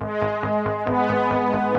Zobacz,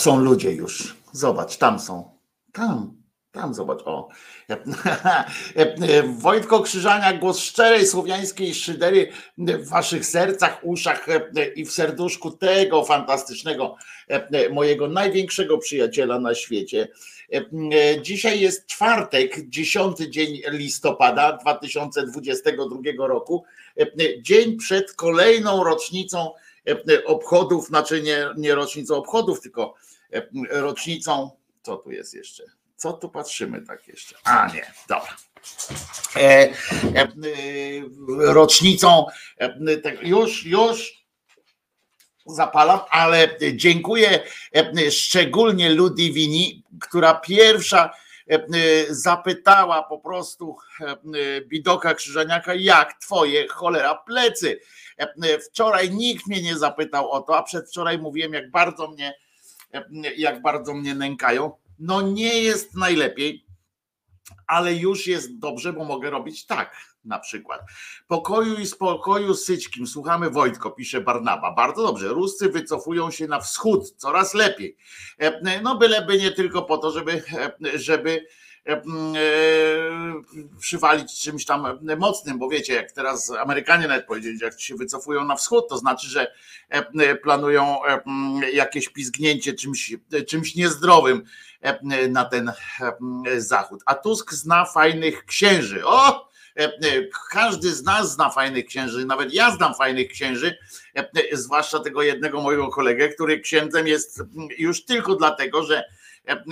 są ludzie już. Zobacz, tam są. Tam, tam zobacz. O. Wojtko Krzyżania, głos szczerej słowiańskiej szydery w waszych sercach, uszach i w serduszku tego fantastycznego, mojego największego przyjaciela na świecie. Dzisiaj jest czwartek, dziesiąty dzień listopada 2022 roku, dzień przed kolejną rocznicą obchodów, znaczy nie, nie rocznicą obchodów, tylko rocznicą, co tu jest jeszcze? Co tu patrzymy tak jeszcze? A nie, dobra. E, e, rocznicą, e, już, już zapalam, ale dziękuję szczególnie Ludivini, która pierwsza zapytała po prostu Bidoka Krzyżaniaka, jak twoje cholera plecy. Wczoraj nikt mnie nie zapytał o to, a przedwczoraj mówiłem, jak bardzo mnie, jak bardzo mnie nękają. No nie jest najlepiej, ale już jest dobrze, bo mogę robić tak na przykład. Pokoju i spokoju syćkim. Słuchamy Wojtko, pisze Barnaba. Bardzo dobrze. Ruscy wycofują się na wschód, coraz lepiej. No byleby nie tylko po to, żeby, żeby E, przywalić czymś tam mocnym, bo wiecie, jak teraz Amerykanie nawet powiedzieli, jak się wycofują na wschód, to znaczy, że planują jakieś pizgnięcie czymś, czymś niezdrowym na ten zachód. A Tusk zna fajnych księży. O! Każdy z nas zna fajnych księży, nawet ja znam fajnych księży, zwłaszcza tego jednego mojego kolegę, który księdzem jest już tylko dlatego, że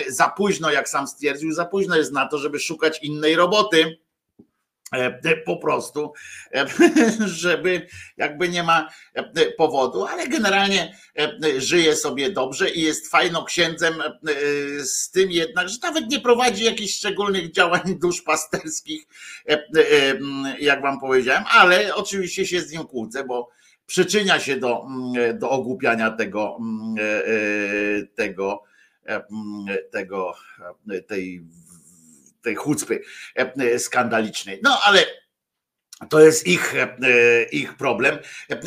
za późno, jak sam stwierdził, za późno jest na to, żeby szukać innej roboty. E, po prostu, e, żeby jakby nie ma e, powodu, ale generalnie żyje sobie dobrze i jest fajną księdzem, z tym jednak, że nawet nie prowadzi jakichś szczególnych działań duszpasterskich, jak wam powiedziałem, ale oczywiście się z nim kłócę, bo przyczynia się do, do ogłupiania tego, tego E, tego, e, tej, tej chucpy e, skandalicznej. No ale to jest ich, ich problem.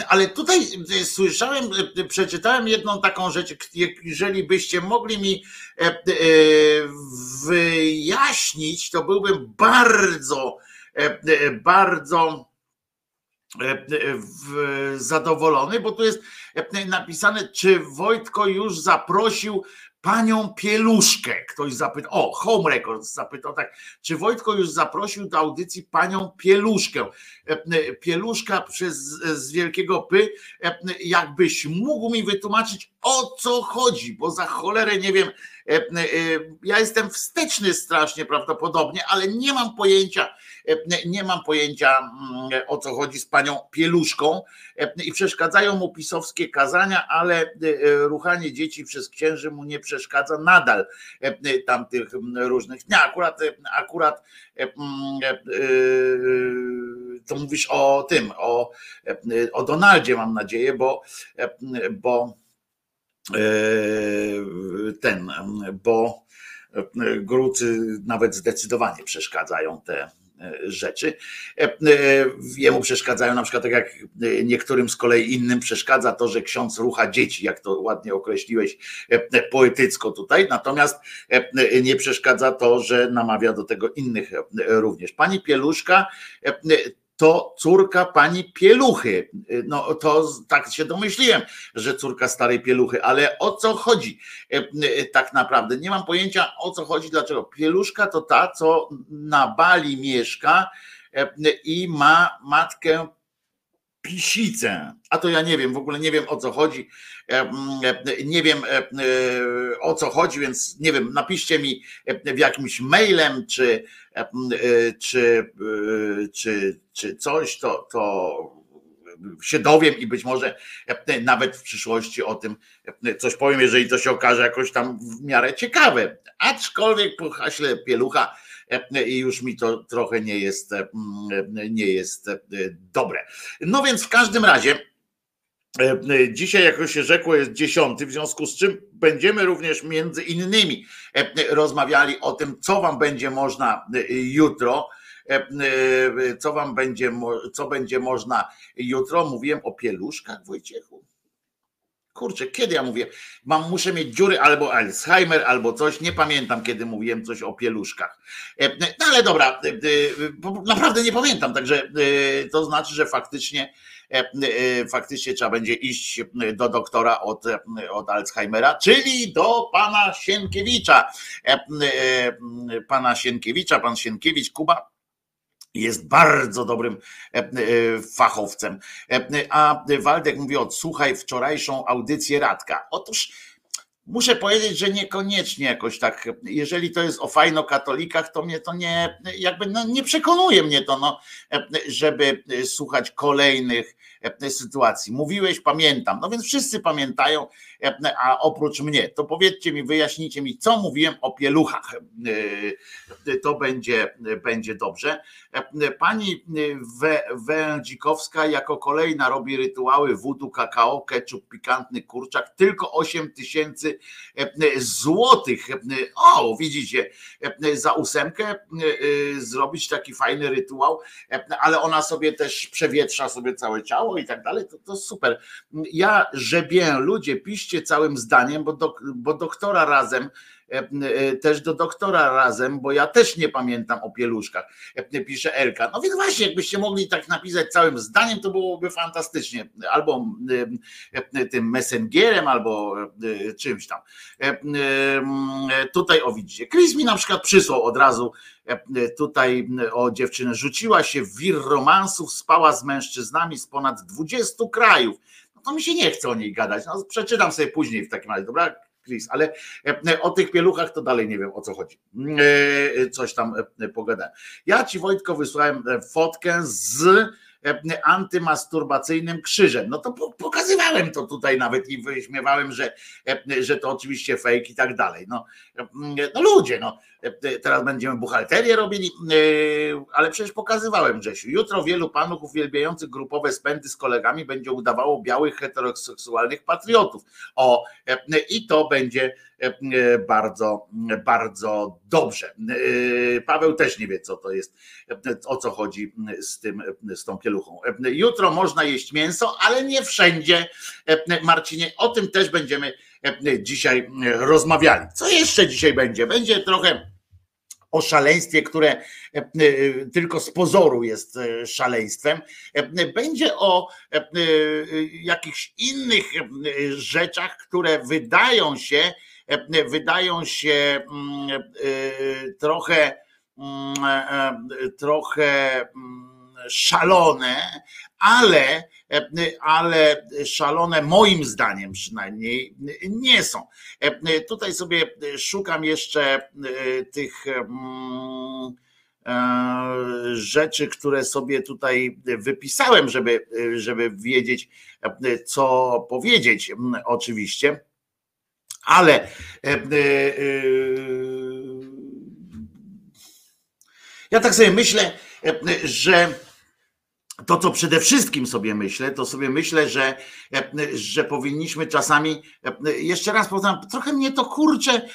Ale tutaj słyszałem, przeczytałem jedną taką rzecz, jeżeli byście mogli mi wyjaśnić, to byłbym bardzo, bardzo zadowolony, bo tu jest napisane, czy Wojtko już zaprosił panią Pieluszkę. Ktoś zapytał, o, Home Records zapytał tak, czy Wojtko już zaprosił do audycji panią Pieluszkę? E, e, Pieluszka przez z wielkiego py, e, jakbyś mógł mi wytłumaczyć, o co chodzi, bo za cholerę nie wiem, ja jestem wsteczny strasznie prawdopodobnie, ale nie mam pojęcia, nie mam pojęcia mm, o co chodzi z panią Pieluszką i przeszkadzają mu pisowskie kazania, ale ruchanie dzieci przez księży mu nie przeszkadza nadal tamtych różnych. Nie, akurat, akurat to mówisz o tym, o, o Donaldzie mam nadzieję, bo, bo ten, bo Grucy nawet zdecydowanie przeszkadzają te rzeczy. Jemu przeszkadzają na przykład tak jak niektórym z kolei innym przeszkadza to, że ksiądz rucha dzieci, jak to ładnie określiłeś poetycko tutaj, natomiast nie przeszkadza to, że namawia do tego innych również. Pani Pieluszka to córka pani Pieluchy. No to tak się domyśliłem, że córka starej Pieluchy, ale o co chodzi e, e, tak naprawdę? Nie mam pojęcia o co chodzi, dlaczego. Pieluszka to ta, co na Bali mieszka i ma matkę pisicę. A to ja nie wiem, w ogóle nie wiem o co chodzi. Nie wiem o co chodzi, więc nie wiem, napiszcie mi w jakimś mailem, czy, czy, czy, czy coś, to, to się dowiem i być może nawet w przyszłości o tym coś powiem, jeżeli to się okaże jakoś tam w miarę ciekawe. Aczkolwiek po haśle pielucha i już mi to trochę nie jest, nie jest dobre. No więc w każdym razie. Dzisiaj, jak się rzekło, jest dziesiąty, w związku z czym będziemy również między innymi rozmawiali o tym, co Wam będzie można jutro, co Wam będzie, co będzie można jutro. Mówiłem o pieluszkach, Wojciechu kurczę, kiedy ja mówię, mam, muszę mieć dziury albo Alzheimer, albo coś, nie pamiętam, kiedy mówiłem coś o pieluszkach. E, no ale dobra, e, naprawdę nie pamiętam, także e, to znaczy, że faktycznie faktycznie trzeba będzie iść do doktora od, od Alzheimera, czyli do pana Sienkiewicza. Pana Sienkiewicza, pan Sienkiewicz, Kuba jest bardzo dobrym e, e, fachowcem. E, a Waldek mówi, odsłuchaj wczorajszą audycję Radka. Otóż muszę powiedzieć, że niekoniecznie jakoś tak, jeżeli to jest o fajno-katolikach, to mnie to nie, jakby no, nie przekonuje mnie to, no, żeby słuchać kolejnych sytuacji. Mówiłeś, pamiętam. No więc wszyscy pamiętają, a oprócz mnie. To powiedzcie mi, wyjaśnijcie mi, co mówiłem o pieluchach. To będzie, będzie dobrze. Pani Wędzikowska jako kolejna robi rytuały wudu, kakao, ketchup, pikantny kurczak. Tylko 8 tysięcy złotych. O, widzicie, za ósemkę zrobić taki fajny rytuał, ale ona sobie też przewietrza sobie całe ciało i tak dalej. To, to super. Ja żebię, ludzie, piszcie całym zdaniem, bo, bo doktora razem E, e, też do doktora razem, bo ja też nie pamiętam o pieluszkach, e, pisze Elka. No więc właśnie, jakbyście mogli tak napisać całym zdaniem, to byłoby fantastycznie. Albo tym messengerem, albo czymś tam. Tutaj o widzicie. Chris mi na przykład przysłał od razu tutaj o dziewczynę. Rzuciła się w wir romansów, spała z mężczyznami z ponad 20 krajów. No to mi się nie chce o niej gadać. No, przeczytam sobie później w takim razie, dobra? Chris, ale e, o tych pieluchach to dalej nie wiem o co chodzi. E, coś tam e, pogadałem. Ja ci Wojtko wysłałem fotkę z antymasturbacyjnym krzyżem. No to pokazywałem to tutaj nawet i wyśmiewałem, że, że to oczywiście fake i tak dalej. No, no ludzie, no teraz będziemy buchalterię robili, ale przecież pokazywałem Grzesiu. Jutro wielu panów uwielbiających grupowe spędy z kolegami będzie udawało białych heteroseksualnych patriotów. O, i to będzie E, bardzo, bardzo dobrze. E, Paweł też nie wie, co to jest, o co chodzi z, tym, z tą pieluchą. Jutro można jeść mięso, ale nie wszędzie. Marcinie, o tym też będziemy dzisiaj rozmawiali. Co jeszcze dzisiaj będzie? Będzie trochę o szaleństwie, które tylko z pozoru jest szaleństwem. Będzie o jakichś innych rzeczach, które wydają się, E, wydają się mm, e, trochę, mm, e, trochę mm, szalone, ale, ale szalone moim zdaniem przynajmniej nie są. Tutaj sobie szukam jeszcze tych rzeczy, które sobie tutaj wypisałem, żeby, żeby wiedzieć, co powiedzieć oczywiście. Ale e, e, e, ja tak sobie myślę, że to, co przede wszystkim sobie myślę, to sobie myślę, że, że powinniśmy czasami, jeszcze raz powtarzam, trochę mnie to kurczę,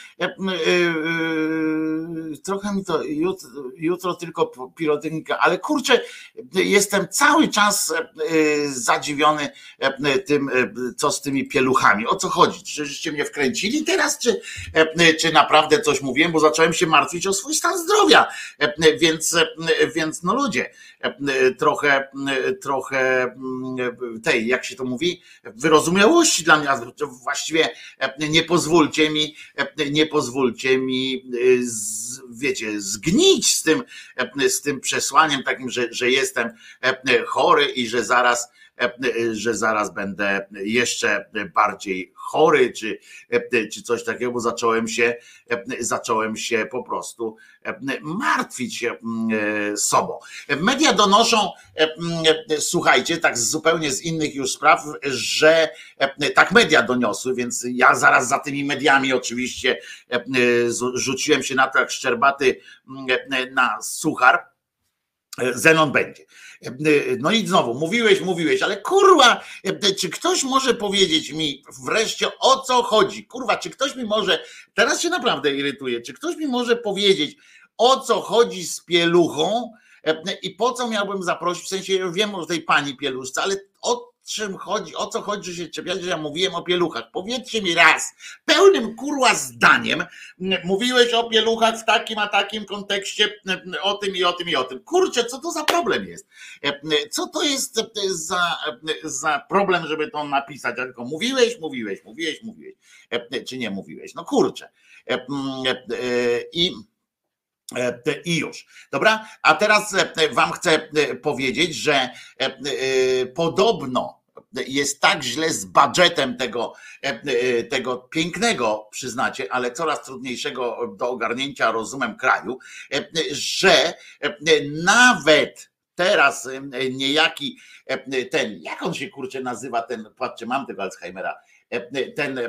trochę mi to jutro, jutro tylko pirotechnika, ale kurczę, jestem cały czas zadziwiony tym, co z tymi pieluchami. O co chodzi? Czy żeście mnie wkręcili teraz, czy, czy naprawdę coś mówiłem, bo zacząłem się martwić o swój stan zdrowia. Więc, więc no ludzie, trochę trochę mm, tej, jak się to mówi, wyrozumiałości dla mnie, właściwie e, nie pozwólcie mi, e, nie pozwólcie mi, e, wiecie, zgnić z tym, z tym przesłaniem takim, że, że jestem chory i że zaraz że zaraz będę jeszcze bardziej chory, czy, czy coś takiego, bo zacząłem się, zacząłem się po prostu martwić sobą. Media donoszą, słuchajcie, tak zupełnie z innych już spraw, że tak media doniosły, więc ja zaraz za tymi mediami oczywiście rzuciłem się na to jak szczerbaty na suchar. Zenon będzie. No i znowu, mówiłeś, mówiłeś, ale kurwa, czy ktoś może powiedzieć mi wreszcie o co chodzi? Kurwa, czy ktoś mi może, teraz się naprawdę irytuje, czy ktoś mi może powiedzieć o co chodzi z pieluchą i po co miałbym zaprosić, w sensie wiem o tej pani pieluszce, ale o czym chodzi, o co chodzi, że się czepiać, że ja mówiłem o pieluchach. Powiedzcie mi raz, pełnym kurła zdaniem, mówiłeś o pieluchach w takim, a takim kontekście, o tym i o tym i o tym. Kurczę, co to za problem jest? Co to jest za, za problem, żeby to napisać? Tylko mówiłeś, mówiłeś, mówiłeś, mówiłeś, czy nie mówiłeś? No kurczę. I i już. Dobra? A teraz Wam chcę powiedzieć, że podobno jest tak źle z budżetem tego, e, e, tego pięknego, przyznacie, ale coraz trudniejszego do ogarnięcia rozumem kraju, e, że nawet teraz niejaki ten, jak on się kurczę nazywa, ten, patrzcie, mam tego Alzheimera, ten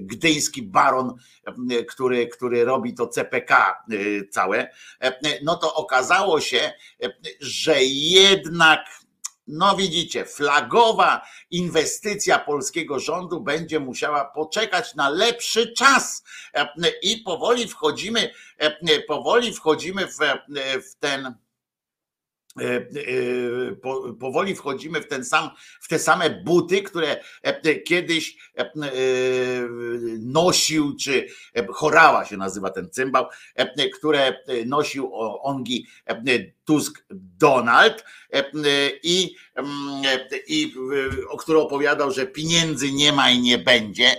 gdyński baron, który, który robi to CPK całe, no to okazało się, że jednak no widzicie, flagowa inwestycja polskiego rządu będzie musiała poczekać na lepszy czas. I powoli wchodzimy, powoli wchodzimy w, w ten powoli wchodzimy w ten sam, w te same buty, które kiedyś nosił, czy chorała się nazywa ten cymbał, które nosił Ongi Tusk Donald i, i o który opowiadał, że pieniędzy nie ma i nie będzie,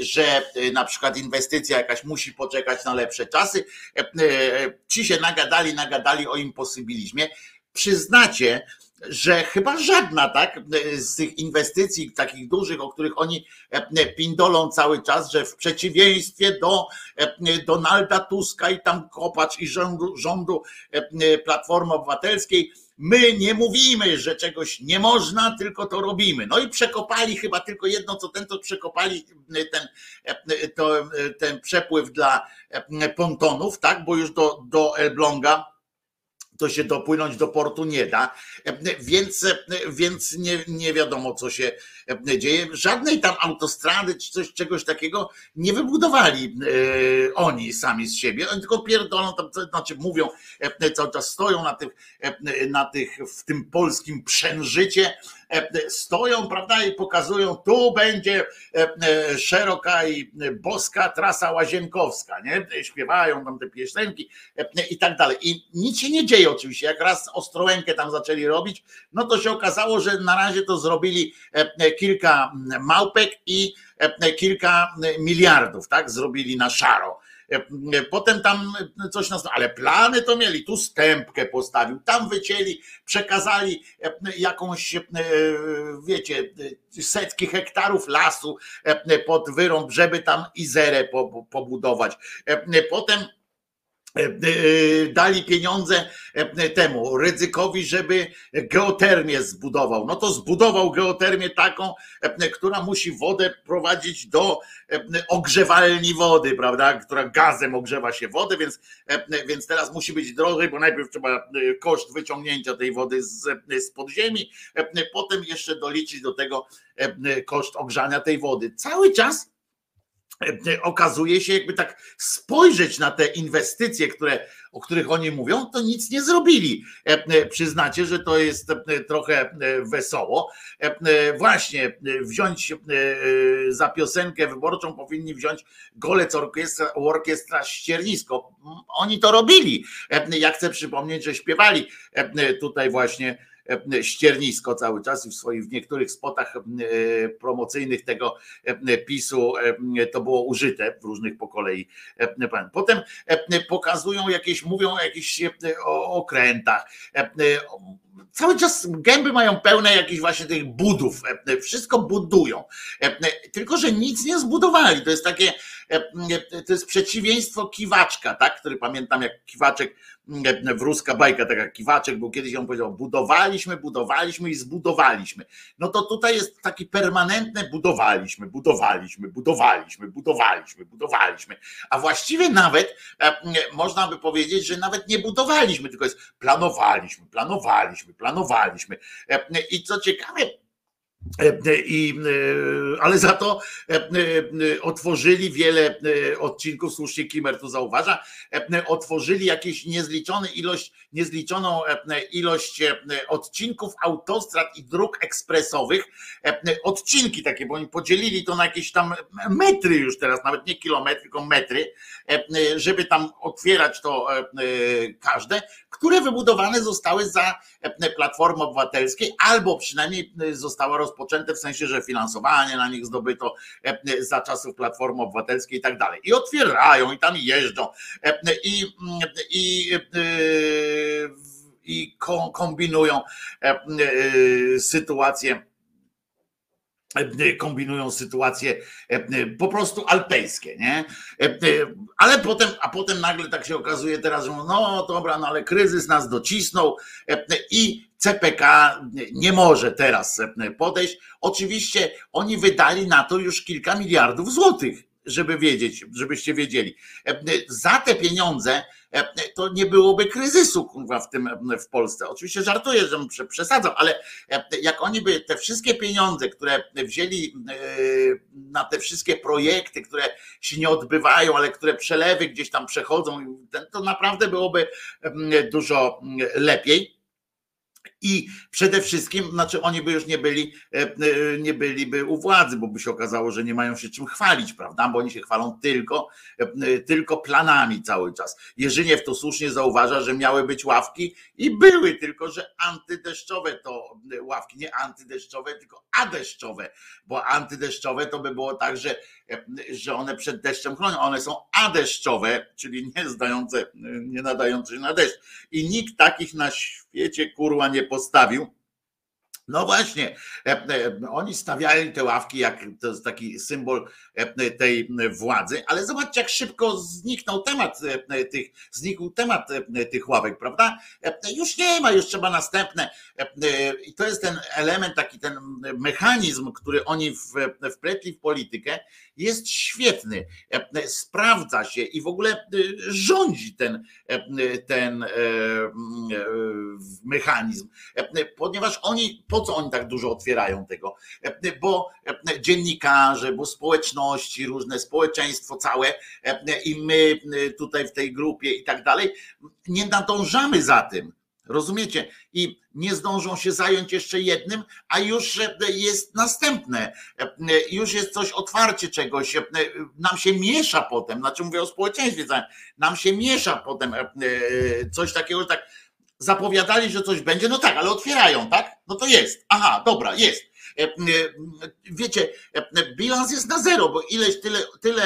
że na przykład inwestycja jakaś musi poczekać na lepsze czasy. Ci się nagadali, nagadali o imposybilizmie przyznacie, że chyba żadna tak z tych inwestycji takich dużych, o których oni e, pindolą cały czas, że w przeciwieństwie do e, Donalda Tuska i tam kopacz i rządu, rządu e, Platformy Obywatelskiej, my nie mówimy, że czegoś nie można, tylko to robimy. No i przekopali chyba tylko jedno, co ten, to przekopali ten, ten przepływ dla pontonów, tak, bo już do, do Elbląga to się dopłynąć do portu nie da, więc, więc nie, nie wiadomo, co się dzieje. Żadnej tam autostrady czy coś, czegoś takiego nie wybudowali e, oni sami z siebie, oni tylko pierdolą, tam, znaczy mówią, cały czas stoją na tych, na tych w tym polskim przężycie, stoją, prawda, i pokazują, tu będzie szeroka i boska trasa łazienkowska, nie? Śpiewają tam te piosenki i tak dalej. I nic się nie dzieje oczywiście. Jak raz Ostrołękę tam zaczęli robić, no to się okazało, że na razie to zrobili kilka małpek i kilka miliardów, tak? Zrobili na szaro. Potem tam coś nas, ale plany to mieli, tu stępkę postawił, tam wycięli, przekazali jakąś, wiecie, setki hektarów lasu pod wyrąb, żeby tam Izerę pobudować. Potem E, e, dali pieniądze e, temu ryzykowi, żeby geotermię zbudował. No to zbudował geotermię taką, która musi wodę prowadzić do ogrzewalni wody, prawda? Która gazem ogrzewa się wodę, więc, więc teraz musi być drożej, bo najpierw trzeba koszt wyciągnięcia tej wody z, z podziemi, potem jeszcze doliczyć do tego koszt ogrzania tej wody. Cały czas E, okazuje się, jakby tak spojrzeć na te inwestycje, które, o których oni mówią, to nic nie zrobili. E, e, przyznacie, że to jest trochę wesoło. Właśnie wziąć za piosenkę wyborczą powinni wziąć Golec Orkiestra, Orkiestra Ściernisko. Oni to robili. Ja chcę przypomnieć, że śpiewali tutaj właśnie E, ściernisko cały czas i w swoich w niektórych spotach e, promocyjnych tego e, PiSu to było użyte w różnych po kolei. Potem pokazują jakieś, mówią o jakichś okrętach cały czas gęby mają pełne jakichś właśnie tych budów, wszystko budują, tylko że nic nie zbudowali. To jest takie, to jest przeciwieństwo kiwaczka, tak, który pamiętam jak kiwaczek wróska bajka, tak jak Kiwaczek, bo kiedyś on powiedział, budowaliśmy, budowaliśmy i zbudowaliśmy. No to tutaj jest taki permanentne budowaliśmy, budowaliśmy, budowaliśmy, budowaliśmy, budowaliśmy. A właściwie nawet e, można by powiedzieć, że nawet nie budowaliśmy, tylko jest planowaliśmy, planowaliśmy, planowaliśmy. E, I co ciekawe, I, e, ale za to e, otworzyli wiele odcinków, słusznie Kimer tu zauważa, otworzyli jakieś niezliczone ilość, niezliczoną ilość odcinków autostrad i dróg ekspresowych, odcinki takie, bo oni podzielili to na jakieś tam metry już teraz, nawet nie kilometry, tylko metry, żeby tam otwierać to każde, które wybudowane zostały za Platformy Obywatelskiej, albo przynajmniej została rozpoczęte w sensie, że finansowanie na nich zdobyto e, za czasów Platformy Obywatelskiej i tak dalej. I otwierają, i tam jeżdżą, e, i, i, e, i kombinują sytuację kombinują sytuacje po prostu alpejskie, nie? Ale potem, a potem nagle tak się okazuje teraz, że no dobra, no ale kryzys nas docisnął i CPK nie może teraz podejść. Oczywiście oni wydali na to już kilka miliardów złotych żeby wiedzieć, żebyście wiedzieli. Za te pieniądze to nie byłoby kryzysu w tym w Polsce. Oczywiście żartuję, że przesadzam, ale jak oni by te wszystkie pieniądze, które wzięli e, na te wszystkie projekty, które się nie odbywają, ale które przelewy gdzieś tam przechodzą, to naprawdę byłoby dużo lepiej. I przede wszystkim, znaczy oni by już nie byli, e, e, nie byliby u władzy, bo by się okazało, że nie mają się czym chwalić, prawda? Bo oni się chwalą tylko, e, tylko planami cały czas. Jerzyniew to słusznie zauważa, że miały być ławki i były, tylko że antydeszczowe to ławki, nie antydeszczowe, tylko adeszczowe, bo antydeszczowe to by było tak, że, że one przed deszczem chronią, one są adeszczowe, czyli nie zdające, nie nadające się na deszcz. I nikt takich na świecie kurwa nie postawił. No właśnie, e, e, oni stawiali te ławki, jak to jest taki symbol e, tej władzy, ale zobaczcie, jak szybko zniknął temat tych, znikł temat tych ławek, prawda? Już nie ma, już trzeba następne. I to jest ten element, taki ten mechanizm, który oni wpletli w politykę, jest świetny, sprawdza się i w ogóle rządzi ten, ten mechanizm, ponieważ oni po co oni tak dużo otwierają tego? Bo dziennikarze, bo społeczności, różne społeczeństwo całe i my tutaj w tej grupie i tak dalej, nie nadążamy za tym. Rozumiecie? I nie zdążą się zająć jeszcze jednym, a już jest następne. Już jest coś, otwarcie czegoś. Nam się miesza potem, znaczy mówię o społeczeństwie, nam się miesza potem coś takiego, tak zapowiadali, że coś będzie, no tak, ale otwierają, tak? No to jest. Aha, dobra, jest. E, e, wiecie, e, bilans jest na zero, bo ileś tyle, tyle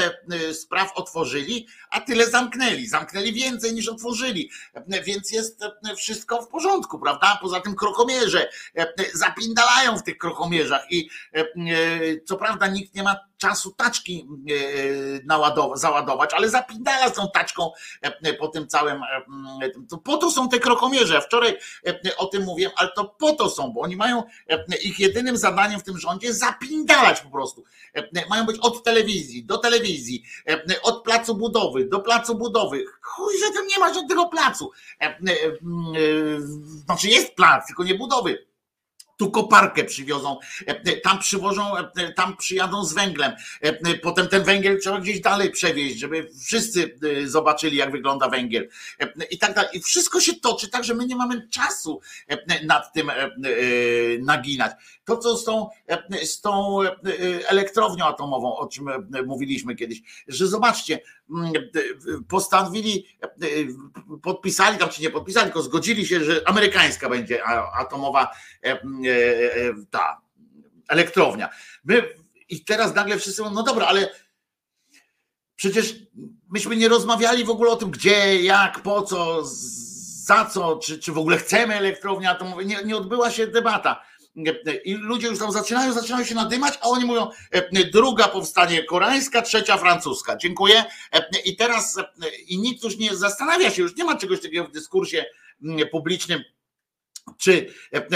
spraw otworzyli, a tyle zamknęli. Zamknęli więcej niż otworzyli, więc jest wszystko w porządku, prawda? Poza tym krokomierze zapindalają w tych krokomierzach i co prawda nikt nie ma czasu taczki załadować, ale zapindala z tą taczką po tym całym, po to są te krokomierze. Wczoraj o tym mówiłem, ale to po to są, bo oni mają ich jedynym zadaniem w tym rządzie zapindalać po prostu. E, mają być od telewizji do telewizji, e, od placu budowy do placu budowy. Chuj, że tam nie ma żadnego placu. E, znaczy jest plac, tylko nie budowy tu koparkę przywiozą, tam przywożą, tam przyjadą z węglem. Potem ten węgiel trzeba gdzieś dalej przewieźć, żeby wszyscy zobaczyli, jak wygląda węgiel. I tak dalej. I wszystko się toczy tak, że my nie mamy czasu nad tym naginać. To, co z tą, z tą elektrownią atomową, o czym mówiliśmy kiedyś, że zobaczcie, postanowili, podpisali tam, czy nie podpisali, tylko zgodzili się, że amerykańska będzie atomowa e, e, e, ta elektrownia. My, I teraz nagle wszyscy mówią, no dobra, ale przecież myśmy nie rozmawiali w ogóle o tym, gdzie, jak, po co, za co, czy, czy w ogóle chcemy elektrownię atomową. Nie, nie odbyła się debata. I ludzie już tam zaczynają, zaczynają się nadymać, a oni mówią, e, druga powstanie koreańska, trzecia francuska. Dziękuję. E, I teraz e, i nikt już nie zastanawia się, już nie ma czegoś takiego w dyskursie publicznym. Czy,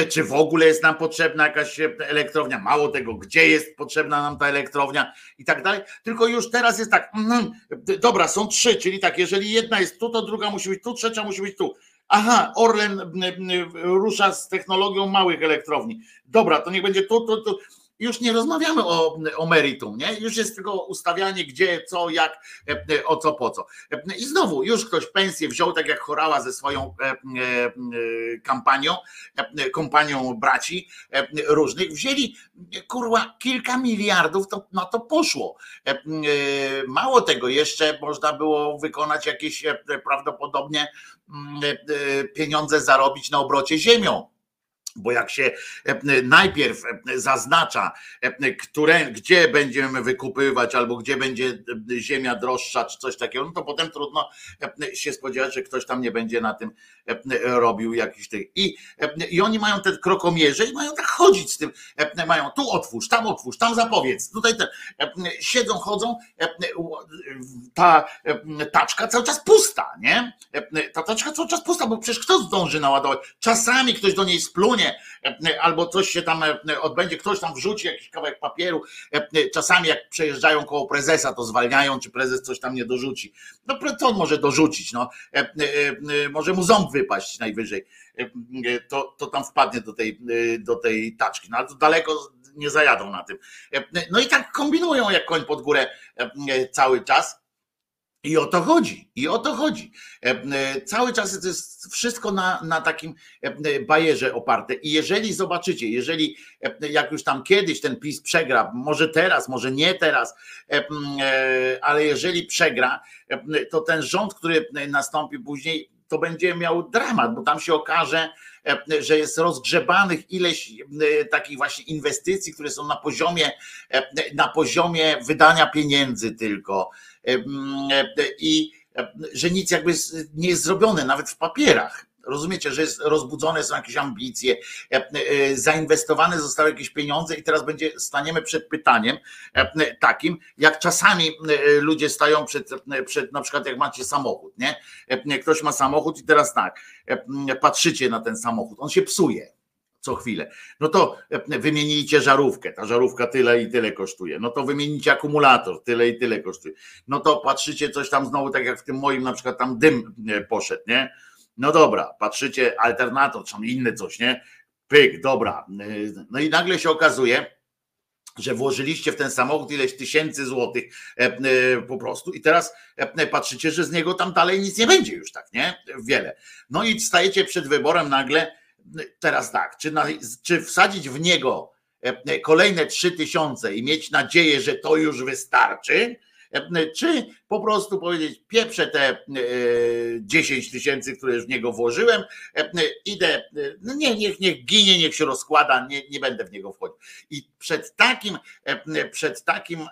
czy w ogóle jest nam potrzebna jakaś elektrownia? Mało tego, gdzie jest potrzebna nam ta elektrownia i tak dalej. Tylko już teraz jest tak, mm, dobra, są trzy, czyli tak, jeżeli jedna jest tu, to druga musi być tu, trzecia musi być tu. Aha, Orlen rusza z technologią małych elektrowni. Dobra, to niech będzie tu, już nie rozmawiamy o, o meritum, nie? Już jest tylko ustawianie gdzie, co, jak, e, o co, po co. I znowu, już ktoś pensję wziął, tak jak chorała ze swoją e, e, kampanią, kompanią braci różnych, wzięli kurwa kilka miliardów, to na to poszło. Mało tego, jeszcze można było wykonać jakieś prawdopodobnie pieniądze zarobić na obrocie ziemią bo jak się e, najpierw e, zaznacza, e, które, gdzie będziemy wykupywać, albo gdzie będzie ziemia droższa, czy coś takiego, no to potem trudno się spodziewać, że ktoś tam nie będzie na tym robił jakiś tych. I, i oni mają te krokomierze i mają tak chodzić z tym. Mają tu otwórz, tam otwórz, tam zapowiedz. Tutaj te, siedzą, chodzą. Ta taczka cały czas pusta, nie? Ta taczka cały czas pusta, bo przecież kto zdąży naładować? Czasami ktoś do niej splunie, E, albo coś się tam e, odbędzie, ktoś tam wrzuci jakiś kawałek papieru. E, czasami jak przejeżdżają koło prezesa, to zwalniają, czy prezes coś tam nie dorzuci. No co on może dorzucić? No, może mu ząb wypaść najwyżej. To, to tam wpadnie do tej, do tej taczki. No ale to daleko nie zajadą na tym. No i tak kombinują jak koń pod górę cały czas. I o to chodzi, i o to chodzi. E, e, cały czas to jest wszystko na, na takim e, bajerze oparte. I jeżeli zobaczycie, jeżeli jak już tam kiedyś ten PiS przegra, może teraz, może nie teraz, ale jeżeli przegra, to ten rząd, który nastąpi później, to będzie miał dramat, bo tam się okaże, że jest rozgrzebanych ileś takich właśnie inwestycji, które są na poziomie, na poziomie wydania pieniędzy tylko i że nic jakby nie jest zrobione, nawet w papierach. Rozumiecie, że jest rozbudzone są jakieś ambicje, zainwestowane zostały jakieś pieniądze i teraz będzie staniemy przed pytaniem takim, jak czasami ludzie stają przed, przed na przykład jak macie samochód, nie? Ktoś ma samochód i teraz tak, patrzycie na ten samochód, on się psuje co chwilę. No to e, wymienijcie żarówkę, ta żarówka tyle i tyle kosztuje. No to wymienicie akumulator, tyle i tyle kosztuje. No to patrzycie coś tam znowu, tak jak w tym moim na przykład tam dym e, poszedł, nie? No dobra, patrzycie alternator, czy inne coś, nie? Pyk, dobra. E, no i nagle się okazuje, że włożyliście w ten samochód ileś tysięcy złotych po prostu i teraz patrzycie, że z niego tam dalej nic nie będzie już tak, nie? Wiele. No i stajecie przed wyborem nagle, teraz tak, czy, na, czy wsadzić w niego e, kolejne trzy tysiące i mieć nadzieję, że to już wystarczy, e, czy po prostu powiedzieć, pieprzę te 10 e, tysięcy, które w niego włożyłem, idę, no nie, niech, niech ginie, niech się rozkłada, nie, nie będę w niego wchodził. I przed takim, przed takim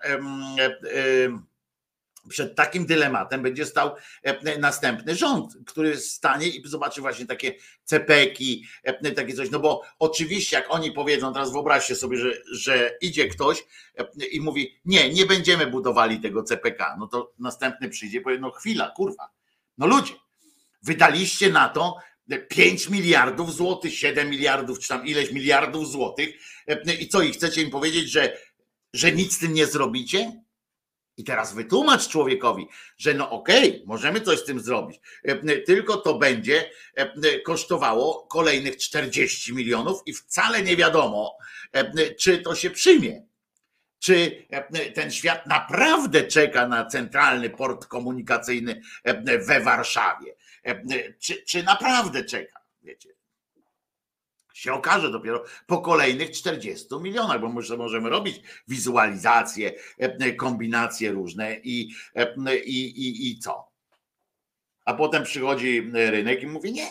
przed takim dylematem będzie stał e, następny rząd, który stanie i zobaczy właśnie takie cepeki, e, takie coś. No bo oczywiście, jak oni powiedzą, teraz wyobraźcie sobie, że, że idzie ktoś e, i mówi: Nie, nie będziemy budowali tego CPK. No to następny przyjdzie i powie: No chwila, kurwa. No ludzie, wydaliście na to 5 miliardów złotych, 7 miliardów, czy tam ileś miliardów złotych. I co, i chcecie im powiedzieć, że, że nic z tym nie zrobicie? I teraz wytłumacz człowiekowi, że no okej, okay, możemy coś z tym zrobić, e, tylko to będzie e, kosztowało kolejnych 40 milionów i wcale nie wiadomo, e, czy to się przyjmie. Czy ten świat naprawdę czeka na centralny port komunikacyjny we Warszawie? Czy, czy naprawdę czeka? Wiecie, się okaże dopiero po kolejnych 40 milionach, bo możemy robić wizualizacje, e, kombinacje różne i, e, i, i, i co? A potem przychodzi rynek i mówi nie.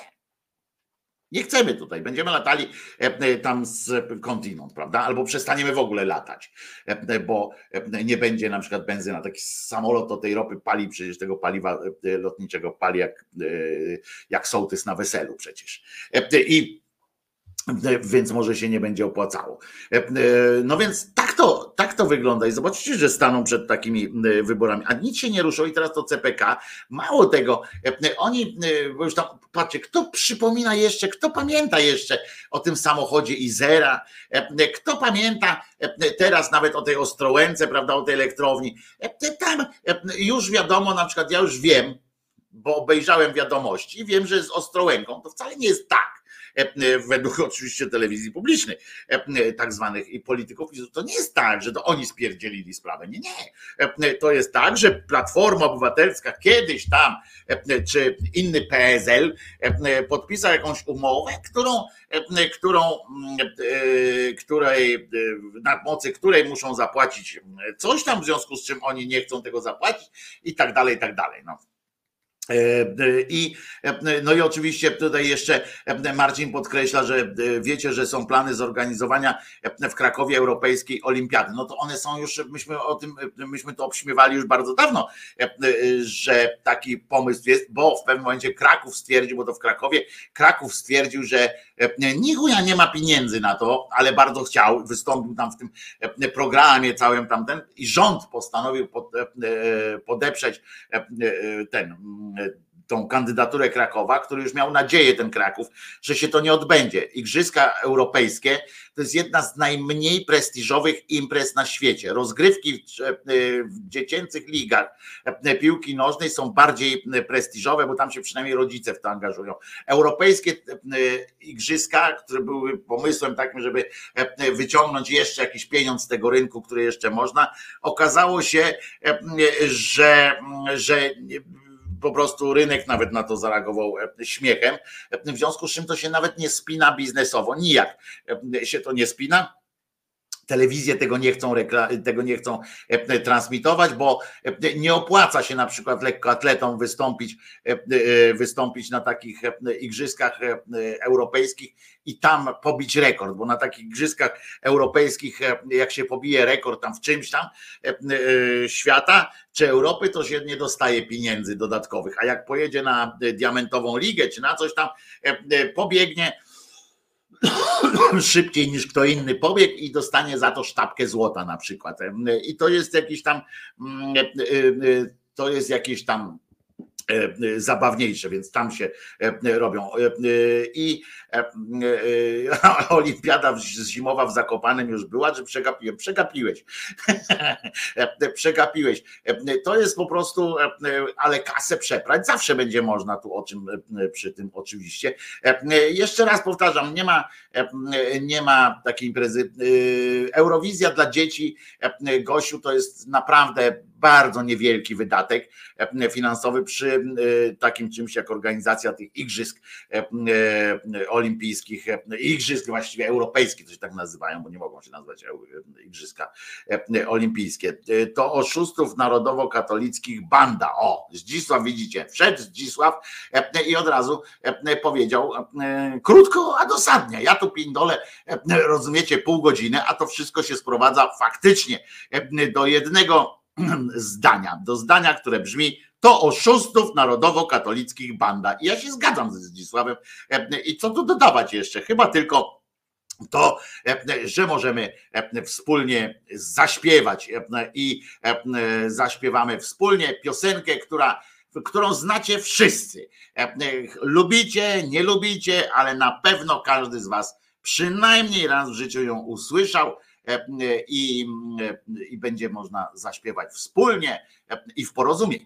Nie chcemy tutaj, będziemy latali e, tam z kontynent, prawda? Albo przestaniemy w ogóle latać, bo nie będzie na przykład benzyna. Taki samolot do tej ropy pali, przecież tego paliwa lotniczego pali jak, jak sołtys na weselu przecież. I więc może się nie będzie opłacało. E, e, no więc tak to, tak to wygląda. I zobaczycie, że staną przed takimi e, wyborami, a nic się nie ruszyło. I teraz to CPK, mało tego, oni, bo już tam, patrzcie, kto przypomina jeszcze, kto pamięta jeszcze o tym samochodzie Izera, kto pamięta teraz nawet o tej Ostrołęce, prawda, o tej elektrowni, tam już wiadomo, na przykład ja już wiem, bo obejrzałem wiadomości, wiem, że z Ostrołęką to wcale nie jest tak, według oczywiście telewizji publicznej, e, tak zwanych i polityków, to nie jest tak, że to oni spierdzielili sprawę. Nie, nie. To jest tak, że Platforma Obywatelska kiedyś tam, czy inny PSL podpisał jakąś umowę, którą, którą, której, na mocy której muszą zapłacić coś tam, w związku z czym oni nie chcą tego zapłacić i tak dalej, i tak dalej. No. I, no i oczywiście tutaj jeszcze Marcin podkreśla, że wiecie, że są plany zorganizowania w Krakowie Europejskiej Olimpiady. No to one są już, myśmy o tym, myśmy to obśmiewali już bardzo dawno, że taki pomysł jest, bo w pewnym momencie Kraków stwierdził, bo to w Krakowie, Kraków stwierdził, że nichuja nie ma pieniędzy na to, ale bardzo chciał, wystąpił tam w tym programie całym tamten i rząd postanowił podeprzeć ten tą kandydaturę Krakowa, który już miał nadzieję ten Kraków, że się to nie odbędzie. Igrzyska europejskie to jest jedna z najmniej prestiżowych imprez na świecie. Rozgrywki w dziecięcych ligach piłki nożnej są bardziej prestiżowe, bo tam się przynajmniej rodzice w to angażują. Europejskie igrzyska, które były pomysłem takim, żeby wyciągnąć jeszcze jakiś pieniądz z tego rynku, który jeszcze można, okazało się, że, że po prostu rynek nawet na to zareagował e, śmiechem, w związku z czym to się nawet nie spina biznesowo, nijak e, się to nie spina telewizje tego nie chcą, tego nie chcą e, transmitować, bo e, nie opłaca się na przykład lekkoatletom wystąpić, e, wystąpić na takich igrzyskach europejskich i tam pobić rekord, bo na takich igrzyskach europejskich, jak się pobije rekord tam w czymś tam świata czy Europy, to się nie dostaje pieniędzy dodatkowych, a jak pojedzie na diamentową ligę czy na coś tam, pobiegnie szybciej niż kto inny pobiegł i dostanie za to sztabkę złota na przykład. I to jest jakiś tam, mm, e, e, to jest jakieś tam E, zabawniejsze, więc tam się e, robią. E, I olimpiada zimowa w Zakopanem już była, czy przegapiłem? Przegapiłeś. Przegapiłeś. To jest po prostu, ale kasę przeprać zawsze będzie można tu o czym przy tym oczywiście. Jeszcze raz powtarzam, nie ma, nie ma takiej imprezy. Eurowizja dla dzieci, Gosiu, to jest naprawdę bardzo niewielki wydatek e, finansowy przy e, takim czymś jak organizacja tych igrzysk e, olimpijskich, igrzysk właściwie europejskich, to się tak nazywają, bo nie mogą się nazywać igrzyska olimpijskie. To oszustów narodowo-katolickich banda. O, Zdzisław widzicie, wszedł Zdzisław i od razu powiedział krótko, a dosadnie. Ja tu pindole, rozumiecie, pół godziny, a to wszystko się sprowadza faktycznie do jednego zdania, do zdania, które brzmi to oszustów narodowo-katolickich banda. I ja się zgadzam z Zdzisławem. E, I co tu dodawać jeszcze? Chyba tylko to, e, że możemy e, wspólnie zaśpiewać i zaśpiewamy wspólnie piosenkę, która, którą znacie wszyscy. Lubicie, nie lubicie, ale na pewno każdy z Was przynajmniej raz w życiu ją usłyszał E, e, i, e, i będzie można zaśpiewać wspólnie i w porozumieniu.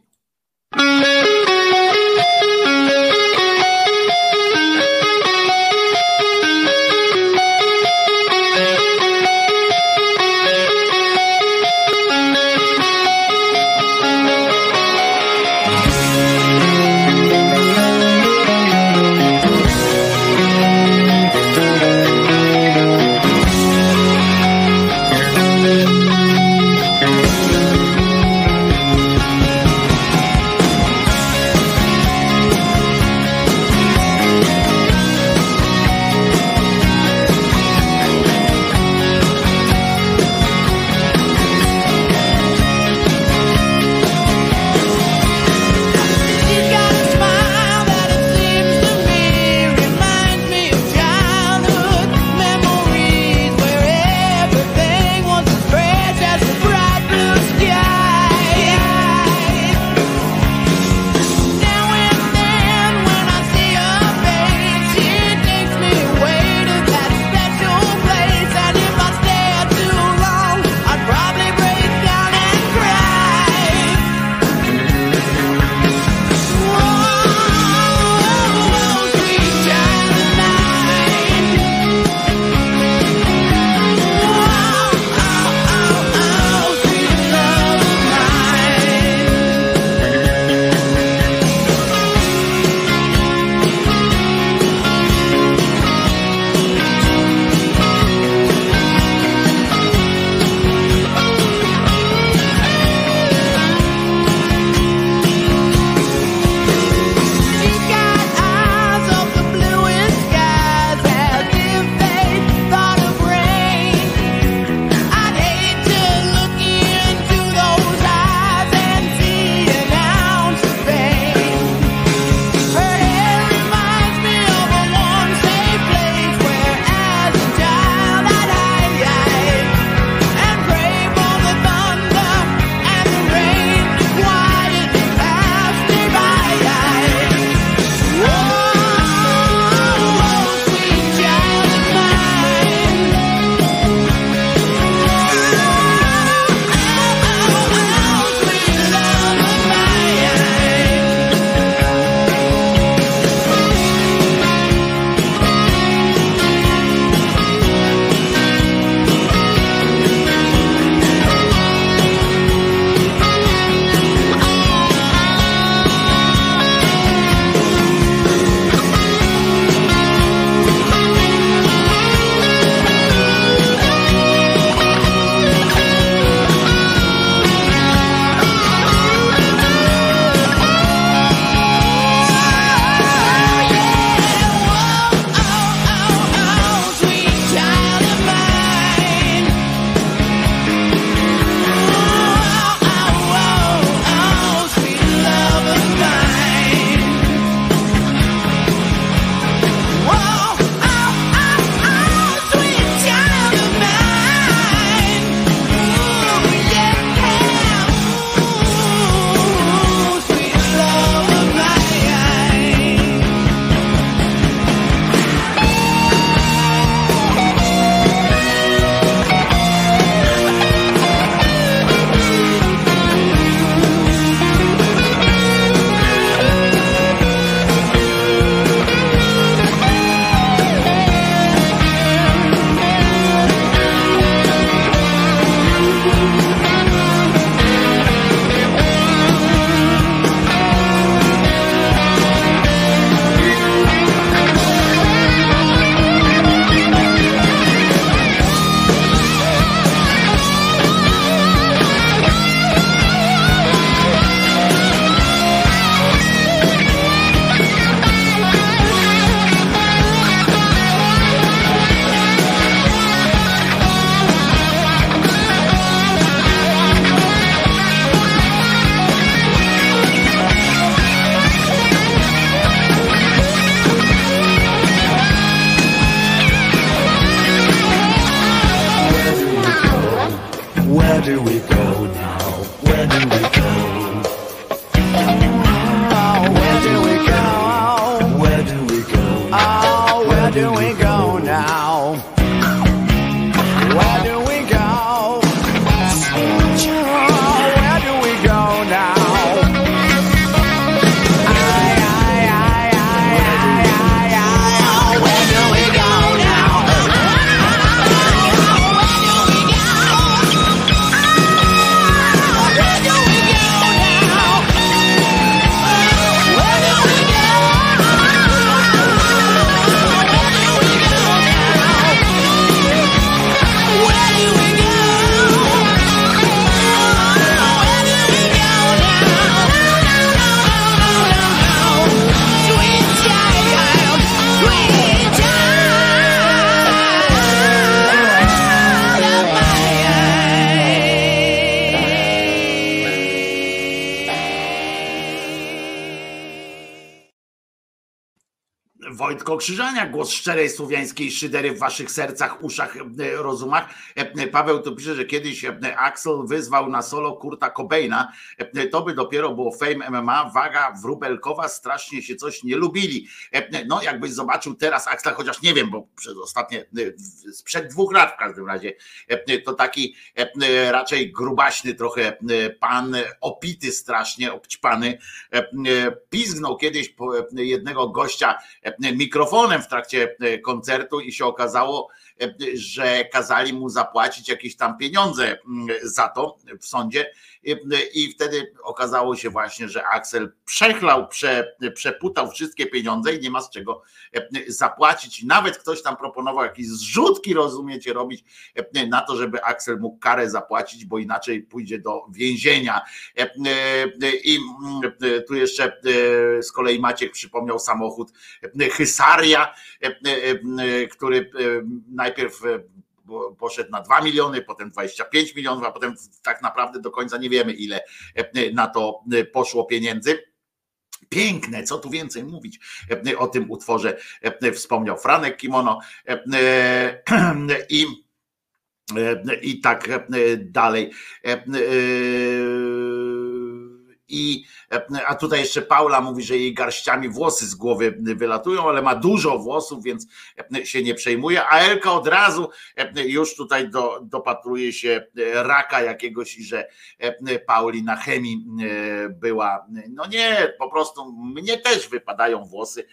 Wojtko Krzyżania, głos szczerej słowiańskiej szydery w waszych sercach, uszach, rozumach. Paweł tu pisze, że kiedyś Axel wyzwał na solo Kurta Cobaina. To by dopiero było fame MMA, waga wróbelkowa, strasznie się coś nie lubili. No jakbyś zobaczył teraz Axla, chociaż nie wiem, bo przez ostatnie, sprzed dwóch lat w każdym razie, to taki raczej grubaśny trochę pan, opity strasznie, obćpany, pizgnął kiedyś jednego gościa mikrofonem w trakcie e, koncertu i się okazało, że kazali mu zapłacić jakieś tam pieniądze mm, za to w sądzie i wtedy okazało się właśnie, że Axel przechlał, prze, przeputał wszystkie pieniądze i nie ma z czego e, zapłacić. Nawet ktoś tam proponował jakieś zrzutki, rozumiecie, robić e, na to, żeby Axel mógł karę zapłacić, bo inaczej pójdzie do więzienia. E, I tu jeszcze z kolei Maciek przypomniał samochód Hysaria, który najpierw poszedł na 2 miliony, potem 25 milionów, a potem tak naprawdę do końca nie wiemy, ile e, na to e, poszło pieniędzy. Piękne, co tu więcej mówić e, o tym utworze, wspomniał Franek Kimono i, i tak dalej. I, a tutaj jeszcze Paula mówi, że jej garściami włosy z głowy wylatują, ale ma dużo włosów, więc się nie przejmuje. A Elka od razu już tutaj do, dopatruje się raka jakiegoś i że Pauli na chemii była. No nie, po prostu mnie też wypadają włosy.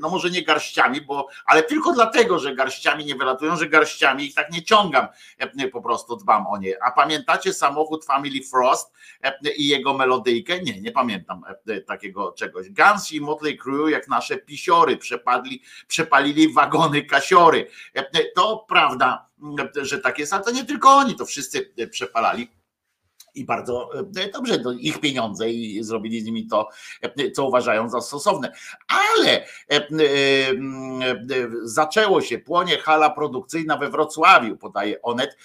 No może nie garściami, bo ale tylko dlatego, że garściami nie wylatują, że garściami ich tak nie ciągam. Po prostu dbam o nie. A pamiętacie samochód Family Frost i jego melodię? Melodyjkę? Nie, nie pamiętam e, takiego czegoś. Guns i Motley Crue jak nasze pisiory przepadli, przepalili wagony kasiory. E, to prawda, że tak jest, ale to nie tylko oni, to wszyscy przepalali i bardzo e, dobrze, to ich pieniądze i zrobili z nimi to, e, co uważają za stosowne. Ale e, zaczęło się, płonie hala produkcyjna we Wrocławiu, podaje Onet,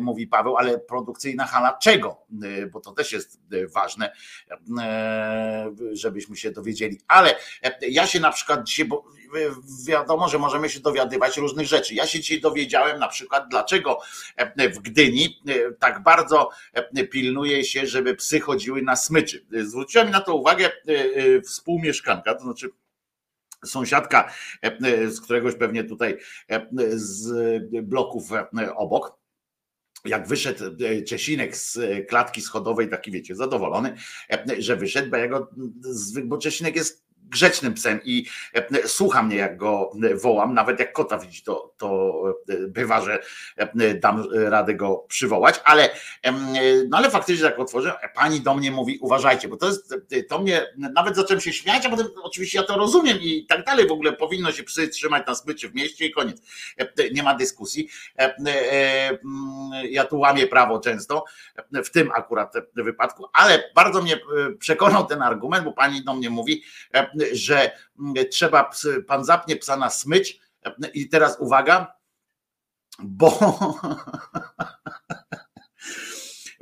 mówi Paweł, ale produkcyjna hala czego? Bo to też jest ważne, żebyśmy się dowiedzieli. Ale ja się na przykład dzisiaj, bo wiadomo, że możemy się dowiadywać różnych rzeczy. Ja się dzisiaj dowiedziałem na przykład, dlaczego w Gdyni tak bardzo pilnuje pilnuje się, żeby psy chodziły na smyczy. Zwróciła mi na to uwagę e, e, współmieszkanka, to znaczy sąsiadka e, z któregoś pewnie tutaj z bloków obok jak wyszedł Czesinek z klatki schodowej, taki wiecie, zadowolony, że wyszedł, bo, jego, bo Czesinek jest grzecznym psem i e, słucha mnie, jak go wołam, nawet jak kota widzi, to, to e, bywa, że e, dam radę go przywołać, ale, no ale faktycznie jak otworzę, pani do mnie mówi, uważajcie, bo to jest, to mnie, nawet zacząłem się śmiać, a potem oczywiście ja to rozumiem i tak dalej, w ogóle powinno się psy trzymać na zbycie w mieście i koniec, nie ma dyskusji. Ja tu łamię prawo często, w tym akurat wypadku, ale bardzo mnie przekonał ten argument, bo pani do mnie mówi, że trzeba, pan zapnie psa na smycz i teraz uwaga, bo,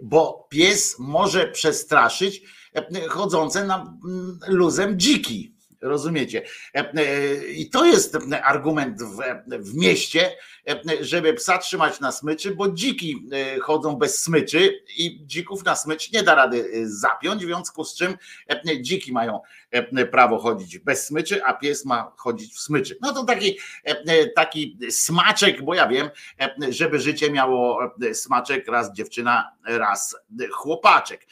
bo pies może przestraszyć chodzące na luzem dziki. Rozumiecie? I to jest argument w, w mieście, żeby psa trzymać na smyczy, bo dziki e, chodzą bez smyczy i dzików na smycz nie da rady e, zapiąć, w związku z czym e, dziki mają prawo chodzić bez smyczy, a pies ma chodzić w smyczy. No to taki, taki smaczek, bo ja wiem, żeby życie miało smaczek, raz dziewczyna, raz chłopaczek.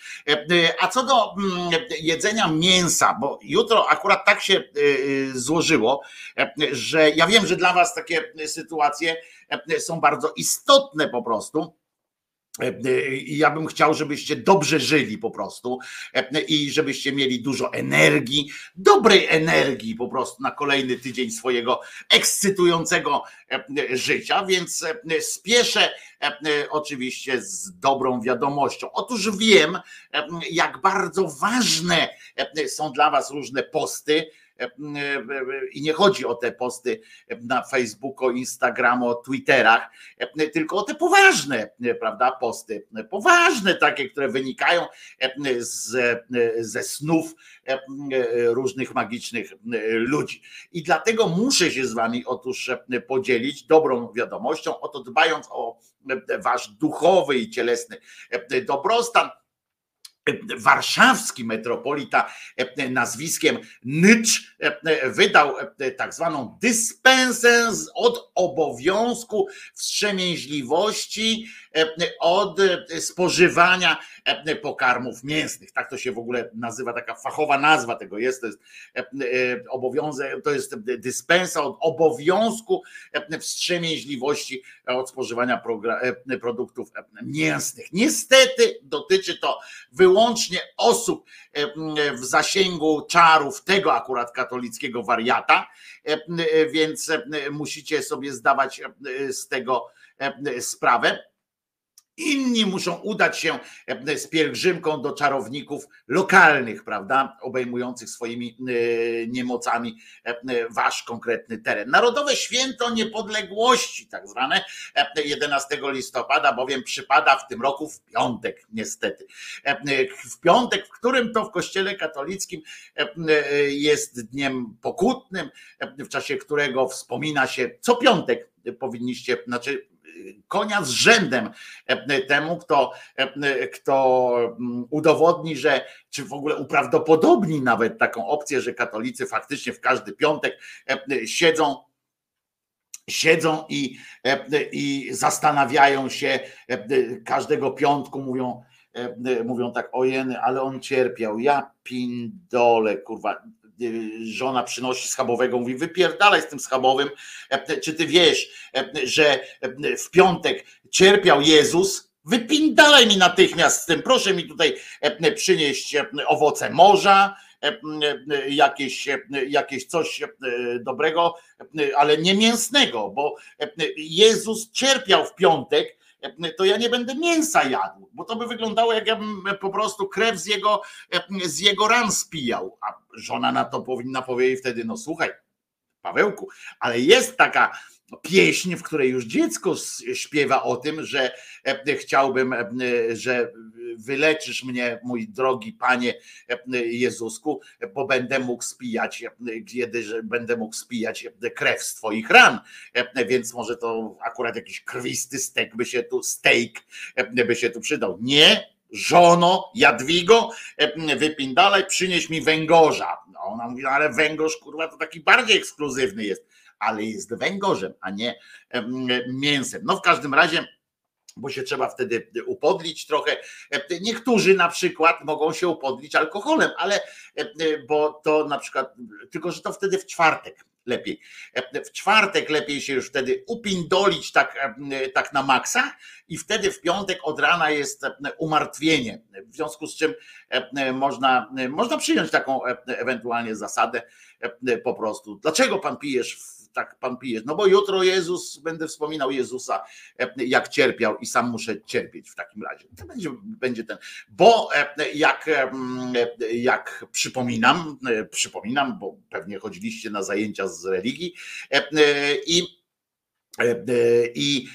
A co do mm, jedzenia mięsa, bo jutro akurat tak się złożyło, że ja wiem, że dla was takie sytuacje E, są bardzo istotne po prostu. E, I ja bym chciał, żebyście dobrze żyli po prostu e, i żebyście mieli dużo energii, dobrej energii po prostu na kolejny tydzień swojego ekscytującego życia, więc spieszę oczywiście z dobrą wiadomością. Otóż wiem, jak bardzo ważne są dla Was różne posty, i nie chodzi o te posty na Facebooku, Instagramu, Twitterach, tylko o te poważne, prawda, posty, poważne takie, które wynikają z, ze snów różnych magicznych ludzi. I dlatego muszę się z wami otóż podzielić dobrą wiadomością, oto dbając o wasz duchowy i cielesny dobrostan warszawski metropolita e, nazwiskiem Nycz e, wydał e, tak zwaną dyspensę od obowiązku wstrzemięźliwości od spożywania pokarmów mięsnych. Tak to się w ogóle nazywa, taka fachowa nazwa tego jest. To jest obowiązek, to jest dyspensa od obowiązku wstrzemięźliwości od spożywania produktów mięsnych. Niestety dotyczy to wyłącznie osób w zasięgu czarów tego akurat katolickiego wariata, więc musicie sobie zdawać z tego sprawę. Inni muszą udać się e, z pielgrzymką do czarowników lokalnych, prawda, obejmujących swoimi e, niemocami e, wasz konkretny teren. Narodowe Święto Niepodległości, tak zwane 11 listopada, bowiem przypada w tym roku w piątek, niestety. W piątek, w którym to w Kościele katolickim jest dniem pokutnym, w czasie którego wspomina się co piątek powinniście, znaczy konia z rzędem e, temu, kto, e, kto mm, udowodni, że czy w ogóle uprawdopodobni nawet taką opcję, że katolicy faktycznie w każdy piątek e, siedzą siedzą i, i zastanawiają się każdego piątku, mówią, mówią tak, ojeny, ale on cierpiał, ja pindole, kurwa, żona przynosi schabowego, mówi wypierdalaj z tym schabowym, czy ty wiesz, że w piątek cierpiał Jezus, wypindalaj mi natychmiast z tym, proszę mi tutaj przynieść owoce morza, jakieś, jakieś coś dobrego, ale nie mięsnego, bo Jezus cierpiał w piątek, to ja nie będę mięsa jadł, bo to by wyglądało, jak ja bym po prostu krew z jego, z jego ran spijał. A żona na to powinna powiedzieć wtedy, no słuchaj, Pawełku, ale jest taka pieśń, w której już dziecko śpiewa o tym, że chciałbym, że wyleczysz mnie, mój drogi Panie Jezusku, bo będę mógł spijać, kiedy będę mógł spijać krew z Twoich ran. Więc może to akurat jakiś krwisty stek by się tu, steak by się tu przydał. Nie, żono Jadwigo, wypindalaj, przynieś mi węgorza. No ona mówi, no ale węgorz, kurwa, to taki bardziej ekskluzywny jest, ale jest węgorzem, a nie mięsem. No w każdym razie bo się trzeba wtedy upodlić trochę. Niektórzy na przykład mogą się upodlić alkoholem, ale bo to na przykład, tylko że to wtedy w czwartek lepiej. W czwartek lepiej się już wtedy upindolić tak, tak na maksa i wtedy w piątek od rana jest umartwienie. W związku z czym można, można przyjąć taką ewentualnie zasadę po prostu. Dlaczego pan pijesz tak pan pije. No bo jutro Jezus, będę wspominał Jezusa, e, jak cierpiał i sam muszę cierpieć w takim razie. To będzie, będzie ten. Bo e, jak, e, jak przypominam, przypominam, bo pewnie chodziliście na zajęcia z religii i i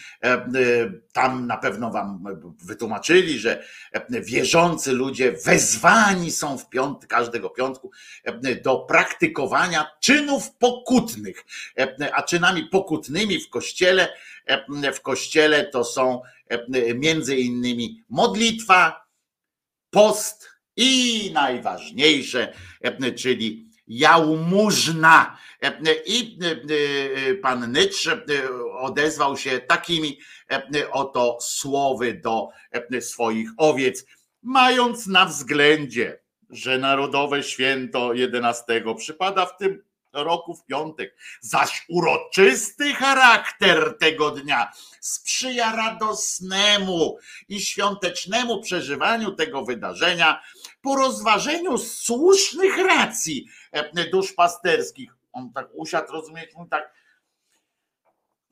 tam na pewno wam wytłumaczyli, że wierzący ludzie wezwani są w piąt, każdego piątku do praktykowania czynów pokutnych. A czynami pokutnymi w kościele, w kościele to są między innymi modlitwa, post i najważniejsze, czyli jałmużna. I pan Nycz odezwał się takimi oto słowy do swoich owiec, mając na względzie, że Narodowe Święto 11 przypada w tym roku w piątek, zaś uroczysty charakter tego dnia sprzyja radosnemu i świątecznemu przeżywaniu tego wydarzenia po rozważeniu słusznych racji e, duszpasterskich. On tak usiadł, rozumieć, on tak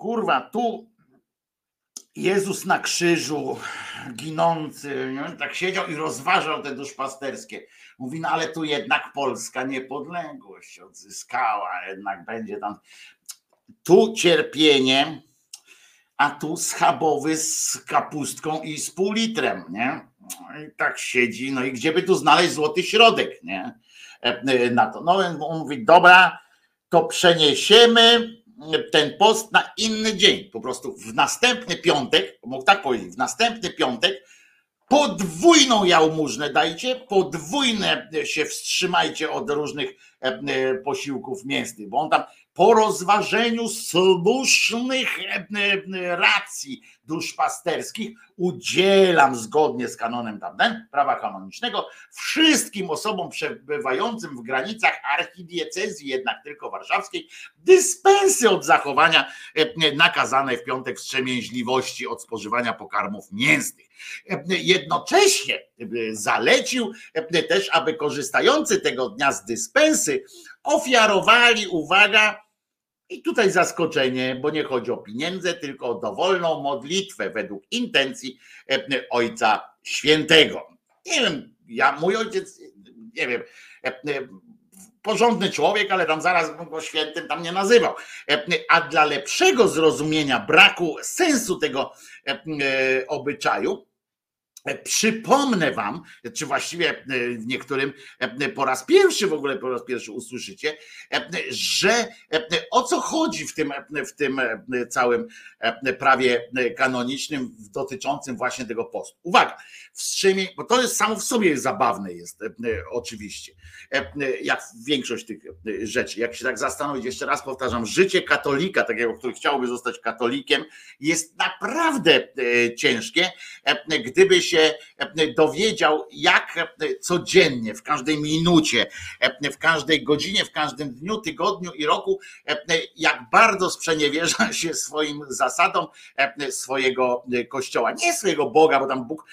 kurwa, tu Jezus na krzyżu, ginący, nie? tak siedział i rozważał te duszpasterskie. Mówi, no ale tu jednak Polska niepodległość odzyskała, jednak będzie tam. Tu cierpienie, a tu schabowy z kapustką i z pół litrem, nie? No I tak siedzi, no i gdzie by tu znaleźć złoty środek, nie? E, na to. No więc on mówi, dobra, to przeniesiemy ten post na inny dzień. Po prostu w następny piątek, mógł tak powiedzieć, w następny piątek podwójną jałmużnę dajcie, podwójne się wstrzymajcie od różnych e, posiłków mięsnych, bo on tam po rozważeniu słusznych racji duszpasterskich udzielam zgodnie z kanonem tamten, prawa kanonicznego wszystkim osobom przebywającym w granicach archidiecezji, jednak tylko warszawskiej, dyspensy od zachowania nakazanej w piątek wstrzemięźliwości od spożywania pokarmów mięsnych. Jednocześnie zalecił też, aby korzystający tego dnia z dyspensy ofiarowali, uwaga, i tutaj zaskoczenie, bo nie chodzi o pieniądze, tylko o dowolną modlitwę według intencji e, Ojca Świętego. Nie wiem, ja, mój ojciec, nie wiem, e, e, porządny człowiek, ale tam zaraz go świętym tam nie nazywał. A dla lepszego zrozumienia braku sensu tego obyczaju, E, przypomnę wam, czy właściwie e, w niektórym e, po raz pierwszy w ogóle po raz pierwszy usłyszycie, że o co chodzi w tym, w tym całym prawie kanonicznym dotyczącym właśnie tego postu. Uwaga, wstrzymie, bo to jest samo w sobie zabawne jest oczywiście, jak większość tych rzeczy. Jak się tak zastanowić, jeszcze raz powtarzam, życie katolika, takiego, który chciałby zostać katolikiem, jest naprawdę ciężkie, gdyby się e, dowiedział, jak e, codziennie, w każdej minucie, e, w każdej godzinie, w każdym dniu, tygodniu i roku, jak bardzo sprzeniewierza się swoim zasadom swojego kościoła. Nie swojego Boga, bo tam Bóg,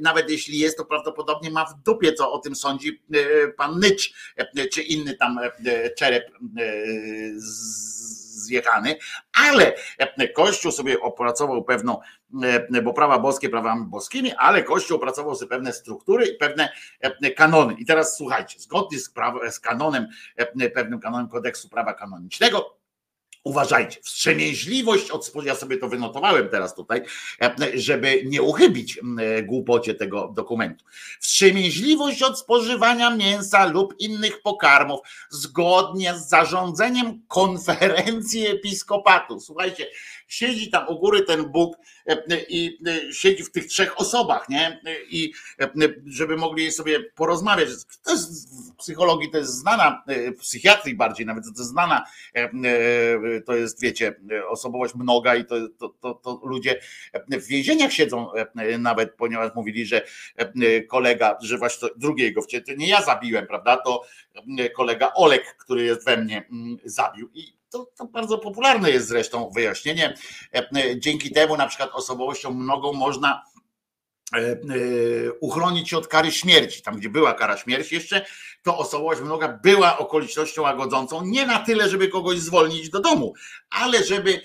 nawet jeśli jest, to prawdopodobnie ma w dupie, co o tym sądzi pan Nycz, czy inny tam czerep zjechany, ale Kościół sobie opracował pewną E, bo prawa boskie prawami boskimi, ale Kościół opracował sobie pewne struktury i pewne e, kanony. I teraz słuchajcie, zgodnie z, praw, z kanonem, e, pewnym kanonem kodeksu prawa kanonicznego, Uważajcie, wstrzemięźliwość od ja sobie to wynotowałem teraz tutaj, żeby nie uchybić głupocie tego dokumentu. Wstrzemięźliwość od spożywania mięsa lub innych pokarmów zgodnie z zarządzeniem konferencji episkopatu. Słuchajcie, siedzi tam u góry ten Bóg i siedzi w tych trzech osobach, nie? I żeby mogli sobie porozmawiać. To jest w psychologii to jest znana, w psychiatrii bardziej nawet to jest znana, to jest wiecie, osobowość mnoga i to, to, to, to ludzie w więzieniach siedzą nawet, ponieważ mówili, że kolega, że właśnie drugiego, to nie ja zabiłem, prawda? To kolega Olek, który jest we mnie, zabił. I to, to, bardzo popularne jest zresztą wyjaśnienie. Dzięki temu na przykład osobowością mnogą można e, e, uchronić się od kary śmierci. Tam, gdzie była kara śmierci jeszcze, to osobowość mnoga była okolicznością łagodzącą, nie na tyle, żeby kogoś zwolnić do domu, ale żeby,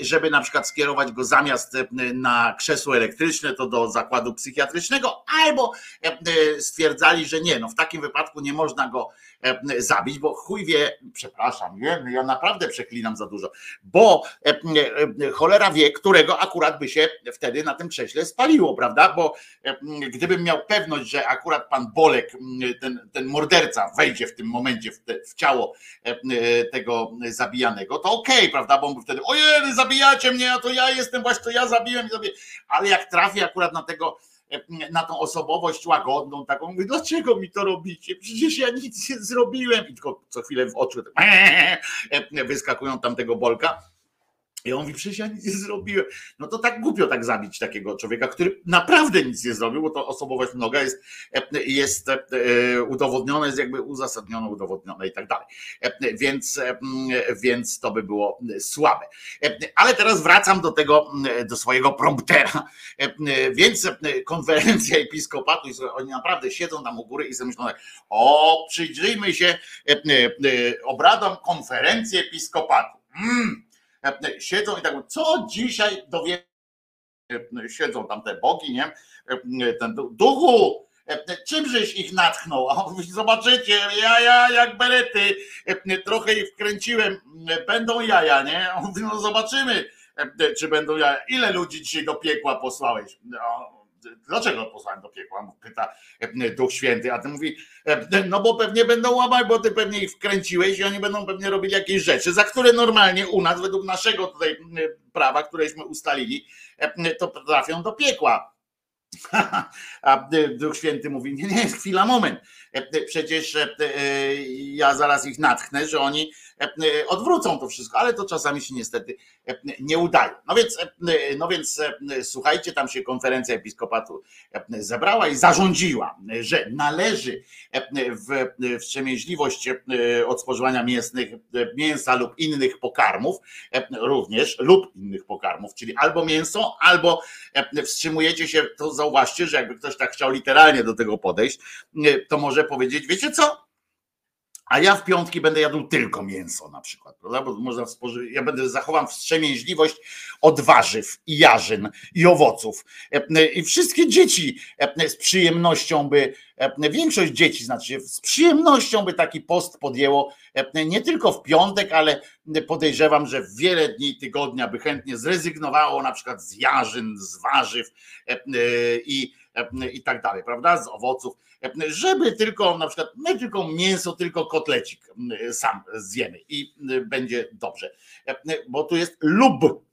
żeby na przykład skierować go zamiast na krzesło elektryczne, to do zakładu psychiatrycznego, albo stwierdzali, że nie, no w takim wypadku nie można go zabić, bo chuj wie, przepraszam, nie, ja naprawdę przeklinam za dużo, bo cholera wie, którego akurat by się wtedy na tym krześle spaliło, prawda? Bo gdybym miał pewność, że akurat pan Bolek, ten, ten morderca wejdzie w tym momencie w, te, w ciało tego zabijanego, to okej, okay, prawda? Bo on wtedy, ojej, zabijacie mnie, a to ja jestem właśnie, to ja zabiłem, ale jak trafi akurat na tego na tą osobowość łagodną, taką, dlaczego mi to robicie? Przecież ja nic nie zrobiłem. I tylko co chwilę w oczy tak, wyskakują tam tego bolka i on mówi, przecież ja nic nie zrobiłem. No to tak głupio tak zabić takiego człowieka, który naprawdę nic nie zrobił, bo to osobowość mnoga jest, jest e, udowodnione, jest jakby uzasadnione, udowodnione i tak dalej. Więc, więc to by było słabe. Ale teraz wracam do tego, do swojego promptera. Więc konferencja episkopatu, oni naprawdę siedzą tam u góry i sobie myślą, o, przyjrzyjmy się obradom konferencji episkopatu. Mm siedzą i tak, co dzisiaj dowiemy siedzą tam te bogi, nie? Ten duchu, czymżeś ich natchnął? A on mówi, zobaczycie, ja, ja jak berety, trochę ich wkręciłem, będą jaja, nie? On mówi, no zobaczymy, czy będą jaja. Ile ludzi dzisiaj do piekła posłałeś? No, dlaczego posłałem do piekła? Pyta Duch Święty, a ty mówi, no bo pewnie będą łamać, bo ty pewnie ich wkręciłeś i oni będą pewnie robili jakieś rzeczy, za które normalnie u nas, według naszego tutaj prawa, któreśmy ustalili, to trafią do piekła. A Duch Święty mówi, nie, nie, chwila, moment. Przecież ja zaraz ich natchnę, że oni odwrócą to wszystko, ale to czasami się niestety nie udaje. No więc, no więc słuchajcie, tam się konferencja episkopatu zebrała i zarządziła, że należy wstrzemięźliwość od spożywania mięsnych, mięsa lub innych pokarmów, również lub innych pokarmów, czyli albo mięso, albo wstrzymujecie się, to zauważcie, że jakby ktoś tak chciał literalnie do tego podejść, to może powiedzieć, wiecie co? a ja w piątki będę jadł tylko mięso na przykład, prawda? Bo można spoży... ja będę zachowam wstrzemięźliwość od warzyw i jarzyn i owoców. I wszystkie dzieci z przyjemnością by, większość dzieci znaczy z przyjemnością by taki post podjęło nie tylko w piątek, ale podejrzewam, że wiele dni tygodnia by chętnie zrezygnowało na przykład z jarzyn, z warzyw i, i tak dalej, prawda? Z owoców żeby tylko na przykład nie tylko mięso, tylko kotlecik sam zjemy i będzie dobrze. Bo tu jest lub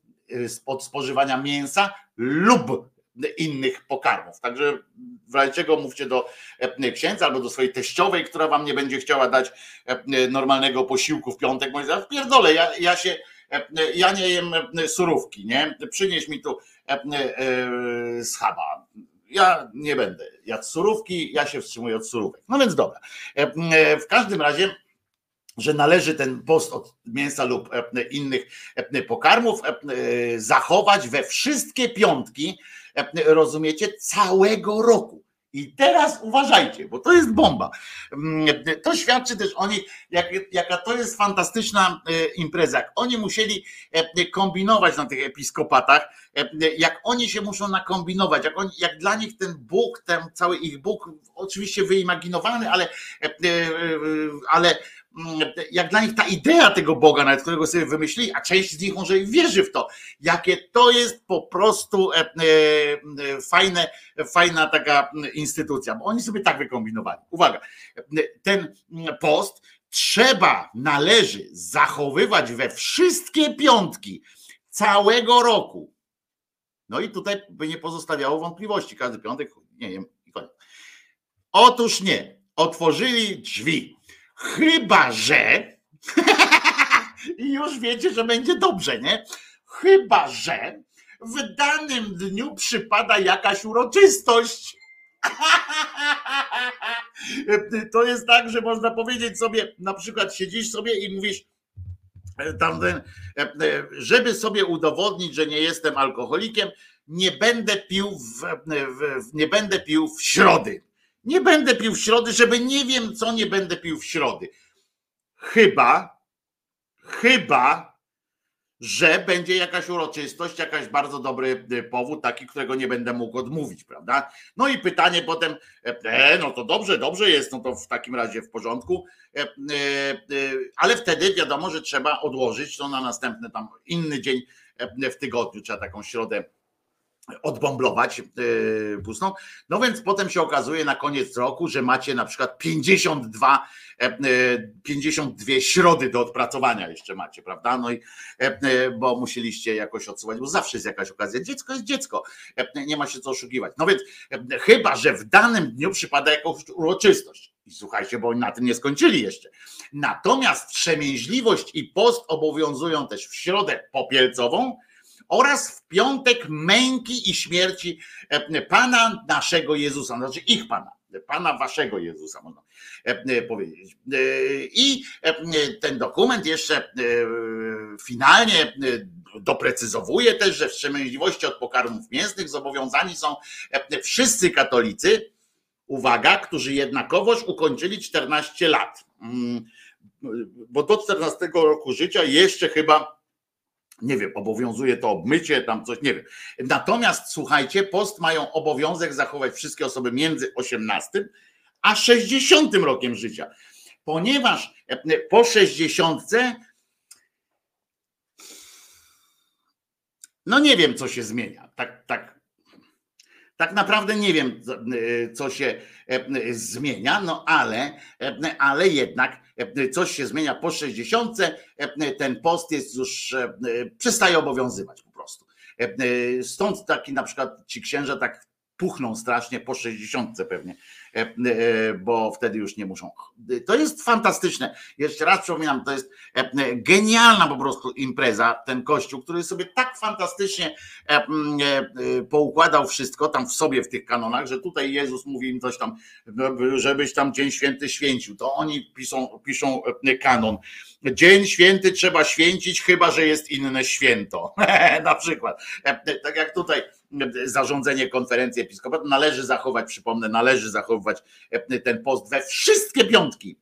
od spożywania mięsa lub innych pokarmów. Także w razie czego mówcie do księdza albo do swojej teściowej, która wam nie będzie chciała dać normalnego posiłku w piątek. Mówi, w pierdolę, ja, ja się ja nie jem surówki, nie? Przynieś mi tu schaba ja nie będę jadł surówki, ja się wstrzymuję od surówek. No więc dobra. E, e, w każdym razie że należy ten post od mięsa lub e, innych pokarmów zachować we wszystkie piątki, rozumiecie, całego roku. I teraz uważajcie, bo to jest bomba. Mm, to świadczy też o nich, jak, jaka to jest fantastyczna e, impreza. Jak oni musieli e, kombinować na tych episkopatach, e, jak oni się muszą nakombinować, jak, oni, jak dla nich ten Bóg, ten cały ich Bóg, oczywiście wyimaginowany, ale, ale jak dla nich ta idea tego Boga, nawet którego sobie wymyślili, a część z nich może i wierzy w to, jakie to jest po prostu e, e, fajne, fajna taka instytucja, bo oni sobie tak wykombinowali. Uwaga, ten post trzeba, należy zachowywać we wszystkie piątki całego roku. No i tutaj by nie pozostawiało wątpliwości, każdy piątek, nie wiem, i koniec. Otóż nie, otworzyli drzwi Chyba, że. I już wiecie, że będzie dobrze, nie? Chyba, że w danym dniu przypada jakaś uroczystość. To jest tak, że można powiedzieć sobie, na przykład siedzisz sobie i mówisz, e, tamten, e, e, żeby sobie udowodnić, że nie jestem alkoholikiem, nie będę pił w, w, nie będę pił w środy. Nie będę pił w środy, żeby nie wiem, co nie będę pił w środy. Chyba, chyba, że będzie jakaś uroczystość, jakaś bardzo dobry y, powód, taki, którego nie będę mógł odmówić, prawda? No i pytanie potem, e, no to dobrze, dobrze jest, no to w takim razie w porządku, e, e, ale wtedy wiadomo, że trzeba odłożyć to na następny tam inny dzień w tygodniu, trzeba taką środę odbomblować yy, pustą. No więc potem się okazuje na koniec roku, że macie na przykład 52, 52 e, e, środy do odpracowania jeszcze macie, prawda? No i bo musieliście jakoś odsuwać, bo zawsze jest jakaś okazja. Dziecko jest dziecko, nie ma się co oszukiwać. No więc chyba, że w danym dniu przypada jakaś uroczystość. I słuchajcie, bo na tym nie skończyli jeszcze. Natomiast wstrzemięźliwość i post obowiązują też w środę popielcową, oraz w piątek męki i śmierci e, Pana naszego Jezusa, znaczy ich Pana, Pana waszego Jezusa, można e, powiedzieć. E, I ten dokument jeszcze finalnie doprecyzowuje też, że wstrzemięźliwości od pokarmów mięsnych zobowiązani są wszyscy katolicy, uwaga, którzy jednakowoż ukończyli 14 lat. Mm, bo do 14 roku życia jeszcze chyba nie wiem, obowiązuje to obmycie, tam coś, nie wiem. Natomiast słuchajcie, post mają obowiązek zachować wszystkie osoby między 18 a 60 rokiem życia. Ponieważ po 60 no nie wiem, co się zmienia. Tak, tak, tak naprawdę nie wiem, co się zmienia, no ale, ale jednak coś się zmienia po 60. Ten post jest już, przestaje obowiązywać po prostu. Stąd taki na przykład ci księża tak puchną strasznie po 60 pewnie, e, e, bo wtedy już nie muszą. To jest fantastyczne. Jeszcze raz przypominam, to jest e, genialna po prostu impreza, ten kościół, który sobie tak fantastycznie poukładał wszystko tam w sobie w tych kanonach, że tutaj Jezus mówi im coś tam, żebyś tam Dzień Święty święcił. To oni piszą, piszą kanon. Dzień święty trzeba święcić, chyba że jest inne święto. Na przykład. Tak jak tutaj zarządzenie konferencji episkopatu. Należy zachować, przypomnę, należy zachowywać e, ten post we wszystkie piątki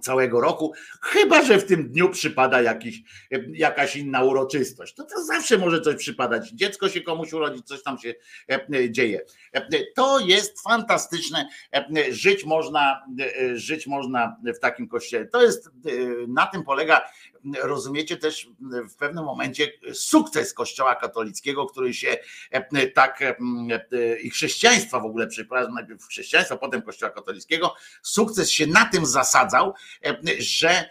całego roku, chyba że w tym dniu przypada jakiś, e, jakaś inna uroczystość. To, to zawsze może coś przypadać. Dziecko się komuś urodzić, coś tam się e, dzieje. To jest fantastyczne. Żyć można, żyć można w takim kościele. To jest, na tym polega rozumiecie też w pewnym momencie sukces Kościoła katolickiego, który się e, tak e, e, i chrześcijaństwa w ogóle, przepraszam, najpierw chrześcijaństwa, potem Kościoła katolickiego, sukces się na tym zasadzał, że,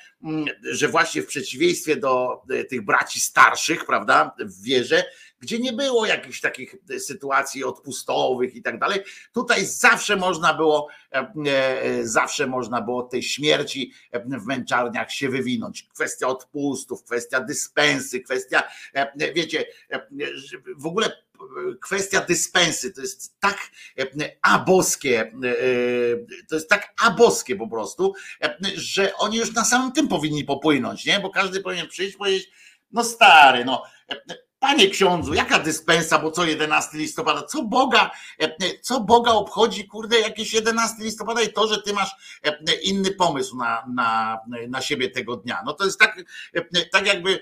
że właśnie w przeciwieństwie do tych braci starszych, prawda, w wierze, gdzie nie było jakichś takich sytuacji odpustowych i tak dalej. Tutaj zawsze można było, e, e, zawsze można było tej śmierci w męczarniach się wywinąć. Kwestia odpustów, kwestia dyspensy, kwestia, e, wiecie, w ogóle kwestia dyspensy to jest tak aboskie, to jest tak aboskie po prostu, że oni już na samym tym powinni popłynąć, nie? Bo każdy powinien przyjść powiedzieć, no stary, no Panie ksiądzu, jaka dyspensa, bo co 11 listopada? Co Boga, e, co Boga obchodzi, kurde, jakieś 11 listopada i to, że ty masz e, inny pomysł na, na, na siebie tego dnia. No to jest tak, e, tak jakby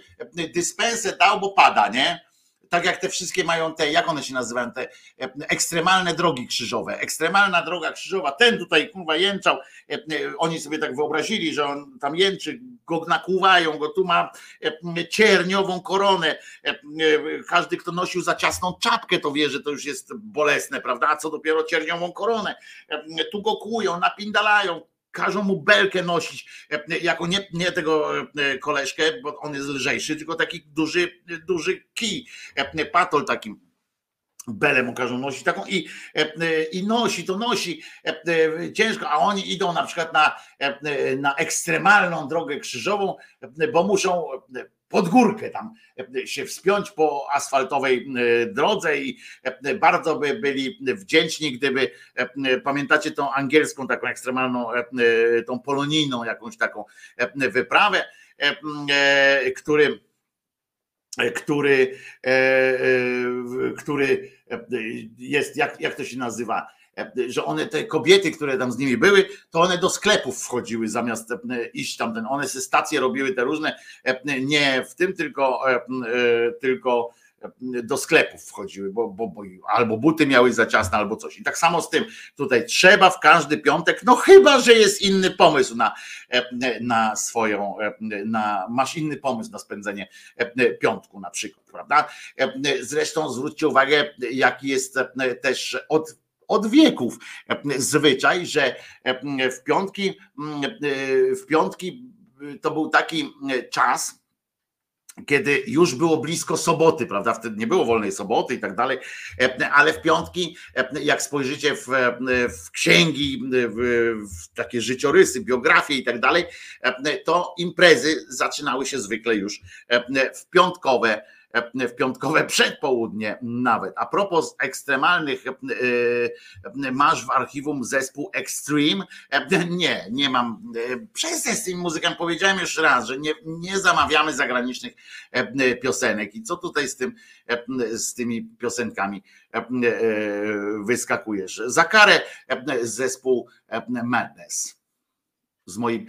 dyspensę dał, bo pada, nie? Tak jak te wszystkie mają te, jak one się nazywają, te e, ekstremalne drogi krzyżowe. Ekstremalna droga krzyżowa, ten tutaj kurwa jęczał, e, e, oni sobie tak wyobrazili, że on tam jęczy, go nakłuwają, go tu ma cierniową koronę. Każdy, kto nosił za ciasną czapkę, to wie, że to już jest bolesne, prawda? A co dopiero cierniową koronę. Tu go kłują, napindalają, każą mu belkę nosić, e, jako nie, nie tego e, koleżkę, bo on jest lżejszy, tylko taki duży, duży kij, e, patol takim belę mu każą nosić taką i, i nosi, to nosi ciężko, a oni idą na przykład na, na ekstremalną drogę krzyżową, bo muszą pod górkę tam e, się wspiąć po asfaltowej e, drodze i e, bardzo by byli wdzięczni, gdyby pamiętacie tą angielską, taką ekstremalną, tą polonijną jakąś taką wyprawę, który który, który jest, jak, jak to się nazywa, że one, te kobiety, które tam z nimi były, to one do sklepów wchodziły zamiast e, iść tam, ten, one se stacje robiły te różne, e, nie w tym, tylko, e, tylko do sklepów wchodziły, bo, bo, bo, albo buty miały za ciasne, albo coś. I tak samo z tym tutaj trzeba w każdy piątek, no chyba, że jest inny pomysł na, na swoją, na, masz inny pomysł na spędzenie piątku na przykład, prawda? Zresztą zwróćcie uwagę, jaki jest też od od wieków zwyczaj, że w piątki, w piątki to był taki czas, kiedy już było blisko soboty, prawda? Wtedy nie było wolnej soboty i tak dalej, ale w piątki, jak spojrzycie w, w księgi, w, w, takie życiorysy, biografie i tak dalej, to imprezy zaczynały się zwykle już w piątkowe w piątkowe przedpołudnie nawet. A propos ekstremalnych, e, e, masz w archiwum zespół Extreme? E, nie, nie mam. Przestań z tym muzyką, powiedziałem już raz, że nie, nie zamawiamy zagranicznych piosenek. I co tutaj z, tym, z tymi piosenkami wyskakujesz? Za karę zespół Madness. Z moim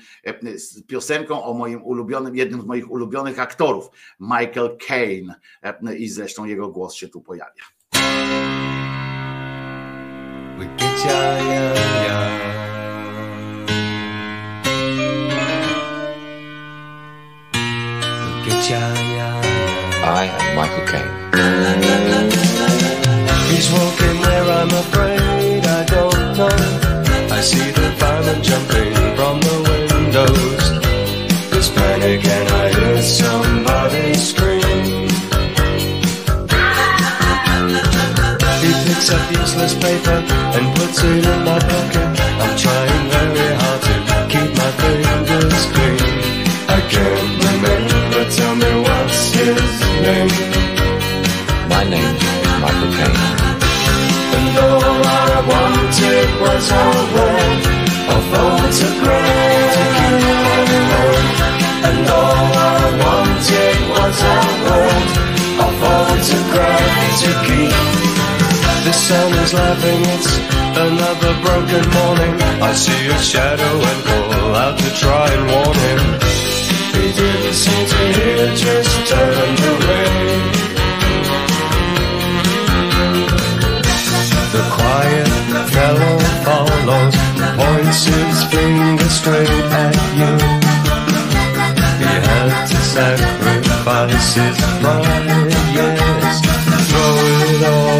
z piosenką o moim ulubionym, jednym z moich ulubionych aktorów, Michael Caine. I zresztą jego głos się tu pojawia. I am Michael Caine. He's walking where I'm afraid I don't know. I see the firemen jumping paper and puts it in my pocket. I'm trying very hard to keep my fingers clean. I can't remember, tell me what's his name. My name is Michael Caine. And all I wanted was a word, a photograph to keep my home. And all I wanted was a word, a photograph to keep. Sun is laughing, it's another broken morning. I see a shadow and call out to try and warn him. He didn't seem to hear, just turned away. The quiet fellow follows, points his finger straight at you. He had to sacrifice his pride, yes, throw it all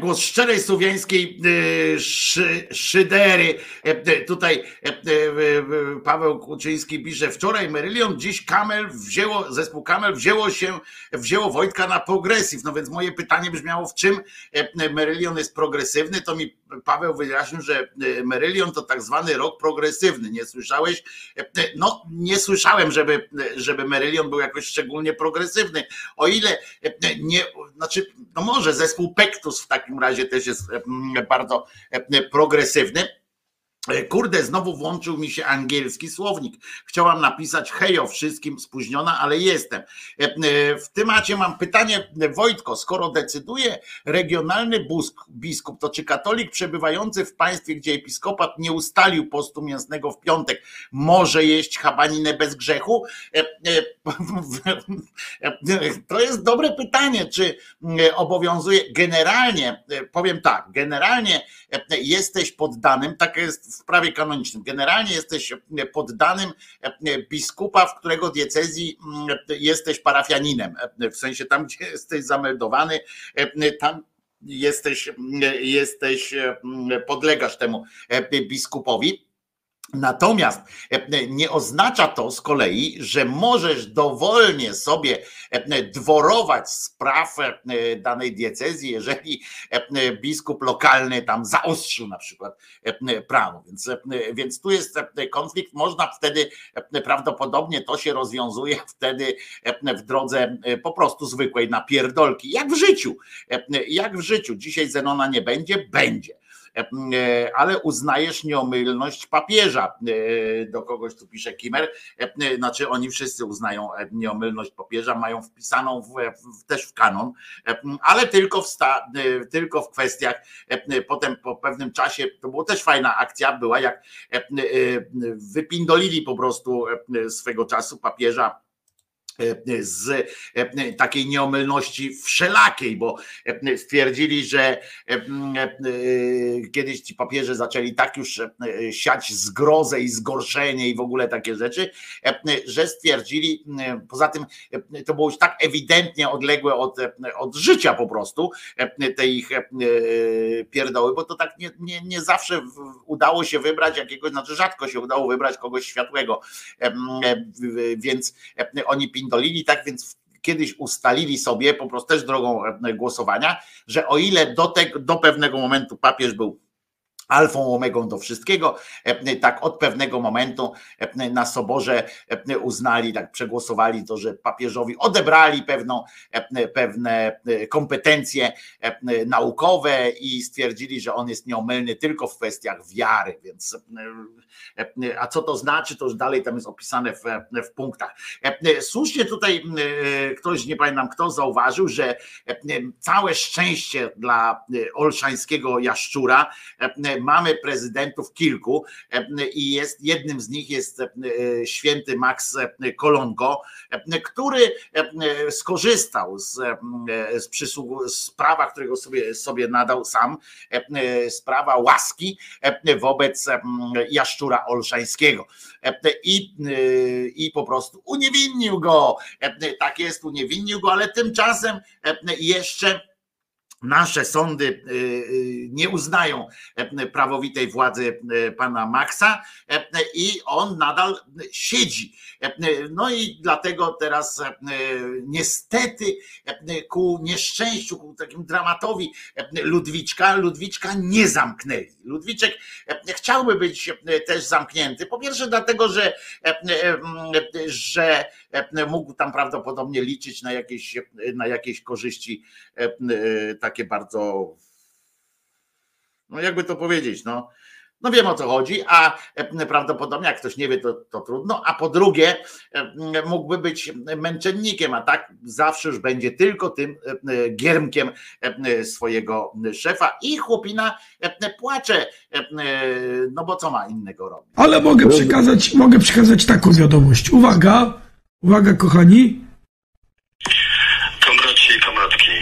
Głos szczerej słowiańskiej y, szy, szydery. E, e, Tutaj e, Paweł Kuczyński pisze, wczoraj Merylion, dziś Kamel wzięło, zespół Kamel wzięło się, wzięło Wojtka na progresyw. No więc moje pytanie brzmiało, w czym Merylion jest progresywny? To mi Paweł wyjaśnił, że Merylion to tak zwany rok progresywny. Nie słyszałeś? No nie słyszałem, żeby, żeby Merylion był jakoś szczególnie progresywny. O ile nie, może zespół Pektus w takim razie też jest e, bardzo e, progresywny. Kurde, znowu włączył mi się angielski słownik. Chciałam napisać hejo wszystkim, spóźniona, ale jestem. E, e, W temacie mam pytanie, Wojtko, skoro decyduje regionalny biskup, to czy katolik przebywający w państwie, gdzie episkopat nie ustalił postu mięsnego w piątek, może jeść habaninę bez grzechu? E, To jest dobre pytanie, czy obowiązuje generalnie, powiem tak, generalnie jesteś poddanym, tak jest w prawie kanonicznym, generalnie jesteś e, poddanym e, biskupa, w którego diecezji mm, jesteś parafianinem, e, w sensie tam, gdzie jesteś zameldowany, e, tam jesteś, mm, jesteś, e, mm, podlegasz temu e, biskupowi. Natomiast e, nie oznacza to z kolei, że możesz dowolnie sobie e, dworować spraw e, danej diecezji, jeżeli biskup lokalny tam zaostrzył na przykład prawo. Więc, więc tu jest konflikt, można wtedy prawdopodobnie to się rozwiązuje wtedy w drodze po prostu zwykłej napierdolki, jak w życiu. Jak w życiu. Dzisiaj Zenona nie będzie, będzie ale uznajesz nieomylność papieża. E, Do kogoś tu pisze Kimer. E, Znaczy oni wszyscy uznają e, nieomylność papieża, mają wpisaną w, w, też w kanon, e, ale tylko w, sta, e, tylko w kwestiach. e, Potem po pewnym czasie, to była też fajna akcja, była jak e, e, wypindolili po prostu e, swego czasu papieża e, z e, takiej nieomylności wszelakiej, bo e, stwierdzili, że e, e, kiedyś ci papieże zaczęli tak już e, siać zgrozę i zgorszenie i w ogóle takie rzeczy, e, że stwierdzili, e, poza tym e, to było już tak ewidentnie odległe od, e, od życia po prostu, e, te ich e, pierdoły, bo to tak nie, nie, nie zawsze udało się wybrać jakiegoś, znaczy rzadko się udało wybrać kogoś światłego, E, e, więc e, oni pindolili, tak więc kiedyś ustalili sobie, po prostu też drogą e, głosowania, że o ile do, tego, do pewnego momentu papież był alfą, omegą do wszystkiego, e, tak od pewnego momentu e, na soborze e, uznali, tak przegłosowali to, że papieżowi odebrali pewną, e, pewne e, kompetencje e, naukowe i stwierdzili, że on jest nieomylny tylko w kwestiach wiary, więc e, e, a co to znaczy, to już dalej tam jest opisane w, w punktach. E, Słusznie tutaj e, ktoś, nie pamiętam kto, zauważył, że e, całe szczęście dla e, olszańskiego jaszczura e, mamy prezydentów kilku e, i jest jednym z nich jest e, święty Max e, Kolonko, e, który skorzystał z, z przysługu, z prawa, którego sobie, sobie nadał sam, z prawa łaski wobec jaszczura olszańskiego i, i po prostu uniewinnił go. Tak jest, uniewinnił go, ale tymczasem jeszcze nasze sądy y, y, nie uznają e, prawowitej władzy e, pana Maxa e, i on nadal siedzi. No i dlatego teraz niestety ku nieszczęściu, ku takim dramatowi Ludwiczka, Ludwiczka nie zamknęli. Ludwiczek chciałby być też zamknięty. Po pierwsze dlatego, że, że mógł tam prawdopodobnie liczyć na jakieś, na jakieś korzyści e, takie bardzo, no jakby to powiedzieć, no, no wiem o co chodzi, a e, prawdopodobnie jak ktoś nie wie, to, to trudno, a po drugie e, mógłby być męczennikiem, a tak zawsze już będzie tylko tym e, giermkiem swojego szefa i chłopina płacze, no bo co ma innego robić. Ale mogę przekazać, mogę przekazać taką wiadomość. Uwaga, uwaga kochani. Kamraci i kamratki,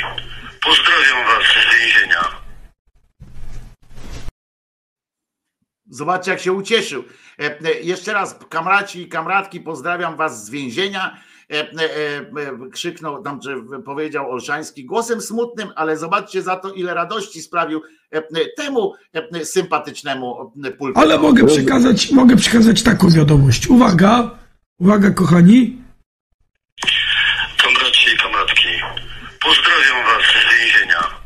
pozdrawiam was z więzienia. Zobaczcie, jak się ucieszył. E, e, Jeszcze raz, kamraci i kamratki, pozdrawiam Was z więzienia. e, krzyknął tam, że powiedział Olszański głosem smutnym, ale zobaczcie za to, ile radości sprawił temu sympatycznemu pulpetowi. Ale mogę przekazać, mogę przekazać taką wiadomość. Uwaga, uwaga kochani. Pozdrawiam was z więzienia.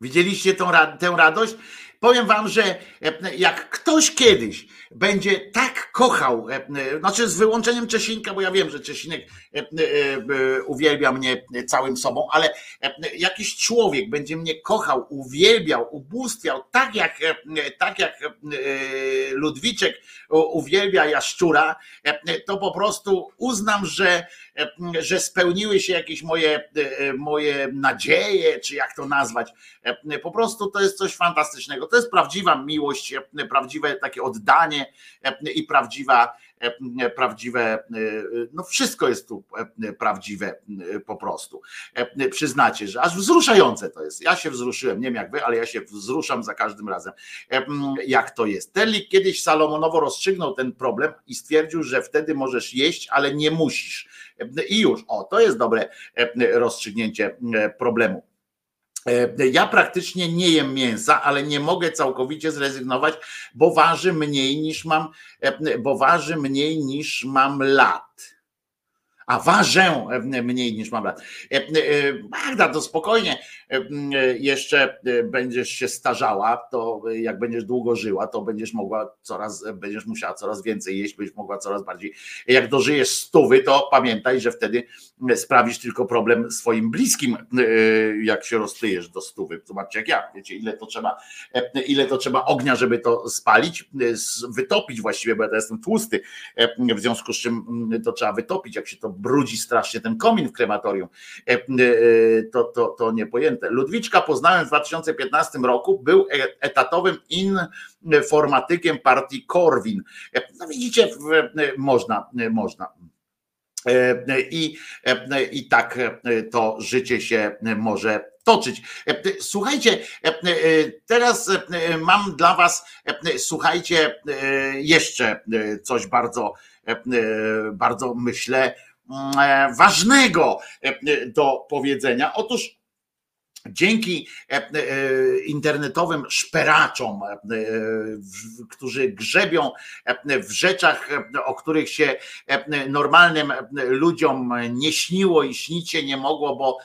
Widzieliście tą, tę radość? Powiem wam, że e, jak ktoś kiedyś będzie tak kochał, e, e, znaczy z wyłączeniem Czesinka, bo ja wiem, że Czesinek uwielbia mnie całym sobą, ale jakiś człowiek będzie mnie kochał, uwielbiał, ubóstwiał, tak jak, tak jak Ludwiczek uwielbia jaszczura, to po prostu uznam, że, że spełniły się jakieś moje, e, moje nadzieje, czy jak to nazwać. E, Po prostu to jest coś fantastycznego. To jest prawdziwa miłość, e, prawdziwe takie oddanie e, i prawdziwa, e, prawdziwe, e, no wszystko jest tu e, prawdziwe e, po prostu. E, Przyznacie, że aż wzruszające to jest. Ja się wzruszyłem, nie wiem jak wy, ale ja się wzruszam za każdym razem, e, jak to jest. Terlik kiedyś Salomonowo rozstrzygnął ten problem i stwierdził, że wtedy możesz jeść, ale nie musisz. E, I już, o, to jest dobre e, rozstrzygnięcie e, problemu. E, Ja praktycznie nie jem mięsa, ale nie mogę całkowicie zrezygnować, bo waży mniej niż mam, bo waży mniej niż mam lat. A ważę mniej niż mam lat. Magda, to spokojnie jeszcze e, będziesz się starzała, to e, jak będziesz długo żyła, to będziesz mogła coraz, e, będziesz musiała coraz więcej jeść, będziesz mogła coraz bardziej. Jak dożyjesz stówy, to pamiętaj, że wtedy e, sprawisz tylko problem swoim bliskim, e, jak się roztyjesz do stówy. Zobaczcie, jak ja, wiecie, ile to trzeba, e, ile to trzeba ognia, żeby to spalić, e, wytopić właściwie, bo ja jestem tłusty, e, w związku z czym mm, to trzeba wytopić, jak się to brudzi strasznie ten komin w krematorium, e, e, to, to, to niepojęte. Ludwiczka poznałem w 2015 roku, był e- etatowym informatykiem partii Korwin. No widzicie, e, można, e, można. E, I, I tak to życie się może toczyć. Słuchajcie, teraz mam dla Was, słuchajcie, jeszcze coś bardzo, bardzo myślę, mm, ważnego do powiedzenia. Otóż Dzięki e, e, internetowym szperaczom, e, którzy grzebią w rzeczach, o których się normalnym ludziom nie śniło i śnić się nie mogło, bo,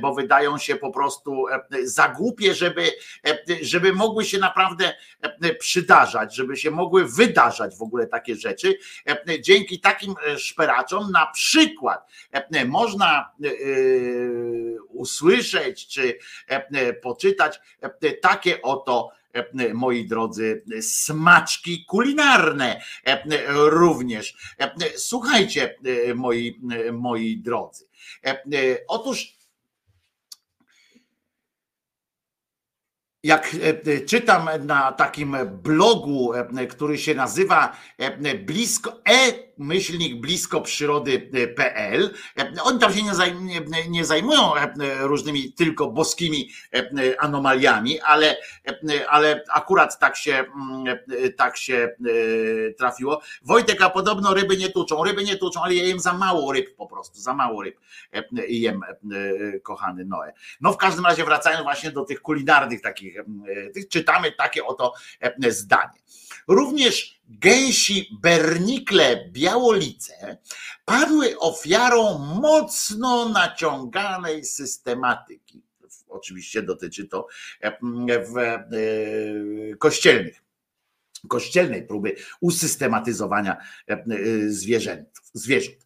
bo wydają się po prostu za głupie, żeby, żeby mogły się naprawdę przydarzać, żeby się mogły wydarzać w ogóle takie rzeczy. Dzięki takim szperaczom na przykład można usłyszeć czy e, poczytać e, takie oto e, moi drodzy, smaczki kulinarne e, również. E, Słuchajcie, e, moi, e, moi drodzy. E, e, Otóż jak e, czytam na takim blogu, e, który się nazywa e, blisko e-myślnik blisko przyrody.pl, e, oni tam się nie, zajm, nie, nie zajmują e, różnymi tylko boskimi e, anomaliami, ale, e, ale akurat tak się, mm, e, tak się e, trafiło. Wojtek, a podobno ryby nie tuczą. Ryby nie tuczą, ale ja jem za mało ryb po prostu, za mało ryb e, jem, e, kochany Noe. No w każdym razie wracając właśnie do tych kulinarnych takich, e, czytamy takie oto e, zdanie. Również gęsi bernikle białolice padły ofiarą mocno naciąganej systematyki. Oczywiście dotyczy to e, w e, kościelnych kościelnej próby usystematyzowania e, zwierzęt, zwierząt.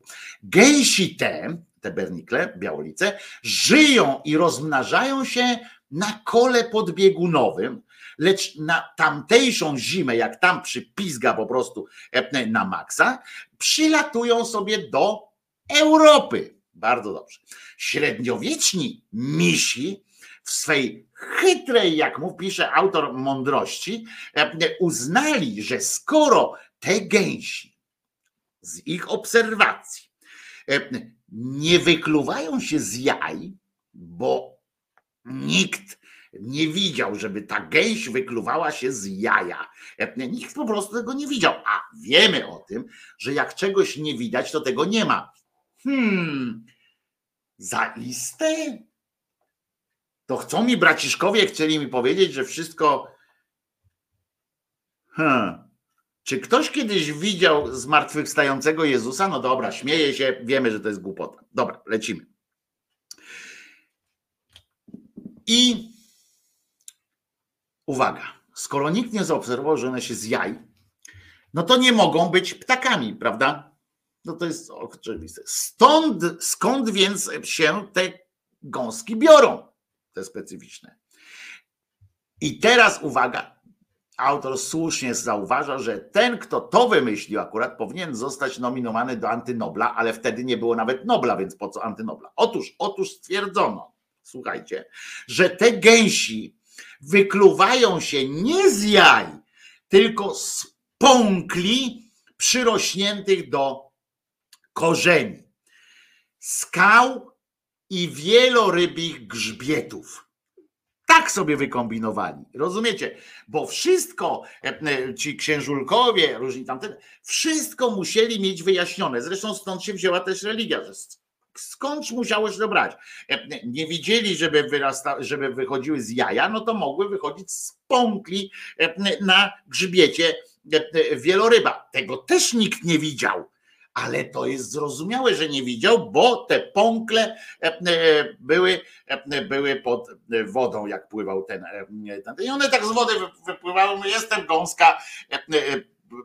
Gęsi te, te bernikle, białolice, żyją i rozmnażają się na kole podbiegunowym, lecz na tamtejszą zimę, jak tam przypizga po prostu na maksa, przylatują sobie do Europy. Bardzo dobrze. Średniowieczni misi w swej chytrej, jak mu pisze autor mądrości, uznali, że skoro te gęsi z ich obserwacji nie wykluwają się z jaj, bo nikt nie widział, żeby ta gęś wykluwała się z jaja. Nikt po prostu tego nie widział. A wiemy o tym, że jak czegoś nie widać, to tego nie ma. Hmm, zaiste? To chcą mi braciszkowie, chcieli mi powiedzieć, że wszystko. Hmm. Czy ktoś kiedyś widział zmartwychwstającego Jezusa? No dobra, śmieje się, wiemy, że to jest głupota. Dobra, lecimy. I uwaga, skoro nikt nie zaobserwował, że one się z jaj, no to nie mogą być ptakami, prawda? No to jest oczywiste. Stąd, skąd więc się te gąski biorą, te specyficzne? I teraz uwaga, autor słusznie zauważa, że ten, kto to wymyślił akurat, powinien zostać nominowany do antynobla, ale wtedy nie było nawet Nobla, więc po co antynobla? Otóż, otóż stwierdzono, słuchajcie, że te gęsi wykluwają się nie z jaj, tylko z pąkli przyrośniętych do korzeni, skał i wielorybich grzbietów. Tak sobie wykombinowali. Rozumiecie? Bo wszystko, e, ci księżulkowie, różni tamten, wszystko musieli mieć wyjaśnione. Zresztą stąd się wzięła też religia, że skądś musiałeś to. E, nie widzieli, żeby, wyrasta, żeby wychodziły z jaja, no to mogły wychodzić z pąkli e, na grzbiecie wieloryba. Tego też nikt nie widział ale to jest zrozumiałe, że nie widział, bo te pąkle e, e, były, e, były pod wodą, jak pływał ten, ten. I one tak z wody wypływały. Jestem gąska,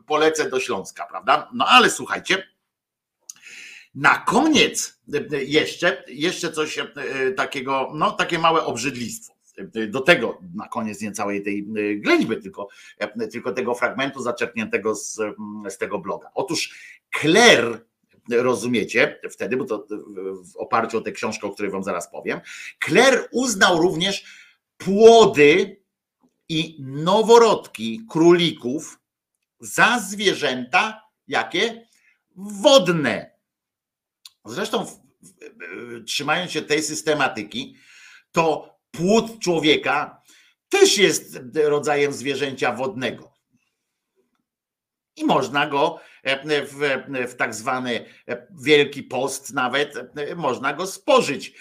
polecę do Śląska, prawda? No ale słuchajcie. Na koniec jeszcze, jeszcze coś takiego, no takie małe obrzydlistwo do tego na koniec nie całej tej ględźby, tylko, tylko tego fragmentu zaczerpniętego z, z tego bloga. Otóż Kler, rozumiecie wtedy, bo to w oparciu o tę książkę, o której wam zaraz powiem, Kler uznał również płody i noworodki królików za zwierzęta jakie? Wodne. Zresztą trzymając się tej systematyki, to płód człowieka też jest rodzajem zwierzęcia wodnego. I można go w, w tak zwany e, Wielki Post nawet, e, można go spożyć.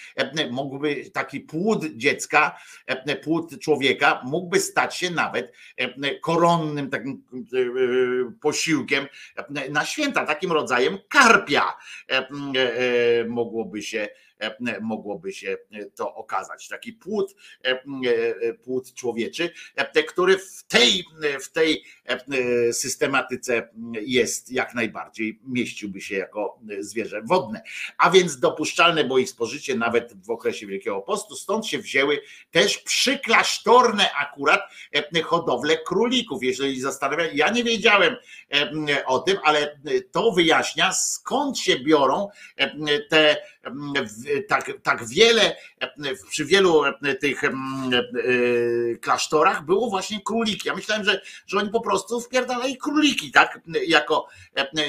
Mógłby taki płód dziecka, płód człowieka mógłby stać się nawet koronnym takim posiłkiem na święta, takim rodzajem karpia mogłoby się mogłoby się to okazać. Taki płód, płód człowieczy, który w tej, w tej systematyce jest jak najbardziej, mieściłby się jako zwierzę wodne. A więc dopuszczalne było ich spożycie nawet w okresie Wielkiego Postu, stąd się wzięły też przyklasztorne akurat hodowle królików. Jeżeli zastanawiam, ja nie wiedziałem o tym, ale to wyjaśnia skąd się biorą te tak, tak wiele, przy wielu tych klasztorach było właśnie króliki. Ja myślałem, że, że oni po prostu wpierdalali króliki, tak, jako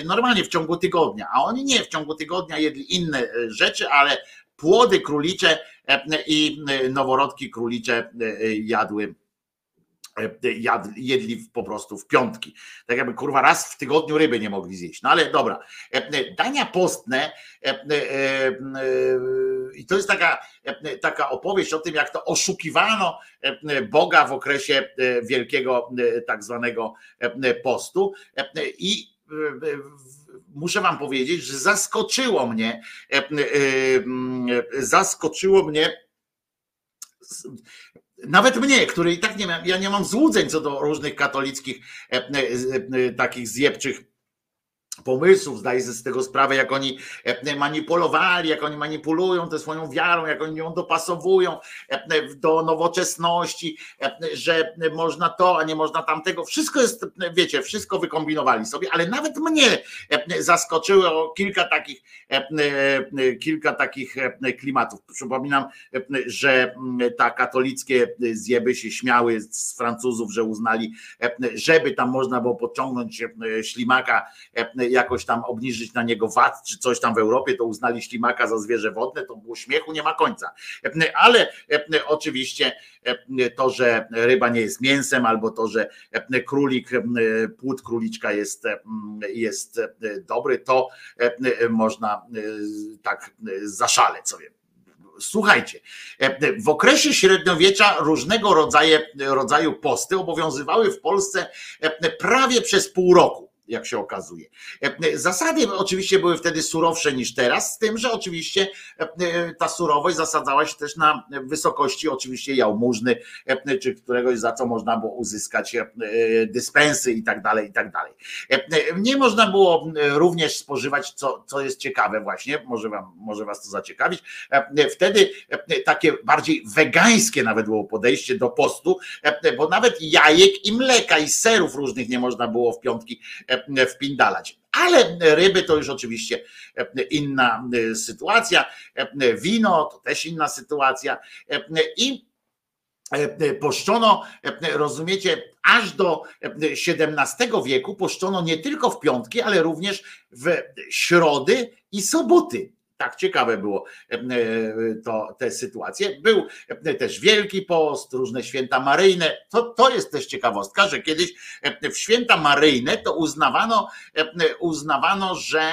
normalnie w ciągu tygodnia, a oni nie, w ciągu tygodnia jedli inne rzeczy, ale płody królicze i noworodki królicze jadły jadli, jedli po prostu w piątki. Tak jakby kurwa raz w tygodniu ryby nie mogli zjeść. No ale dobra. Dania postne i to jest taka, taka opowieść o tym, jak to oszukiwano Boga w okresie wielkiego tak zwanego postu i muszę wam powiedzieć, że zaskoczyło mnie zaskoczyło mnie nawet mnie, który i tak nie mam, ja nie mam złudzeń co do różnych katolickich e, e, e, takich zjebczych pomysłów, zdaję sobie z tego sprawę, jak oni manipulowali, jak oni manipulują tę swoją wiarą, jak oni ją dopasowują do nowoczesności, że można to, a nie można tamtego. Wszystko jest, wiecie, wszystko wykombinowali sobie, ale nawet mnie zaskoczyło kilka takich, kilka takich klimatów. Przypominam, że ta katolickie zjeby się śmiały z Francuzów, że uznali, żeby tam można było podciągnąć ślimaka jakoś tam obniżyć na niego VAT czy coś tam w Europie, to uznali ślimaka za zwierzę wodne, to było śmiechu, nie ma końca. Ale oczywiście to, że ryba nie jest mięsem, albo to, że królik, płód króliczka jest, jest dobry, to można tak zaszaleć sobie. Słuchajcie, w okresie średniowiecza różnego rodzaju, rodzaju posty obowiązywały w Polsce prawie przez pół roku jak się okazuje. Zasady oczywiście były wtedy surowsze niż teraz, z tym, że oczywiście ta surowość zasadzała się też na wysokości oczywiście jałmużny, czy któregoś za co można było uzyskać dyspensy i tak dalej, i tak dalej. Nie można było również spożywać, co, co jest ciekawe właśnie, może, wam, może was to zaciekawić, wtedy takie bardziej wegańskie nawet było podejście do postu, bo nawet jajek i mleka i serów różnych nie można było w piątki wpindalać. Ale ryby to już oczywiście inna sytuacja. Wino to też inna sytuacja. I poszczono, rozumiecie, aż do XVII wieku poszczono nie tylko w piątki, ale również w środy i soboty tak ciekawe było e, to, te sytuacje. Był e, też Wielki Post, różne święta maryjne. To, to jest też ciekawostka, że kiedyś e, w święta maryjne to uznawano, uznawano, że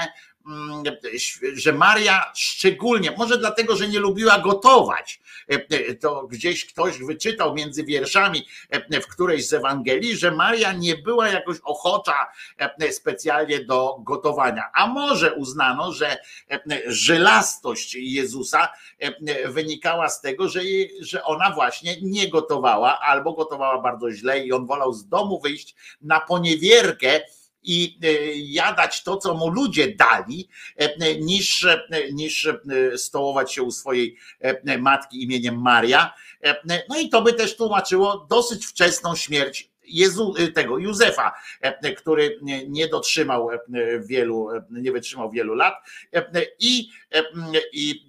że Maria szczególnie, może dlatego, że nie lubiła gotować, e, e, to gdzieś ktoś wyczytał między wierszami e, w którejś z Ewangelii, że Maria nie była jakoś ochocza specjalnie do gotowania. A może uznano, że żelastość Jezusa wynikała z tego, że, że ona właśnie nie gotowała albo gotowała bardzo źle i on wolał z domu wyjść na poniewierkę i e, jadać to, co mu ludzie dali, e, niż, e, niż stołować się u swojej matki imieniem Maria. No i to by też tłumaczyło dosyć wczesną śmierć Jezu, tego Józefa, który nie dotrzymał wielu, nie wytrzymał wielu lat i, i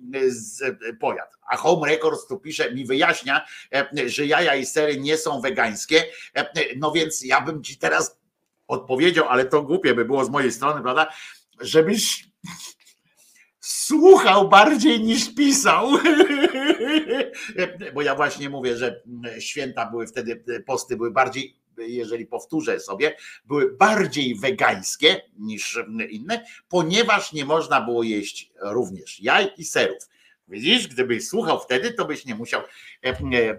pojadł. A Home Records tu pisze, mi wyjaśnia, że jaja i sery nie są wegańskie. No więc ja bym ci teraz odpowiedział, ale to głupie by było z mojej strony, prawda? Żebyś słuchał bardziej niż pisał. Bo ja właśnie mówię, że święta były wtedy, posty były bardziej, jeżeli powtórzę sobie, były bardziej wegańskie niż inne, ponieważ nie można było jeść również jaj i serów. Widzisz, gdybyś słuchał wtedy, to byś nie musiał e, e, e,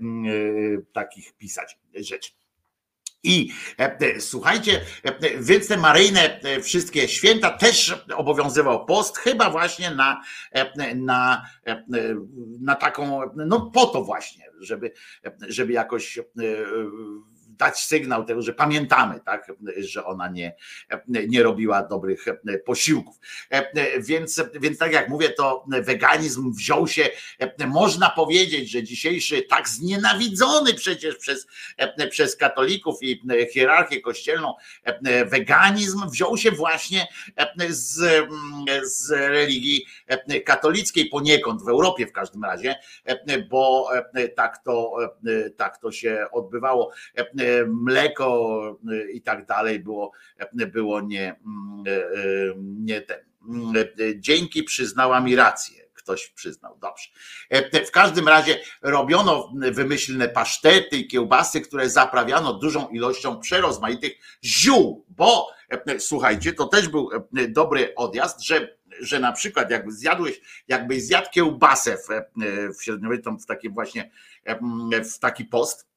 takich pisać rzeczy. I e, e, słuchajcie, e, więc te maryjne wszystkie święta też obowiązywał post, chyba właśnie na, na, na taką, no po to właśnie, żeby, żeby jakoś dać sygnał tego, że pamiętamy, tak, że ona nie, nie robiła dobrych posiłków. Więc, więc tak jak mówię, to weganizm wziął się, można powiedzieć, że dzisiejszy tak znienawidzony przecież przez, przez katolików i hierarchię kościelną weganizm wziął się właśnie z, z religii katolickiej poniekąd, w Europie w każdym razie, bo tak to, tak to się odbywało mleko y, i tak dalej było, było nie, mm, y, nie ten. Dzięki przyznała mi rację ktoś przyznał. Dobrze. W każdym razie robiono wymyślne pasztety i kiełbasy, które zaprawiano dużą ilością przerozmaitych ziół, bo słuchajcie, to też był dobry odjazd, że że na przykład jakby zjadłeś, jakbyś zjadł kiełbasę w, w średniowieczną, w taki właśnie w taki post,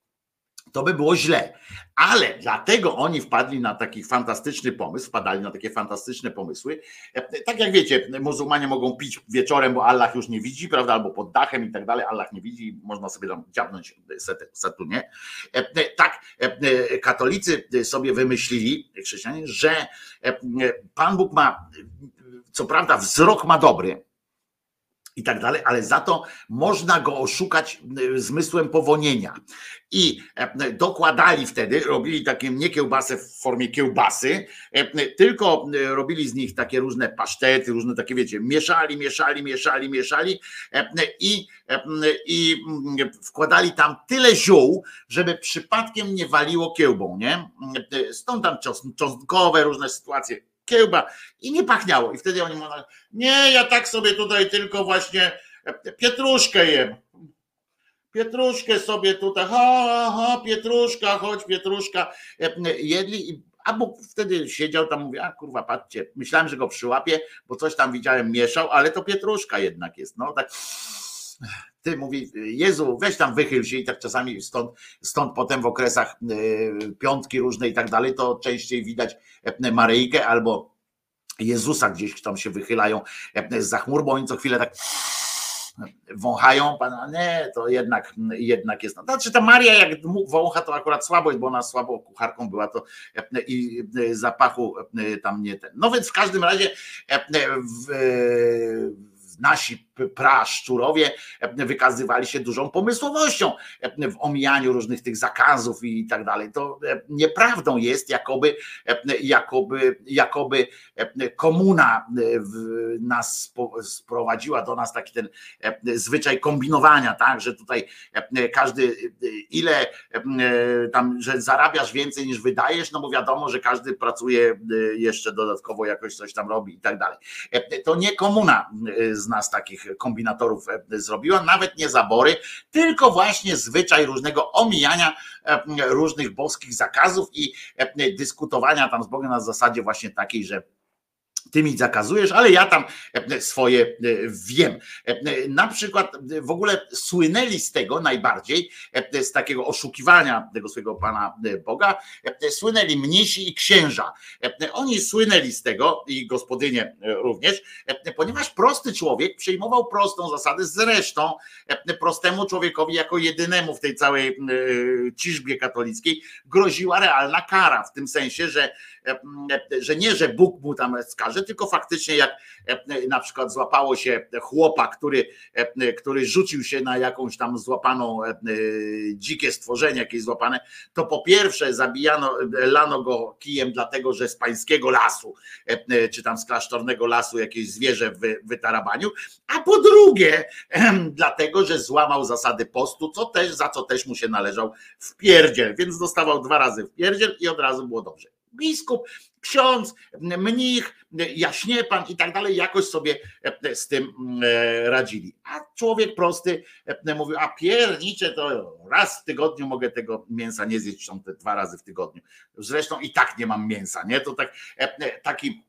to by było źle. Ale dlatego oni wpadli na taki fantastyczny pomysł, wpadali na takie fantastyczne pomysły. Tak jak wiecie, muzułmanie mogą pić wieczorem, bo Allah już nie widzi, prawda, albo pod dachem i tak dalej, Allah nie widzi, można sobie tam dziabnąć nie. Tak, katolicy sobie wymyślili, chrześcijanie, że Pan Bóg ma, co prawda wzrok ma dobry, i tak dalej, ale za to można go oszukać zmysłem powonienia. I e, dokładali wtedy, robili takie nie kiełbasę w formie kiełbasy, e, tylko e, robili z nich takie różne pasztety, różne takie, wiecie, mieszali, mieszali, mieszali, mieszali i, i mm, wkładali tam tyle ziół, żeby przypadkiem nie waliło kiełbą, nie? Stąd tam czosnkowe różne sytuacje kiełba i nie pachniało. I wtedy oni mówią, nie, ja tak sobie tutaj tylko właśnie pietruszkę jem. Pietruszkę sobie tutaj, ha, ha, pietruszka, chodź, pietruszka. Jedli i a Bóg wtedy siedział tam, mówi, a kurwa, patrzcie, myślałem, że go przyłapie, bo coś tam widziałem, mieszał, ale to pietruszka jednak jest, no tak ty mówi, Jezu, weź tam wychyl się i tak czasami stąd, stąd potem w okresach y, piątki różne i tak dalej, to częściej widać e, Maryjkę albo Jezusa gdzieś tam się wychylają e, z chmur, bo oni co chwilę tak wąchają pana, nie, to jednak, jednak jest. Znaczy ta Maria jak wącha, to akurat słabo jest, bo ona słabo kucharką była, to e, i zapachu tam nie ten. No więc w każdym razie w, nasi praszczurowie wykazywali się dużą pomysłowością w omijaniu różnych tych zakazów i tak dalej. To nieprawdą jest, jakoby, jakoby, jakoby komuna nas sprowadziła do nas taki ten zwyczaj kombinowania, tak, że tutaj każdy ile tam, że zarabiasz więcej niż wydajesz, no bo wiadomo, że każdy pracuje jeszcze dodatkowo jakoś coś tam robi i tak dalej. To nie komuna z nas takich kombinatorów e, zrobiła, nawet nie zabory, tylko właśnie zwyczaj różnego omijania e, różnych boskich zakazów i e, dyskutowania tam z Bogiem na zasadzie właśnie takiej, że ty mi zakazujesz, ale ja tam e, swoje e, wiem. E, na przykład w ogóle słynęli z tego najbardziej, z takiego oszukiwania tego swojego Pana Boga, słynęli mnisi i księża. Oni słynęli z tego i gospodynie również, ponieważ prosty człowiek przyjmował prostą zasadę, zresztą prostemu człowiekowi jako jedynemu w tej całej ciżbie katolickiej groziła realna kara, w tym sensie, że E, że nie, że Bóg mu tam skaże, tylko faktycznie jak e, na przykład złapało się chłopa, który, e, który rzucił się na jakąś tam złapaną dzikie stworzenie, jakieś złapane, to po pierwsze zabijano, lano go kijem dlatego, że z pańskiego lasu, czy tam z klasztornego lasu jakieś zwierzę w wytarabaniu, a po drugie dlatego, że złamał zasady postu, co też, za co też mu się należał w pierdziel, więc dostawał dwa razy w pierdziel i od razu było dobrze biskup, ksiądz, mnich, jaśniepan i tak dalej, jakoś sobie e, z tym e, radzili. A człowiek prosty e, mówił, a piernicze to raz w tygodniu mogę tego mięsa nie zjeść, są te dwa razy w tygodniu. Zresztą i tak nie mam mięsa, nie? To tak, taki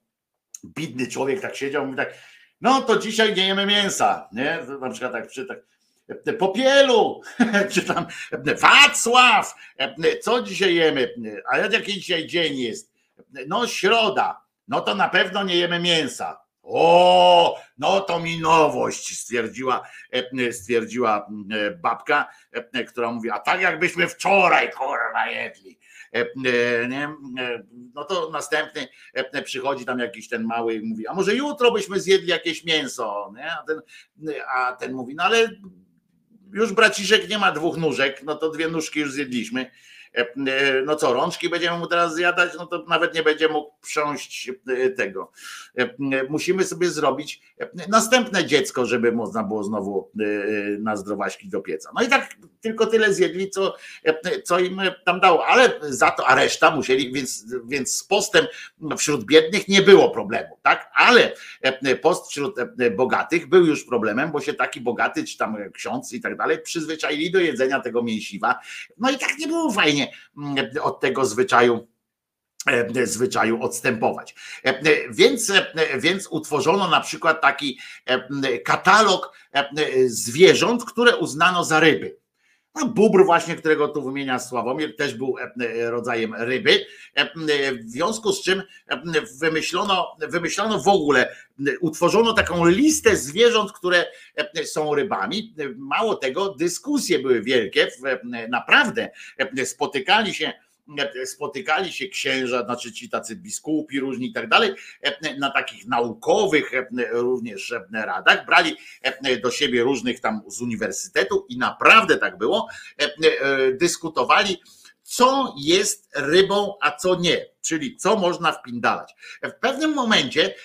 bidny człowiek tak siedział, mówi tak, no to dzisiaj nie jemy mięsa, nie? Na przykład tak przy tak, Popielu, czy tam Wacław, co dzisiaj jemy? A jaki dzisiaj dzień jest? No środa, no to na pewno nie jemy mięsa. O, no to mi nowość, stwierdziła, stwierdziła babka, która mówi, a tak jakbyśmy wczoraj kurwa jedli. Nie? No to następny przychodzi tam jakiś ten mały i mówi, a może jutro byśmy zjedli jakieś mięso, nie? A, ten, a ten mówi, no ale już braciszek nie ma dwóch nóżek, no to dwie nóżki już zjedliśmy. E, e, no co, rączki będziemy mu teraz zjadać, no to nawet nie będzie mógł prząść e, tego. Musimy sobie zrobić następne dziecko, żeby można było znowu na zdrowaśki do pieca. No i tak tylko tyle zjedli, co, co im tam dało, ale za to, a reszta musieli, więc, więc z postem wśród biednych nie było problemu, tak? Ale post wśród bogatych był już problemem, bo się taki bogaty, czy tam ksiądz i tak dalej, przyzwyczaili do jedzenia tego mięsiwa. No i tak nie było fajnie Mm, od tego zwyczaju e, zwyczaju odstępować. E, więc, e, więc utworzono na przykład taki katalog zwierząt, które uznano za ryby. No, bóbr właśnie, którego tu wymienia Sławomir, też był rodzajem ryby, w związku z czym wymyślono, wymyślono w ogóle, utworzono taką listę zwierząt, które są rybami. Mało tego, dyskusje były wielkie, naprawdę spotykali się spotykali się księża, znaczy ci tacy biskupi różni i tak dalej, na takich naukowych również radach, brali do siebie różnych tam z uniwersytetu i naprawdę tak było, dyskutowali, co jest rybą, a co nie, czyli co można wpindalać. W pewnym momencie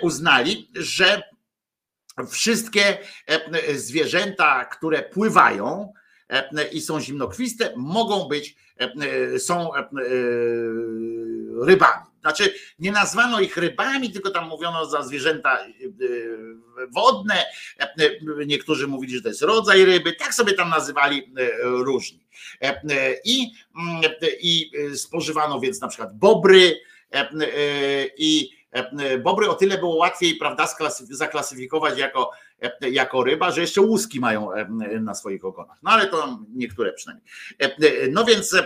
uznali, że wszystkie zwierzęta, które pływają, i są zimnokrwiste, mogą być, są rybami. Znaczy, nie nazwano ich rybami, tylko tam mówiono za zwierzęta wodne. Niektórzy mówili, że to jest rodzaj ryby. Tak sobie tam nazywali różni. I, i spożywano więc na przykład bobry i E, bobry o tyle było łatwiej, prawda, zaklasyfikować jako, e, jako ryba, że jeszcze łuski mają e, na swoich ogonach. No ale to niektóre przynajmniej. No więc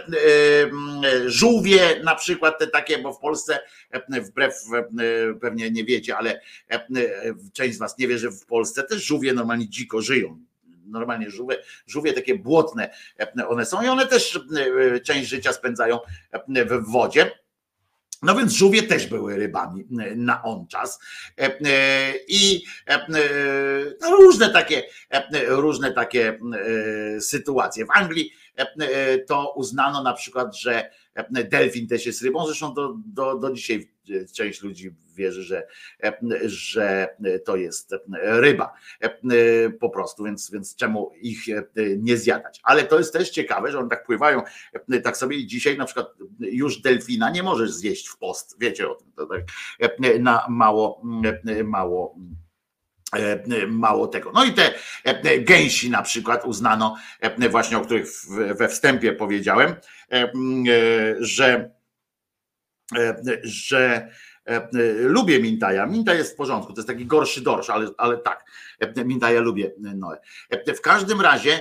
żółwie na przykład te takie, bo w Polsce wbrew pewnie nie wiecie, ale część z was nie wie, że w Polsce też żółwie normalnie dziko żyją normalnie żółwie, żółwie takie błotne one są i one też część życia spędzają w wodzie. No więc żółwie też były rybami e, na on czas. E, e, I no różne takie, różne takie sytuacje. W Anglii to uznano na przykład, że delfin też jest rybą. Zresztą do, do, do dzisiaj część ludzi wierzy, że, że to jest ryba po prostu, więc, więc czemu ich nie zjadać. Ale to jest też ciekawe, że one tak pływają tak sobie dzisiaj na przykład już delfina nie możesz zjeść w post, wiecie o tym, to tak na mało, mało mało tego. No i te gęsi na przykład uznano, właśnie o których we wstępie powiedziałem, że że lubię Mintaja. Minta jest w porządku, to jest taki gorszy dorsz, ale, ale tak, Mintaja lubię Noe. W każdym razie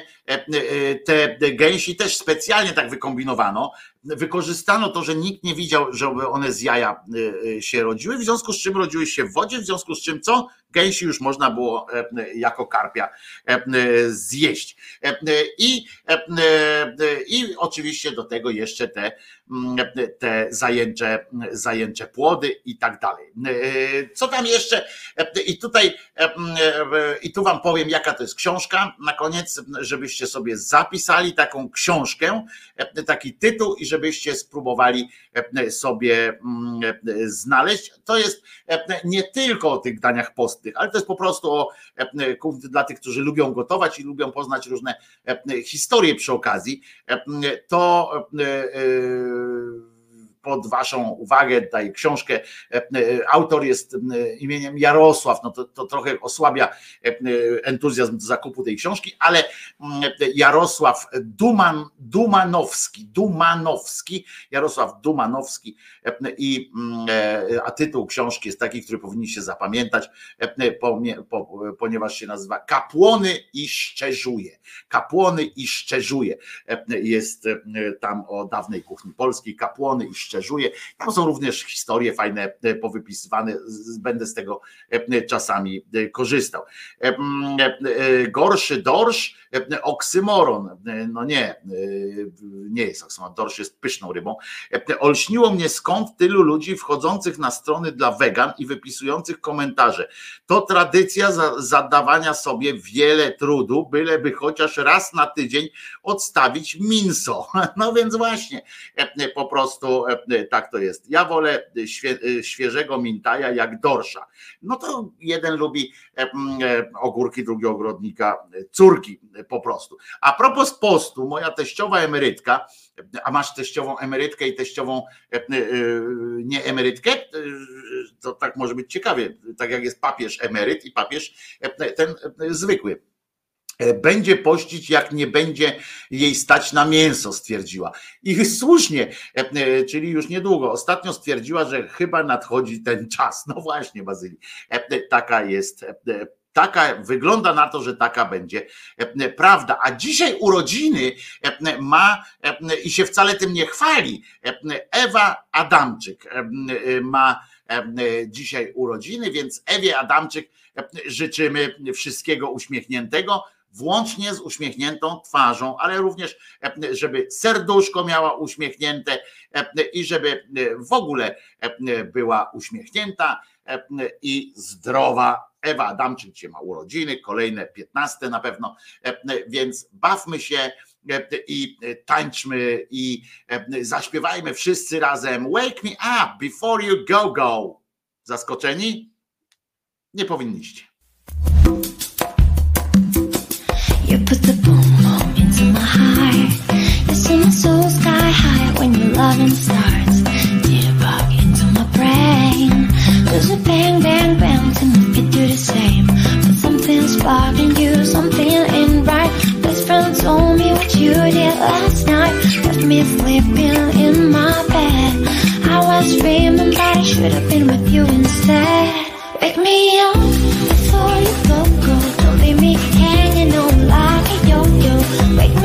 te gęsi też specjalnie tak wykombinowano, wykorzystano to, że nikt nie widział, żeby one z jaja się rodziły, w związku z czym rodziły się w wodzie, w związku z czym co? Gęsi już można było jako karpia zjeść. I, i oczywiście do tego jeszcze te te zajęcze, zajęcze płody i tak dalej. Co tam jeszcze? I tutaj, i tu wam powiem, jaka to jest książka. Na koniec, żebyście sobie zapisali taką książkę, taki tytuł i żebyście spróbowali sobie znaleźć. To jest nie tylko o tych daniach postnych, ale to jest po prostu o, dla tych, którzy lubią gotować i lubią poznać różne historie przy okazji. To pod Waszą uwagę daję książkę. Autor jest imieniem Jarosław, no to, to trochę osłabia entuzjazm do zakupu tej książki, ale Jarosław Duman, Dumanowski, Dumanowski, Jarosław Dumanowski i a tytuł książki jest taki, który powinniście zapamiętać, ponieważ się nazywa Kapłony i Szczerzuje. Kapłony i Szczerzuje. Jest tam o dawnej kuchni polskiej, kapłony i Szczerzuje szczerzuje. Tam są również historie fajne e, powypisywane, będę z tego e, czasami e, korzystał. Gorszy dorsz, oksymoron. No nie, nie jest oksymoron, dorsz jest pyszną rybą. Olśniło mnie skąd tylu ludzi wchodzących na strony dla wegan i wypisujących komentarze. To tradycja zadawania sobie wiele trudu, byleby chociaż raz na tydzień odstawić minso. No więc właśnie, po prostu tak to jest. Ja wolę świe, świeżego mintaja jak dorsza. No to jeden lubi e, ogórki, drugi ogrodnika, córki po prostu. A propos postu, moja teściowa emerytka, a masz teściową emerytkę i teściową e, e, nie emerytkę, to tak może być ciekawie, tak jak jest papież emeryt i papież ten zwykły E, będzie pościć, jak nie będzie jej stać na mięso, stwierdziła. I słusznie, e, e, czyli już niedługo. Ostatnio stwierdziła, że chyba nadchodzi ten czas. No właśnie, Bazyli. Taka jest Taka wygląda na to, że taka będzie prawda. A dzisiaj urodziny ma i się wcale tym nie chwali. Ewa Adamczyk ma dzisiaj urodziny, więc Ewie Adamczyk życzymy wszystkiego uśmiechniętego włącznie z uśmiechniętą twarzą, ale również, e, żeby serduszko miała uśmiechnięte e, i żeby e, w ogóle była uśmiechnięta i zdrowa. Ewa Adamczyk dzisiaj ma urodziny, kolejne 15 na pewno, więc bawmy się i tańczmy i zaśpiewajmy wszyscy razem. Wake me up before you go go. Zaskoczeni? Nie powinniście. You put the boom boom into my heart. You see my soul sky high when your loving starts. Did a bug into my brain. Cause it bang, bang, bang to make me do the same. But something's sparking you, something ain't right. Best friend told me what you did last night. Left me sleeping in my bed. I was dreaming that I should have been with you instead. Wake me up. 为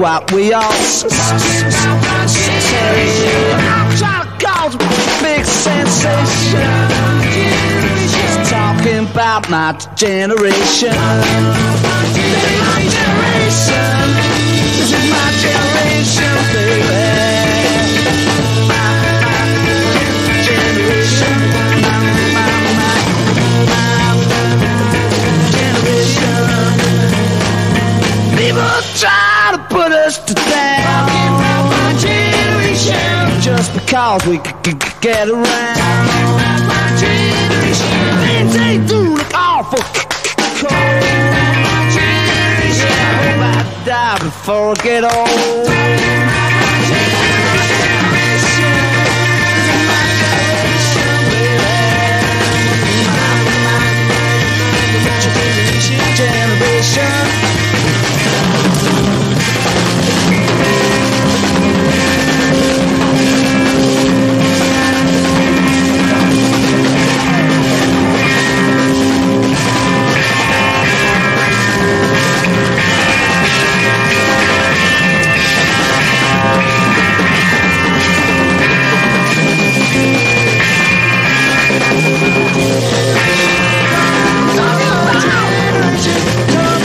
what we all Charcoal's big sensation Just talking about my generation. This is my generation, baby. My generation. Just because we could get around. My generation. And they do look awful cold. My generation. I hope I die before I get old. generation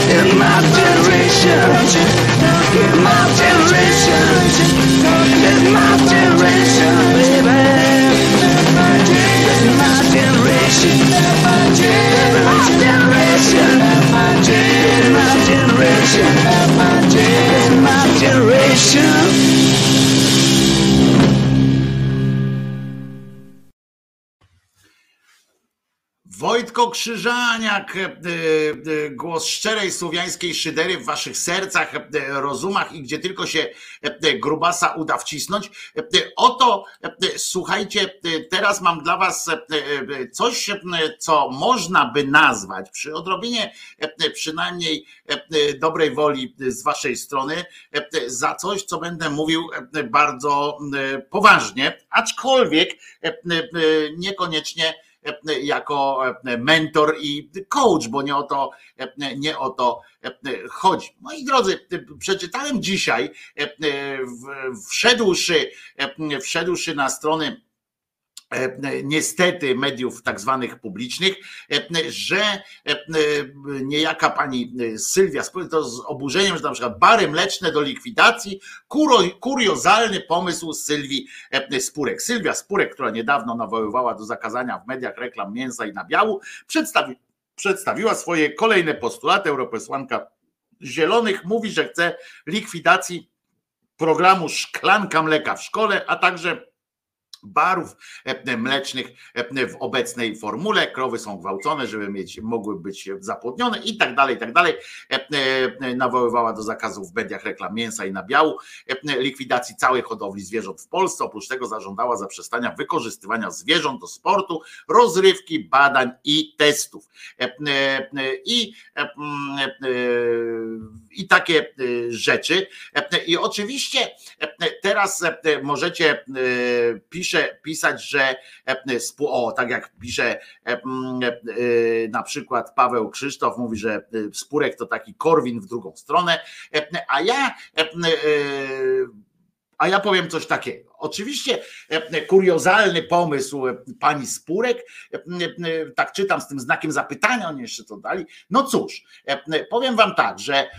In my generation, my generation, my generation, baby. My generation, my generation, my generation, my generation. Wojtko Krzyżaniak, e, e, głos szczerej słowiańskiej szydery w waszych sercach, e, rozumach i gdzie tylko się e, grubasa uda wcisnąć. E, Oto, e, słuchajcie, e, teraz mam dla was e, e, coś, e, co można by nazwać przy odrobinie e, przynajmniej e, dobrej woli z waszej strony e, za coś, co będę mówił e, bardzo e, poważnie, aczkolwiek e, e, niekoniecznie e, jako e, mentor i coach, bo nie o to, e, nie o to e, chodzi. Moi drodzy, przeczytałem dzisiaj, e, wszedłszy, e, wszedłszy na strony e, niestety mediów tak zwanych publicznych, e, że e, niejaka pani Sylwia, to z oburzeniem, że na przykład bary mleczne do likwidacji, kuriozalny pomysł Sylwii e, Spurek. Sylwia Spurek, która niedawno nawoływała do zakazania w mediach reklam mięsa i nabiału, przedstawi, przedstawiła swoje kolejne postulaty. Europosłanka Zielonych mówi, że chce likwidacji programu Szklanka Mleka w szkole, a także barów e, mlecznych e, w obecnej formule. Krowy są gwałcone, żeby mieć, mogły być zapłodnione i tak dalej, i tak dalej. E, Nawoływała do zakazu w mediach reklam mięsa i nabiału, likwidacji całej hodowli zwierząt w Polsce. Oprócz tego zażądała zaprzestania wykorzystywania zwierząt do sportu, rozrywki, badań i testów. I, e, mm, i takie e, rzeczy. E, I oczywiście e, teraz możecie pisze, pisać, że o, tak jak pisze mm, na przykład Paweł Krzysztof mówi, że Spurek to taki Korwin w drugą stronę, a ja a ja powiem coś takiego. Oczywiście kuriozalny pomysł pani Spurek, tak czytam z tym znakiem zapytania, oni jeszcze to dali. No cóż, powiem wam tak, że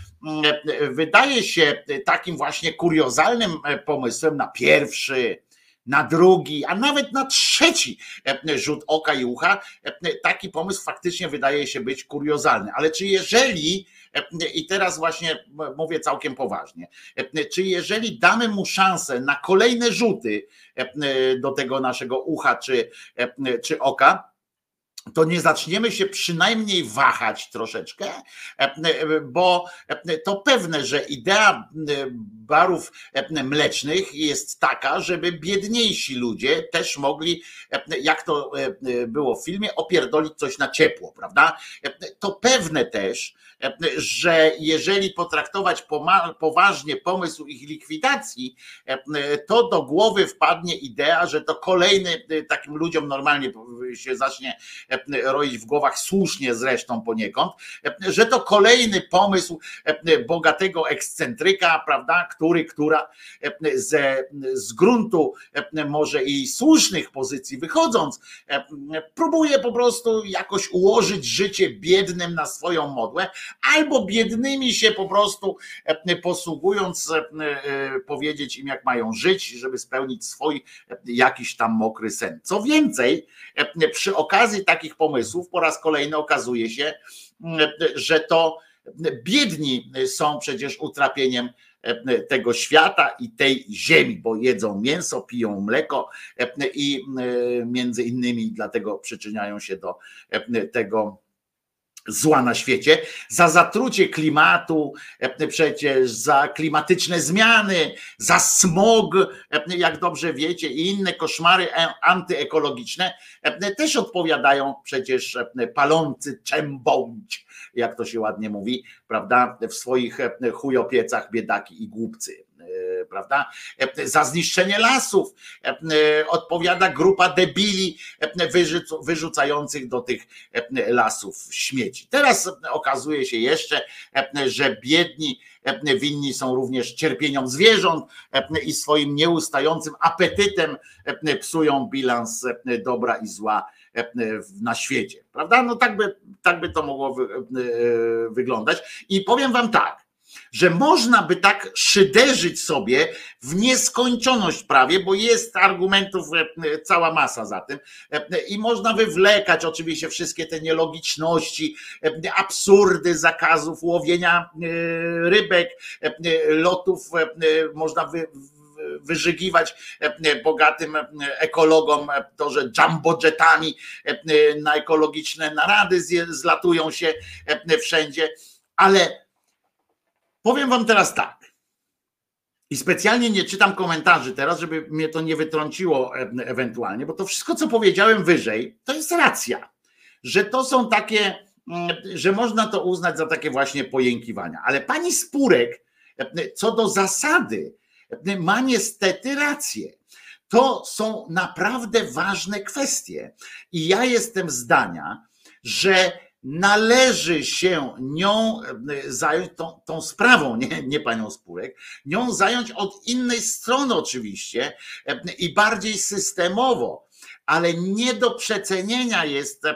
wydaje się takim właśnie kuriozalnym e, pomysłem na pierwszy, na drugi, a nawet na trzeci e, rzut oka i ucha, e, taki pomysł faktycznie wydaje się być kuriozalny. Ale czy jeżeli, i teraz właśnie mówię całkiem poważnie, czy jeżeli damy mu szansę na kolejne rzuty do tego naszego ucha czy, czy oka, to nie zaczniemy się przynajmniej wahać troszeczkę, e, bo to pewne, że idea barów mlecznych jest taka, żeby biedniejsi ludzie też mogli, jak to było w filmie, opierdolić coś na ciepło, prawda? To pewne też, że jeżeli potraktować poważnie pomysł ich likwidacji, to do głowy wpadnie idea, że to kolejny takim ludziom normalnie się zacznie roić w głowach słusznie zresztą poniekąd, że to kolejny pomysł bogatego ekscentryka, prawda, który, która ze, z gruntu może i słusznych pozycji wychodząc, próbuje po prostu jakoś ułożyć życie biednym na swoją modłę, albo biednymi się po prostu posługując, powiedzieć im, jak mają żyć, żeby spełnić swój jakiś tam mokry sen. Co więcej, przy okazji takich pomysłów po raz kolejny okazuje się, że to biedni są przecież utrapieniem tego świata i tej ziemi, bo jedzą mięso, piją mleko i między innymi dlatego przyczyniają się do tego zła na świecie, za zatrucie klimatu, przecież za klimatyczne zmiany, za smog, jak dobrze wiecie, i inne koszmary antyekologiczne też odpowiadają przecież palący czembądź, jak to się ładnie mówi, prawda, w swoich chujopiecach biedaki i głupcy prawda? Za zniszczenie lasów odpowiada grupa debili wyrzucających do tych lasów śmieci. Teraz okazuje się jeszcze, że biedni winni są również cierpieniom zwierząt i swoim nieustającym apetytem psują bilans dobra i zła na świecie, prawda? No tak by, tak by to mogło wy, wyglądać. I powiem wam tak, że można by tak szyderzyć sobie w nieskończoność prawie, bo jest argumentów cała masa za tym i można wywlekać oczywiście wszystkie te nielogiczności, absurdy zakazów łowienia rybek, lotów, można wy, wyżygiwać bogatym ekologom to, że jumbojetami na ekologiczne narady zlatują się wszędzie, ale powiem wam teraz tak. I specjalnie nie czytam komentarzy teraz, żeby mnie to nie wytrąciło e- ewentualnie, bo to wszystko, co powiedziałem wyżej, to jest racja, że to są takie, mm, że można to uznać za takie właśnie pojękiwania. Ale pani Spurek, e, co do zasady, e, ma niestety rację. To są naprawdę ważne kwestie. I ja jestem zdania, że należy się nią e, zająć, tą, tą sprawą, nie, nie panią Spurek, nią zająć od innej strony oczywiście e, i bardziej systemowo. Ale nie do przecenienia jest e,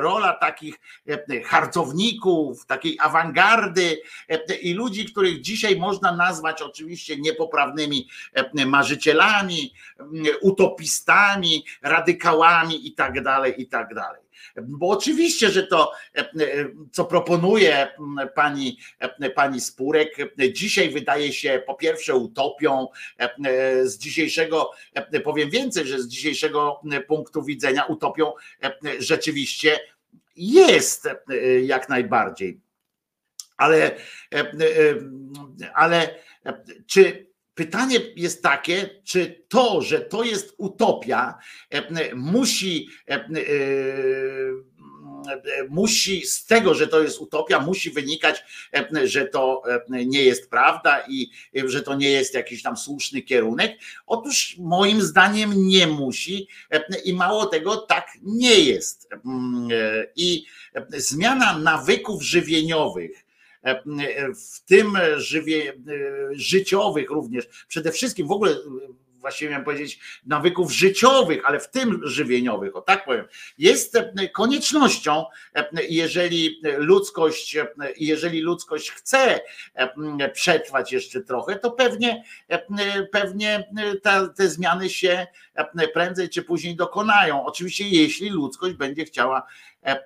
rola takich e, harcowników, takiej awangardy e, i ludzi, których dzisiaj można nazwać oczywiście niepoprawnymi marzycielami, utopistami, radykałami i tak Bo oczywiście, że to, e, e, co proponuje pani, e, pani Spurek, dzisiaj wydaje się po pierwsze utopią, z dzisiejszego, powiem więcej, że z dzisiejszego punktu widzenia utopią rzeczywiście jest jak najbardziej. Ale, ale czy pytanie jest takie, czy to, że to jest utopia, e, musi e, e, musi z tego, że to jest utopia, musi wynikać, że to nie jest prawda i że to nie jest jakiś tam słuszny kierunek. Otóż moim zdaniem nie musi i mało tego, tak nie jest. Mm, I zmiana nawyków żywieniowych, w tym żywie, e, życiowych również, przede wszystkim w ogóle e, właściwie miałem powiedzieć nawyków życiowych, ale w tym żywieniowych, o tak powiem, jest e, koniecznością, e, jeżeli ludzkość, e, jeżeli ludzkość chce e, przetrwać jeszcze trochę, to pewnie, e, pewnie te zmiany się e, prędzej czy później dokonają. Oczywiście, jeśli ludzkość będzie chciała e, e,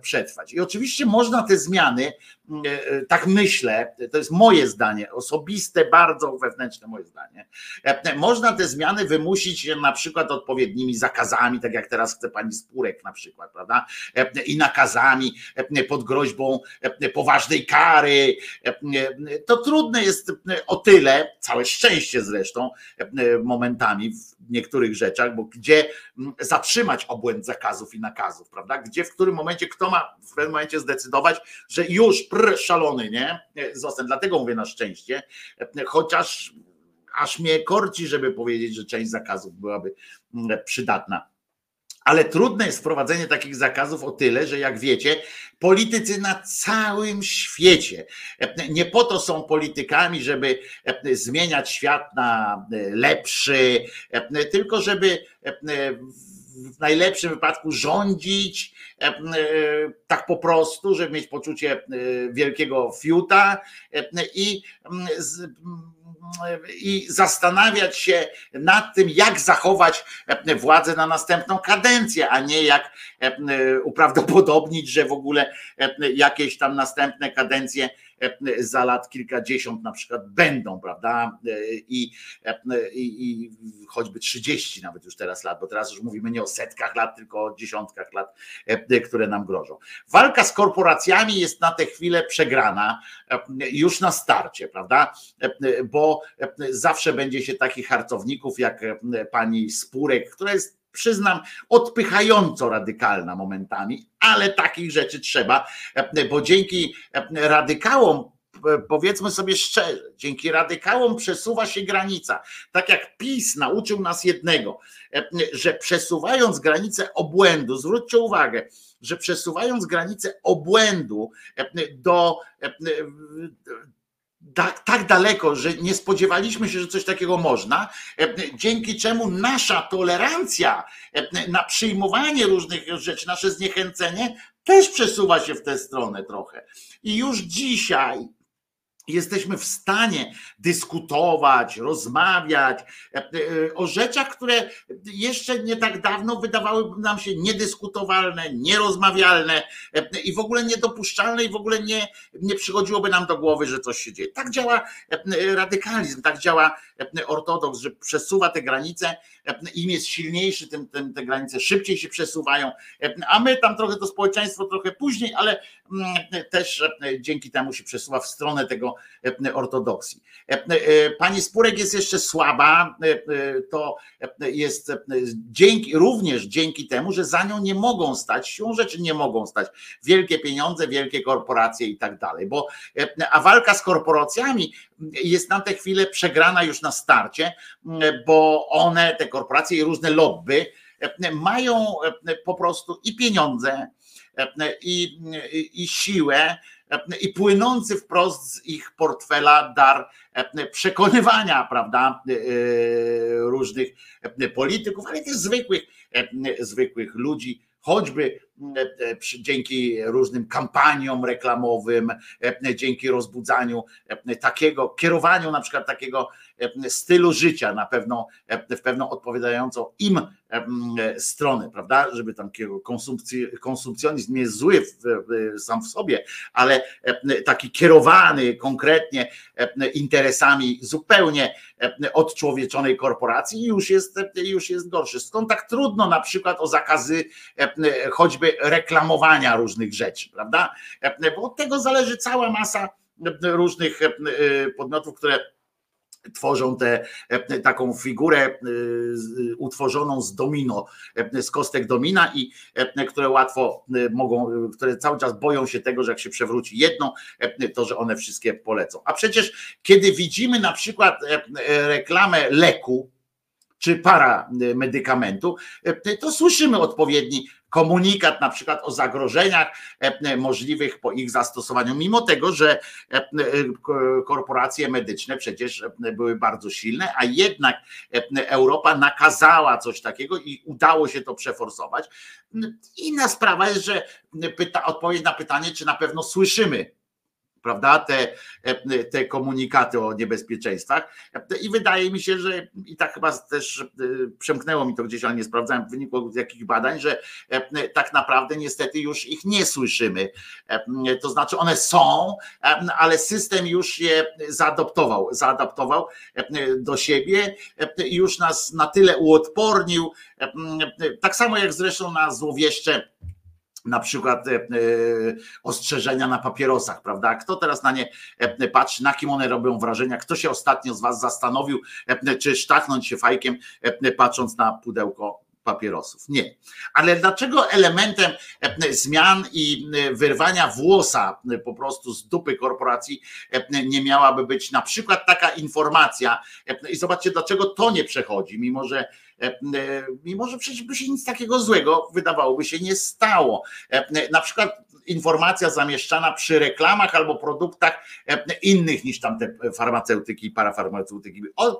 przetrwać. I oczywiście można te zmiany, e, e, tak myślę, to jest moje zdanie, osobiste, bardzo wewnętrzne moje zdanie. e, Można te zmiany wymusić na przykład odpowiednimi zakazami, tak jak teraz chce pani Spurek na przykład, prawda? E, I nakazami e, pod groźbą e, poważnej kary. E, e, To trudne jest e, o tyle, całe szczęście zresztą, e, momentami w niektórych rzeczach, bo gdzie zatrzymać obłęd zakazów i nakazów, prawda? Gdzie, w którym momencie, kto ma w pewnym momencie zdecydować, że już szalony, nie? Zostań. Dlatego mówię na szczęście, chociaż aż mnie korci, żeby powiedzieć, że część zakazów byłaby mm, przydatna. Ale trudne jest wprowadzenie takich zakazów o tyle, że jak wiecie, politycy na całym świecie nie po to są politykami, żeby zmieniać świat na lepszy, tylko żeby w najlepszym wypadku rządzić tak po prostu, żeby mieć poczucie wielkiego fiuta i z- i zastanawiać się nad tym, jak zachować władzę na następną kadencję, a nie jak uprawdopodobnić, że w ogóle jakieś tam następne kadencje za lat kilkadziesiąt na przykład będą, prawda? I, i, i choćby 30 nawet już teraz lat, bo teraz już mówimy nie o setkach lat, tylko o dziesiątkach lat, które nam grożą. Walka z korporacjami jest na tę chwilę przegrana już na starcie, prawda? Bo zawsze będzie się takich harcowników jak pani Spurek, która jest przyznam, odpychająco radykalna momentami, ale takich rzeczy trzeba, bo dzięki radykałom, powiedzmy sobie szczerze, dzięki radykałom przesuwa się granica. Tak jak PiS nauczył nas jednego, że przesuwając granicę obłędu, zwróćcie uwagę, że przesuwając granicę obłędu do tak, tak daleko, że nie spodziewaliśmy się, że coś takiego można, e, dzięki czemu nasza tolerancja e, na przyjmowanie różnych rzeczy, nasze zniechęcenie też przesuwa się w tę stronę trochę. I już dzisiaj jesteśmy w stanie dyskutować, rozmawiać e, e, o rzeczach, które jeszcze nie tak dawno wydawałyby nam się niedyskutowalne, nierozmawialne e, i w ogóle niedopuszczalne i w ogóle nie, nie przychodziłoby nam do głowy, że coś się dzieje. Tak działa radykalizm, tak działa ortodoks, że przesuwa te granice, im jest silniejszy, tym, tym te granice szybciej się przesuwają, a my tam trochę to społeczeństwo trochę później, ale mm, też dzięki temu się przesuwa w stronę tego ortodoksji. Pani Spurek jest jeszcze słaba, to jest dzięki, również dzięki temu, że za nią nie mogą stać, siłą rzeczy nie mogą stać wielkie pieniądze, wielkie korporacje i tak dalej, bo a walka z korporacjami jest na tę chwilę przegrana już na starcie, bo one, te korporacje i różne lobby mają po prostu i pieniądze, i, i, i siłę, i płynący wprost z ich portfela dar przekonywania, prawda, różnych polityków, ale też zwykłych, zwykłych ludzi, choćby dzięki różnym kampaniom reklamowym, dzięki rozbudzaniu takiego, kierowaniu na przykład takiego stylu życia na pewno, w pewną odpowiadającą im stronę, prawda, żeby tam konsumpcjonizm nie jest zły sam w sobie, ale taki kierowany konkretnie interesami zupełnie odczłowieczonej korporacji już jest, już jest gorszy. Stąd tak trudno na przykład o zakazy choćby reklamowania różnych rzeczy, prawda? Bo od tego zależy cała masa różnych podmiotów, które tworzą tę taką figurę utworzoną z domino, z kostek domina i które łatwo mogą, które cały czas boją się tego, że jak się przewróci jedną, to że one wszystkie polecą. A przecież kiedy widzimy na przykład reklamę leku, czy paramedykamentu, to słyszymy odpowiedni komunikat na przykład o zagrożeniach możliwych po ich zastosowaniu, mimo tego, że korporacje medyczne przecież były bardzo silne, a jednak Europa nakazała coś takiego i udało się to przeforsować. Inna sprawa jest, że pyta, odpowiedź na pytanie, czy na pewno słyszymy prawda, te, te komunikaty o niebezpieczeństwach. I wydaje mi się, że i tak chyba też przemknęło mi to gdzieś, ale nie sprawdzałem w wyniku jakich badań, że tak naprawdę niestety już ich nie słyszymy. To znaczy one są, ale system już je zaadoptował, zaadaptował do siebie i już nas na tyle uodpornił, tak samo jak zresztą na złowieszcze na przykład e, e, ostrzeżenia na papierosach, prawda? Kto teraz na nie e, patrzy, na kim one robią wrażenia? Kto się ostatnio z Was zastanowił, czy sztachnąć się fajkiem, patrząc na pudełko papierosów. Nie. Ale dlaczego elementem zmian i wyrwania włosa po prostu z dupy korporacji nie miałaby być na przykład taka informacja? I zobaczcie, dlaczego to nie przechodzi, mimo że mimo że przecież by się nic takiego złego wydawałoby się nie stało. Na przykład informacja zamieszczana przy reklamach albo produktach innych niż tamte farmaceutyki i parafarmaceutyki. Okej,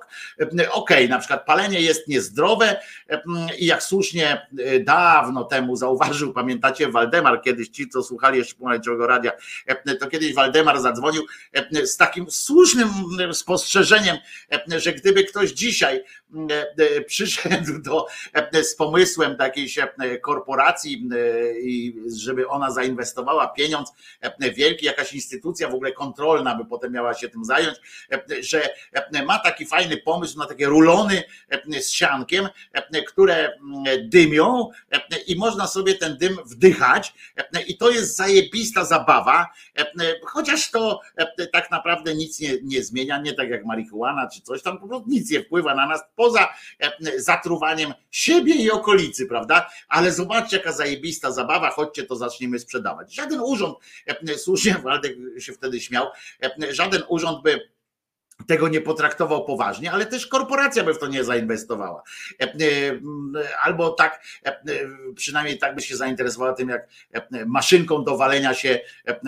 okay, na przykład palenie jest niezdrowe i jak słusznie dawno temu zauważył, pamiętacie, Waldemar kiedyś, ci co słuchali jeszcze pomarańczowego radia, to kiedyś Waldemar zadzwonił z takim słusznym spostrzeżeniem, że gdyby ktoś dzisiaj przyszedł do, z pomysłem do jakiejś korporacji, żeby ona zainwestowała pieniądz wielki, jakaś instytucja w ogóle kontrolna by potem miała się tym zająć, że ma taki fajny pomysł na takie rulony z siankiem, które dymią i można sobie ten dym wdychać i to jest zajebista zabawa, chociaż to tak naprawdę nic nie, nie zmienia, nie tak jak marihuana czy coś tam, po prostu nic nie wpływa na nas, poza zatruwaniem siebie i okolicy, prawda? Ale zobaczcie, jaka zajebista zabawa, chodźcie, to zaczniemy sprzedawać. Żaden urząd, słusznie Waldek się wtedy śmiał, żaden urząd by tego nie potraktował poważnie, ale też korporacja by w to nie zainwestowała. Albo tak, przynajmniej tak by się zainteresowała tym, jak maszynką do walenia się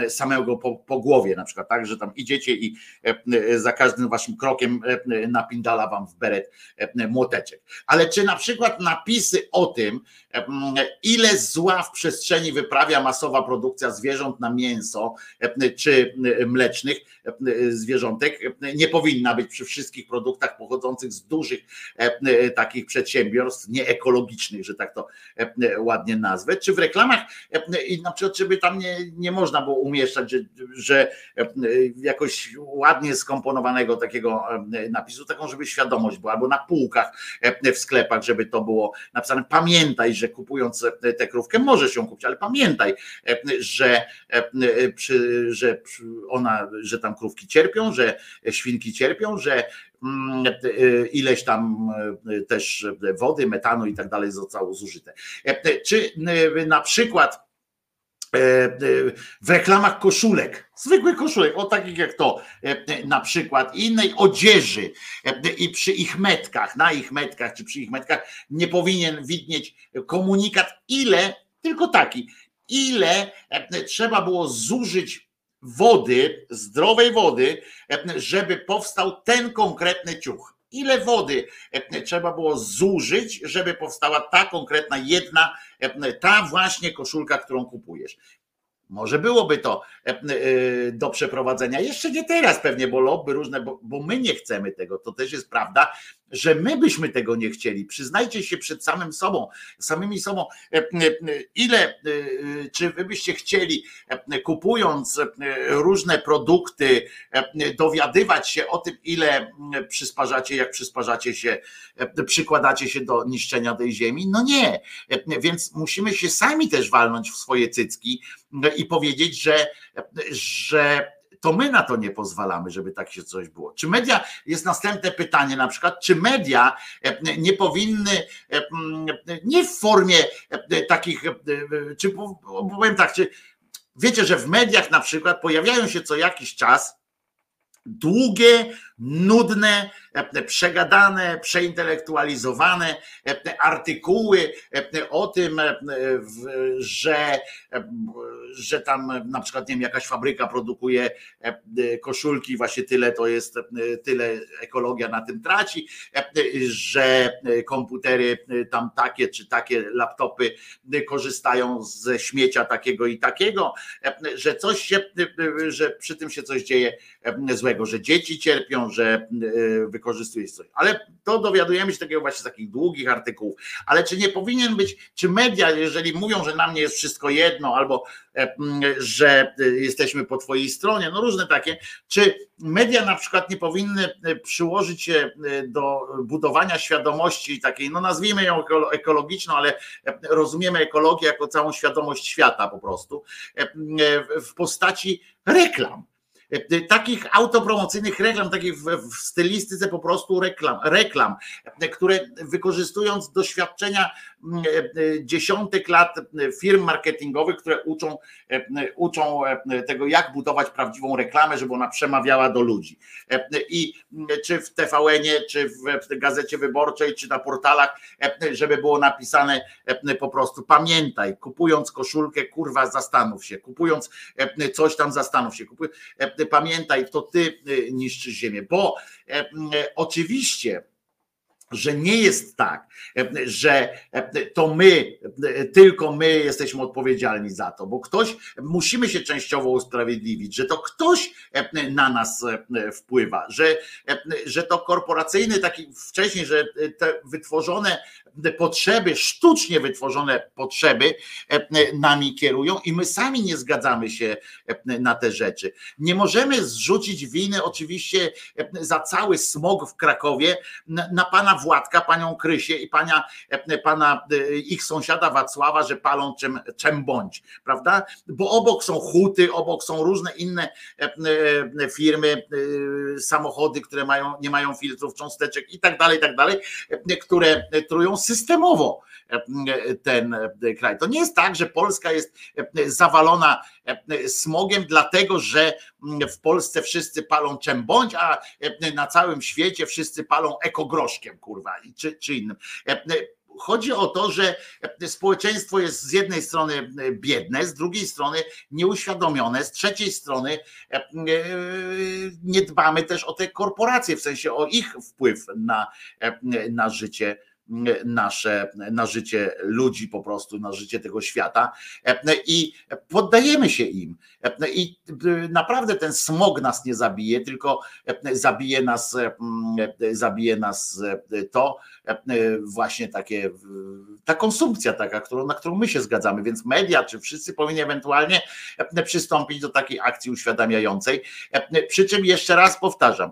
samego po, po głowie, na przykład tak, że tam idziecie i za każdym waszym krokiem napindala wam w beret młoteczek. Ale czy na przykład napisy o tym, ile zła w przestrzeni wyprawia masowa produkcja zwierząt na mięso czy mlecznych zwierzątek. Nie powinna być przy wszystkich produktach pochodzących z dużych takich przedsiębiorstw nieekologicznych, że tak to ładnie nazwę, czy w reklamach i na przykład, żeby tam nie, nie można było umieszczać, że, że jakoś ładnie skomponowanego takiego napisu, taką, żeby świadomość była, albo na półkach w sklepach, żeby to było napisane. Pamiętaj, że kupując tę krówkę możesz ją kupić, ale pamiętaj, że, że ona, że tam krówki cierpią, że świnki cierpią, że ileś tam też wody, metanu i tak dalej zostało zużyte. Czy na przykład w reklamach koszulek, zwykłych koszulek, o takich jak to na przykład, innej odzieży i przy ich metkach, na ich metkach czy przy ich metkach nie powinien widnieć komunikat, ile, tylko taki, ile trzeba było zużyć wody, zdrowej wody, żeby powstał ten konkretny ciuch. Ile wody trzeba było zużyć, żeby powstała ta konkretna jedna, ta właśnie koszulka, którą kupujesz. Może byłoby to do przeprowadzenia. Jeszcze nie teraz pewnie, bo lobby różne, bo, bo, my nie chcemy tego. To też jest prawda, że my byśmy tego nie chcieli. Przyznajcie się przed samym sobą, samymi sobą, ile, czy wy byście chcieli, kupując różne produkty, dowiadywać się o tym, ile przysparzacie, jak przysparzacie się, przykładacie się do niszczenia tej ziemi? No nie. Więc musimy się sami też walnąć w swoje cycki i powiedzieć, że, że to my na to nie pozwalamy, żeby tak się coś było. Czy media, jest następne pytanie na przykład, czy media nie powinny, nie w formie takich, czy powiem tak, czy wiecie, że w mediach na przykład pojawiają się co jakiś czas długie, nudne, przegadane, przeintelektualizowane artykuły o tym, że, że tam na przykład nie wiem, jakaś fabryka produkuje koszulki, właśnie tyle to jest, tyle ekologia na tym traci, że komputery tam takie czy takie laptopy korzystają ze śmiecia takiego i takiego, że coś się, że przy tym się coś dzieje złego, że dzieci cierpią, że wykorzystuje coś. Ale to dowiadujemy się takiego właśnie z takich długich artykułów. Ale czy nie powinien być, czy media, jeżeli mówią, że nam nie jest wszystko jedno, albo że jesteśmy po twojej stronie, no różne takie, czy media na przykład nie powinny przyłożyć się do budowania świadomości takiej, no nazwijmy ją ekologiczną, ale rozumiemy ekologię jako całą świadomość świata po prostu, w postaci reklam takich autopromocyjnych reklam, takich w, stylistyce po prostu reklam, reklam, które wykorzystując doświadczenia dziesiątek lat firm marketingowych, które uczą, uczą tego, jak budować prawdziwą reklamę, żeby ona przemawiała do ludzi. I czy w TVN-ie, czy w Gazecie Wyborczej, czy na portalach, żeby było napisane po prostu pamiętaj, kupując koszulkę, kurwa, zastanów się, kupując coś tam, zastanów się, pamiętaj, to ty niszczysz ziemię, bo e, oczywiście że nie jest tak, że to my, tylko my jesteśmy odpowiedzialni za to, bo ktoś, musimy się częściowo usprawiedliwić, że to ktoś na nas wpływa, że, że to korporacyjny taki wcześniej, że te wytworzone potrzeby, sztucznie wytworzone potrzeby nami kierują i my sami nie zgadzamy się na te rzeczy. Nie możemy zrzucić winy oczywiście za cały smog w Krakowie na pana Władka, panią Krysię i pana, pana ich sąsiada Wacława, że palą czym, czym bądź, prawda? Bo obok są huty, obok są różne inne firmy, samochody, które mają, nie mają filtrów cząsteczek i tak dalej, i tak dalej, które trują systemowo ten kraj. To nie jest tak, że Polska jest zawalona smogiem, dlatego że w Polsce wszyscy palą czym bądź, a na całym świecie wszyscy palą ekogroszkiem, kurwa, czy, czy innym. Chodzi o to, że społeczeństwo jest z jednej strony biedne, z drugiej strony nieuświadomione, z trzeciej strony nie dbamy też o te korporacje, w sensie o ich wpływ na, na życie nasze, na życie ludzi po prostu, na życie tego świata i poddajemy się im. I naprawdę ten smog nas nie zabije, tylko zabije nas, zabije nas to właśnie takie, ta konsumpcja taka, na którą my się zgadzamy, więc media, czy wszyscy powinni ewentualnie przystąpić do takiej akcji uświadamiającej. Przy czym jeszcze raz powtarzam,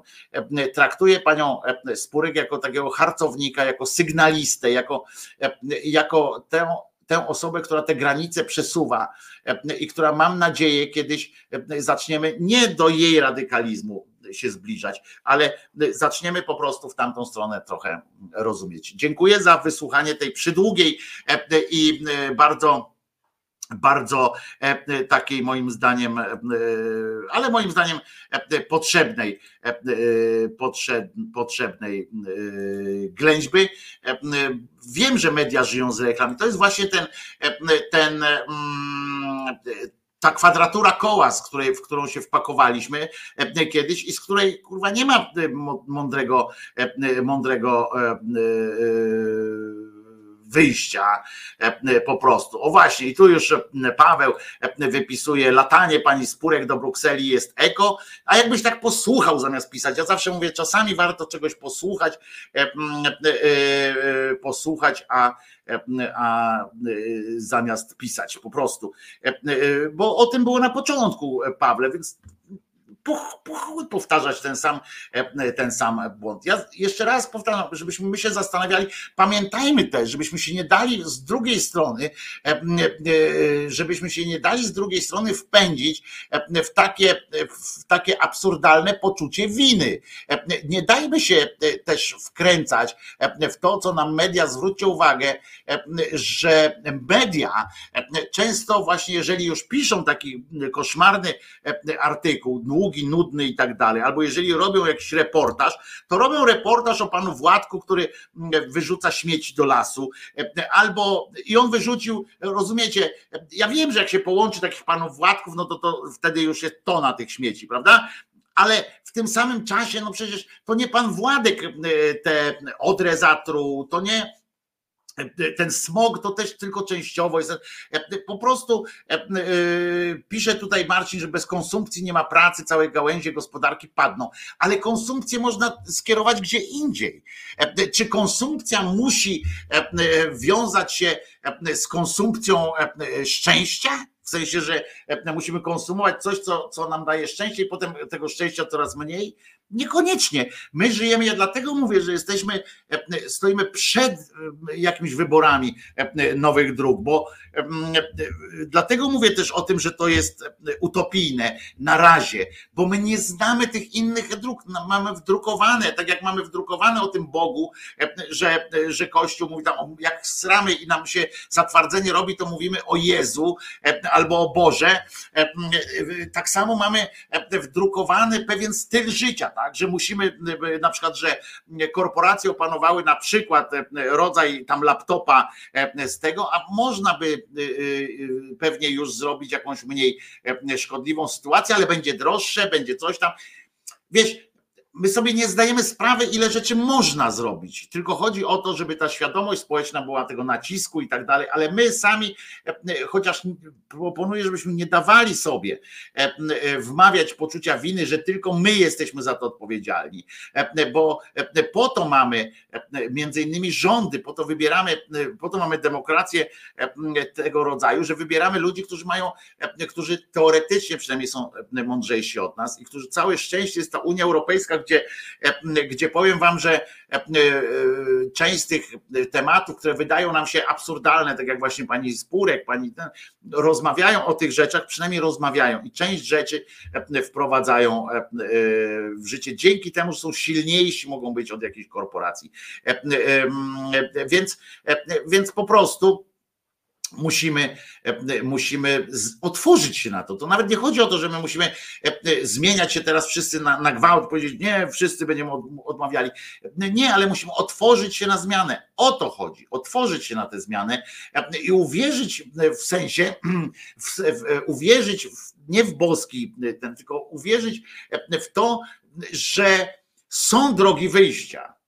traktuję panią Spurek jako takiego harcownika, jako sygnalistę, jako, jako tę tę osobę, która te granice przesuwa i która mam nadzieję kiedyś zaczniemy nie do jej radykalizmu się zbliżać, ale zaczniemy po prostu w tamtą stronę trochę rozumieć. Dziękuję za wysłuchanie tej przydługiej i bardzo bardzo takiej moim zdaniem, ale moim zdaniem potrzebnej, potrzebnej ględźby. Wiem, że media żyją z reklam. To jest właśnie ten, ten ta kwadratura koła, z której, w którą się wpakowaliśmy kiedyś i z której kurwa nie ma mądrego, mądrego wyjścia e, po prostu. O właśnie, i tu już e, Paweł e, wypisuje latanie pani Spurek do Brukseli jest eko, a jakbyś tak posłuchał zamiast pisać, ja zawsze mówię, czasami warto czegoś posłuchać, posłuchać, a a zamiast pisać po prostu. Bo o tym było na początku, Pawle, więc powtarzać ten sam, e, ten sam błąd. Ja jeszcze raz powtarzam, żebyśmy my się zastanawiali, pamiętajmy też, żebyśmy się nie dali z drugiej strony, e, e, żebyśmy się nie dali z drugiej strony wpędzić w takie, w takie absurdalne poczucie winy. Nie dajmy się też wkręcać w to, co nam media, zwróćcie uwagę, że media często właśnie, jeżeli już piszą taki koszmarny artykuł, długi, nudny i tak dalej, albo jeżeli robią jakiś reportaż, to robią reportaż o panu Władku, który mm, wyrzuca śmieci do lasu, albo i on wyrzucił, rozumiecie, ja wiem, że jak się połączy takich panów Władków, no to, to wtedy już jest tona tych śmieci, prawda? ale w tym samym czasie, no przecież to nie pan Władek te odrę zatruł, to nie ten smog to też tylko częściowo jest. Po prostu e, e, pisze tutaj Marcin, że bez konsumpcji nie ma pracy, całe gałęzie gospodarki padną, ale konsumpcję można skierować gdzie indziej. E, czy konsumpcja musi wiązać się z konsumpcją szczęścia? W sensie, że musimy konsumować coś, co, co nam daje szczęście, i potem tego szczęścia coraz mniej. Niekoniecznie. My żyjemy, ja dlatego mówię, że jesteśmy, stoimy przed jakimiś wyborami nowych dróg, bo dlatego mówię też o tym, że to jest utopijne na razie, bo my nie znamy tych innych dróg. Mamy wdrukowane, tak jak mamy wdrukowane o tym Bogu, że, że Kościół mówi tam, jak sramy i nam się zatwardzenie robi, to mówimy o Jezu albo o Boże. Tak samo mamy wdrukowany pewien styl życia tak, że musimy e, na przykład, że korporacje opanowały na przykład e, rodzaj tam laptopa e, z tego, a można by pewnie już zrobić jakąś mniej szkodliwą sytuację, ale będzie droższe, będzie coś tam. Wiesz, my sobie nie zdajemy sprawy, ile rzeczy można zrobić. Tylko chodzi o to, żeby ta świadomość społeczna była tego nacisku i tak dalej, ale my sami, e, chociaż proponuję, żebyśmy nie dawali sobie e, e, wmawiać poczucia winy, że tylko my jesteśmy za to odpowiedzialni, bo po to mamy między innymi rządy, po to wybieramy, po to mamy demokrację tego rodzaju, że wybieramy ludzi, którzy mają, którzy teoretycznie przynajmniej są mądrzejsi od nas i którzy całe szczęście jest ta Unia Europejska, gdzie, gdzie powiem wam, że część z tych tematów, które wydają nam się absurdalne, tak jak właśnie pani Spurek, pani rozmawiają o tych rzeczach, przynajmniej rozmawiają i część rzeczy wprowadzają w życie. Dzięki temu, że są silniejsi, mogą być od jakiejś korporacji. Więc, więc po prostu musimy, e, musimy otworzyć się na to. To nawet nie chodzi o to, że my musimy e, e, zmieniać się teraz wszyscy na, na gwałt, powiedzieć, nie, wszyscy będziemy odmawiali. Nie, ale musimy otworzyć się na zmianę. O to chodzi. Otworzyć się na tę zmianę i uwierzyć w sensie, w, w, uwierzyć w, nie w boski ten, tylko uwierzyć w to, że są drogi wyjścia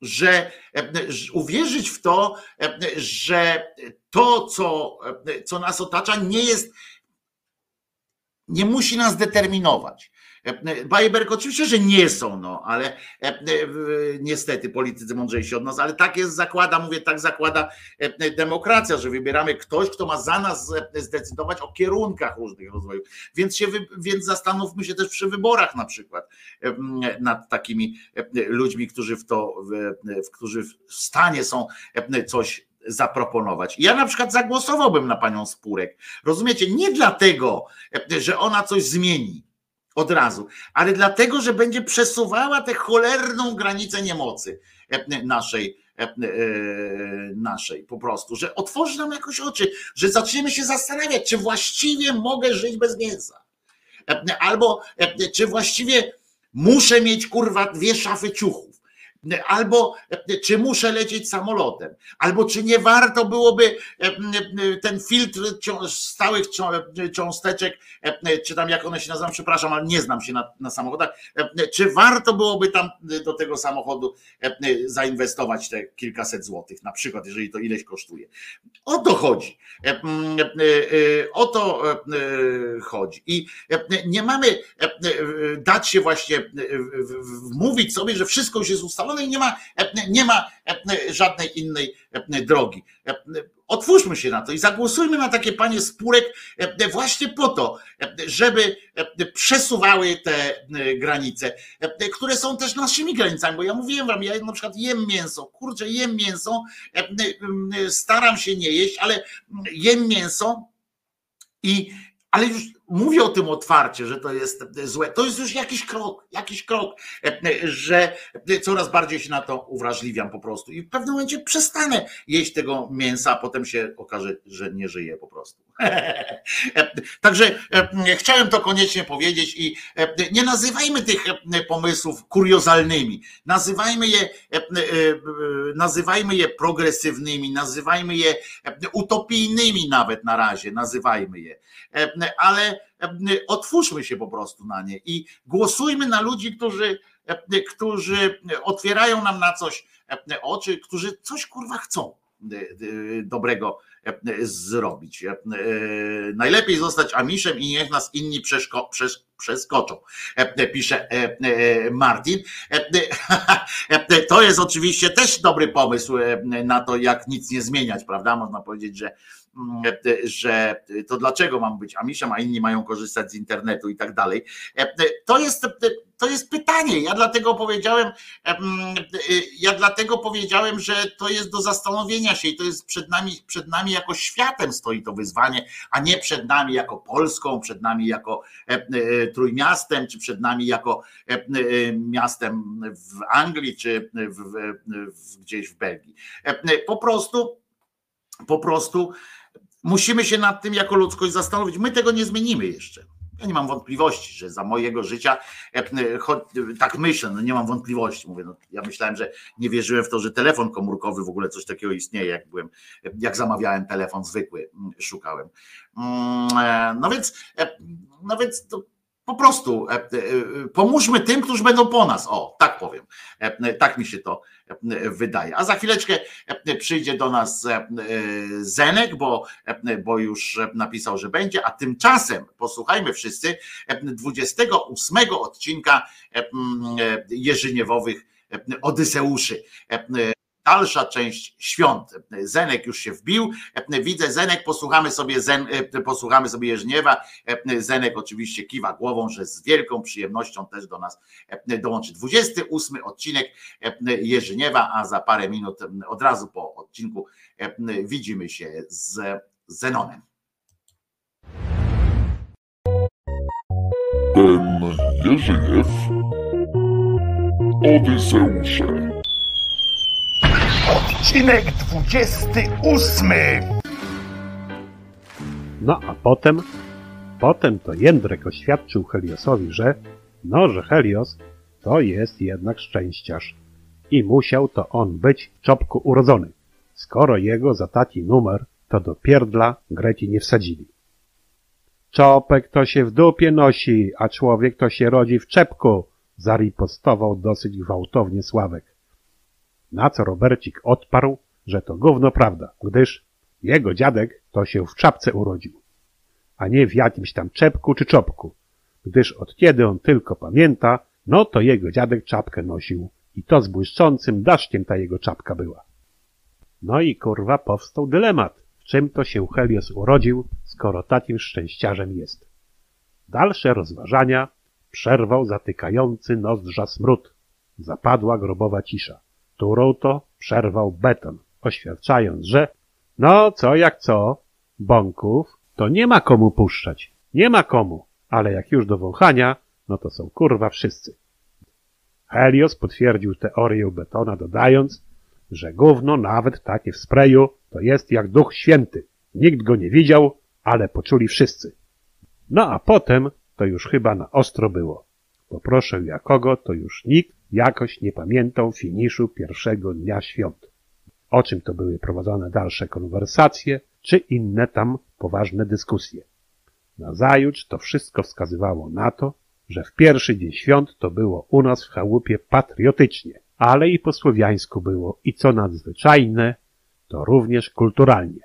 że e, że uwierzyć w to, e, że to, co, e, co nas otacza, nie jest, nie musi nas determinować. E, Bajerberg oczywiście, że nie są, no, ale e, e, niestety politycy mądrzejsi od nas, ale tak jest, zakłada, mówię, tak zakłada e, demokracja, że wybieramy ktoś, kto ma za nas e, zdecydować o kierunkach różnych rozwoju. Więc, się, więc zastanówmy się też przy wyborach na przykład e, nad takimi e, ludźmi, którzy w to, którzy w stanie są e, coś zaproponować. Ja na przykład zagłosowałbym na panią Spurek. Rozumiecie? Nie dlatego, e, że ona coś zmieni od razu, ale dlatego, że będzie przesuwała tę cholerną granicę niemocy e, naszej, e, e, naszej po prostu, że otworzy nam jakoś oczy, że zaczniemy się zastanawiać, czy właściwie mogę żyć bez mięsa. Albo czy właściwie muszę mieć kurwa dwie szafy ciuchów. Albo e, czy muszę lecieć samolotem, albo czy nie warto byłoby e, e, ten filtr stałych cząsteczek, czy tam jak one się nazywają, przepraszam, ale nie znam się na, na samochodach, czy warto byłoby tam do tego samochodu zainwestować te kilkaset złotych, na przykład, jeżeli to ileś kosztuje. O to chodzi. O to chodzi. I nie mamy dać się właśnie wmówić sobie, że wszystko już jest ustalone i nie ma, e, nie ma e, żadnej innej e, drogi. Otwórzmy się na to i zagłosujmy na takie panie spórek właśnie po to, żeby przesuwały te granice, które są też naszymi granicami, bo ja mówiłem wam, ja na przykład jem mięso, kurczę, jem mięso, staram się nie jeść, ale jem mięso i ale już mówię o tym otwarcie, że to jest złe. To jest już jakiś krok, jakiś krok, że coraz bardziej się na to uwrażliwiam po prostu i w pewnym momencie przestanę jeść tego mięsa, a potem się okaże, że nie żyję po prostu. Także e, chciałem to koniecznie powiedzieć i e, nie nazywajmy tych e, pomysłów kuriozalnymi. Nazywajmy je, nazywajmy je progresywnymi, nazywajmy je utopijnymi nawet na razie, nazywajmy je. Ale otwórzmy się po prostu na nie i głosujmy na ludzi, którzy, e, którzy otwierają nam na coś e, oczy, którzy coś kurwa chcą e, e, dobrego e, zrobić. E, e, Najlepiej zostać Amiszem i niech nas inni przeszko, przesz, przeskoczą, e, pisze e, e, Martin. E, e, To jest oczywiście też dobry pomysł e, na to, jak nic nie zmieniać, prawda? Można powiedzieć, że e, że to dlaczego mam być Amiszem, a inni mają korzystać z internetu i tak dalej. To jest, to jest pytanie. Ja dlatego powiedziałem, em, ja dlatego powiedziałem, że to jest do zastanowienia się i to jest przed nami, przed nami jako światem stoi to wyzwanie, a nie przed nami jako Polską, przed nami jako e, e, Trójmiastem, czy przed nami jako e, miastem w Anglii, czy w, w, gdzieś w Belgii. Po prostu, po prostu musimy się nad tym jako ludzkość zastanowić. My tego nie zmienimy jeszcze. Ja nie mam wątpliwości, że za mojego życia, e, tak myślę, no nie mam wątpliwości. Mówię, no, ja myślałem, że nie wierzyłem w to, że telefon komórkowy w ogóle coś takiego istnieje, jak byłem, jak zamawiałem telefon zwykły, mm, szukałem. Mm, e, No więc, e, no więc to po prostu e, e, pomóżmy tym, którzy będą po nas. O, tak powiem. E, Tak mi się to e, wydaje. A za chwileczkę e, przyjdzie do nas e, e, Zenek, bo, e, bo już napisał, że będzie, a tymczasem posłuchajmy wszyscy e, 28 odcinka e, e, Jerzyniewowych e, Odyseuszy. Dalsza część świąt. Zenek już się wbił. Widzę Zenek, posłuchamy sobie, Zen, posłuchamy sobie Jerzniewa. Zenek oczywiście kiwa głową, że z wielką przyjemnością też do nas dołączy. 28 odcinek Jerzyniewa, a za parę minut od razu po odcinku widzimy się z Zenonem. Ten Jerzyjew Odyseusze Odcinek 28. No a potem, potem to Jędrek oświadczył Heliosowi, że no, że Helios to jest jednak szczęściarz i musiał to on być w czopku urodzony, skoro jego za taki numer to do pierdla Greci nie wsadzili. Czopek to się w dupie nosi, a człowiek to się rodzi w czepku, zaripostował dosyć gwałtownie Sławek. Na co Robercik odparł, że to gówno prawda, gdyż jego dziadek to się w czapce urodził, a nie w jakimś tam czepku czy czopku, gdyż od kiedy on tylko pamięta, no to jego dziadek czapkę nosił i to z błyszczącym daszkiem ta jego czapka była. No i kurwa powstał dylemat, w czym to się Helios urodził, skoro takim szczęściarzem jest. Dalsze rozważania przerwał zatykający nozdrza smród. Zapadła grobowa cisza, którą to przerwał beton, oświadczając, że no co jak co, bąków to nie ma komu puszczać, nie ma komu, ale jak już do wąchania, no to są kurwa wszyscy. Helios potwierdził teorię betona dodając, że gówno nawet takie w sprayu to jest jak duch święty. Nikt go nie widział, ale poczuli wszyscy. No a potem to już chyba na ostro było. Poproszę jakogo, to już nikt jakoś nie pamiętał finiszu pierwszego dnia świąt. O czym to były prowadzone dalsze konwersacje, czy inne tam poważne dyskusje. Nazajutrz to wszystko wskazywało na to, że w pierwszy dzień świąt to było u nas w chałupie patriotycznie, ale i po słowiańsku było i co nadzwyczajne, to również kulturalnie.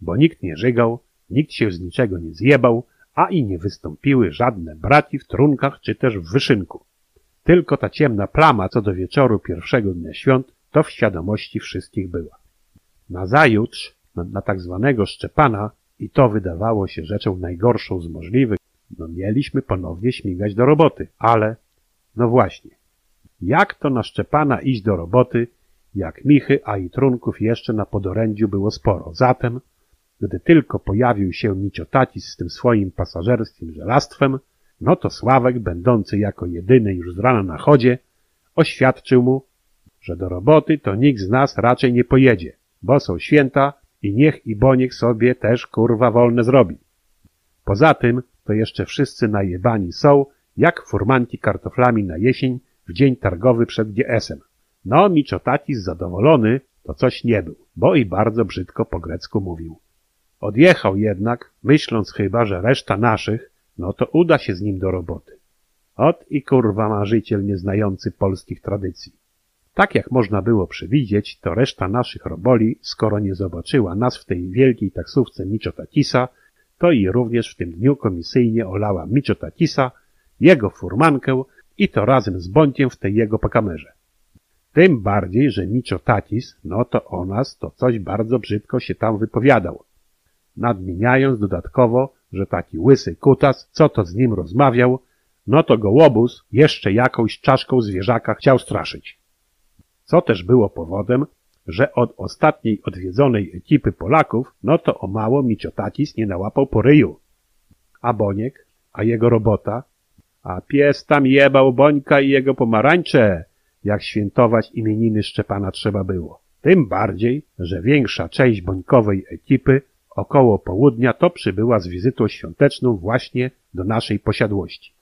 Bo nikt nie żygał, nikt się z niczego nie zjebał, a i nie wystąpiły żadne braki w trunkach czy też w wyszynku. Tylko ta ciemna plama co do wieczoru pierwszego dnia świąt to w świadomości wszystkich była. Nazajutrz, na, na tak zwanego Szczepana, i to wydawało się rzeczą najgorszą z możliwych, no mieliśmy ponownie śmigać do roboty, ale, no właśnie, jak to na Szczepana iść do roboty, jak michy, a i trunków jeszcze na podorędziu było sporo. Zatem, gdy tylko pojawił się Miciotatis z tym swoim pasażerskim żelastwem, no to Sławek, będący jako jedyny już z rana na chodzie, oświadczył mu, że do roboty to nikt z nas raczej nie pojedzie, bo są święta i niech i bo niech sobie też kurwa wolne zrobi. Poza tym to jeszcze wszyscy najebani są, jak furmanki kartoflami na jesień w dzień targowy przed GS-em. No, Miciotatis zadowolony to coś nie był, bo i bardzo brzydko po grecku mówił. Odjechał jednak, myśląc chyba, że reszta naszych, no to uda się z nim do roboty. Ot i kurwa marzyciel nieznający polskich tradycji. Tak jak można było przewidzieć, to reszta naszych roboli, skoro nie zobaczyła nas w tej wielkiej taksówce Miciotakisa, to i również w tym dniu komisyjnie olała Miciotakisa, jego furmankę i to razem z Bąciem w tej jego pakamerze. Tym bardziej, że Miciotakis, no to o nas to coś bardzo brzydko się tam wypowiadał, nadmieniając dodatkowo, że taki łysy kutas, co to z nim rozmawiał, no to go łobuz jeszcze jakąś czaszką zwierzaka chciał straszyć. Co też było powodem, że od ostatniej odwiedzonej ekipy Polaków, no to o mało Miciotakis nie nałapał po ryju. A Boniek, a jego robota, a pies tam jebał Bońka i jego pomarańcze, jak świętować imieniny Szczepana trzeba było. Tym bardziej, że większa część Bońkowej ekipy około południa to przybyła z wizytą świąteczną właśnie do naszej posiadłości.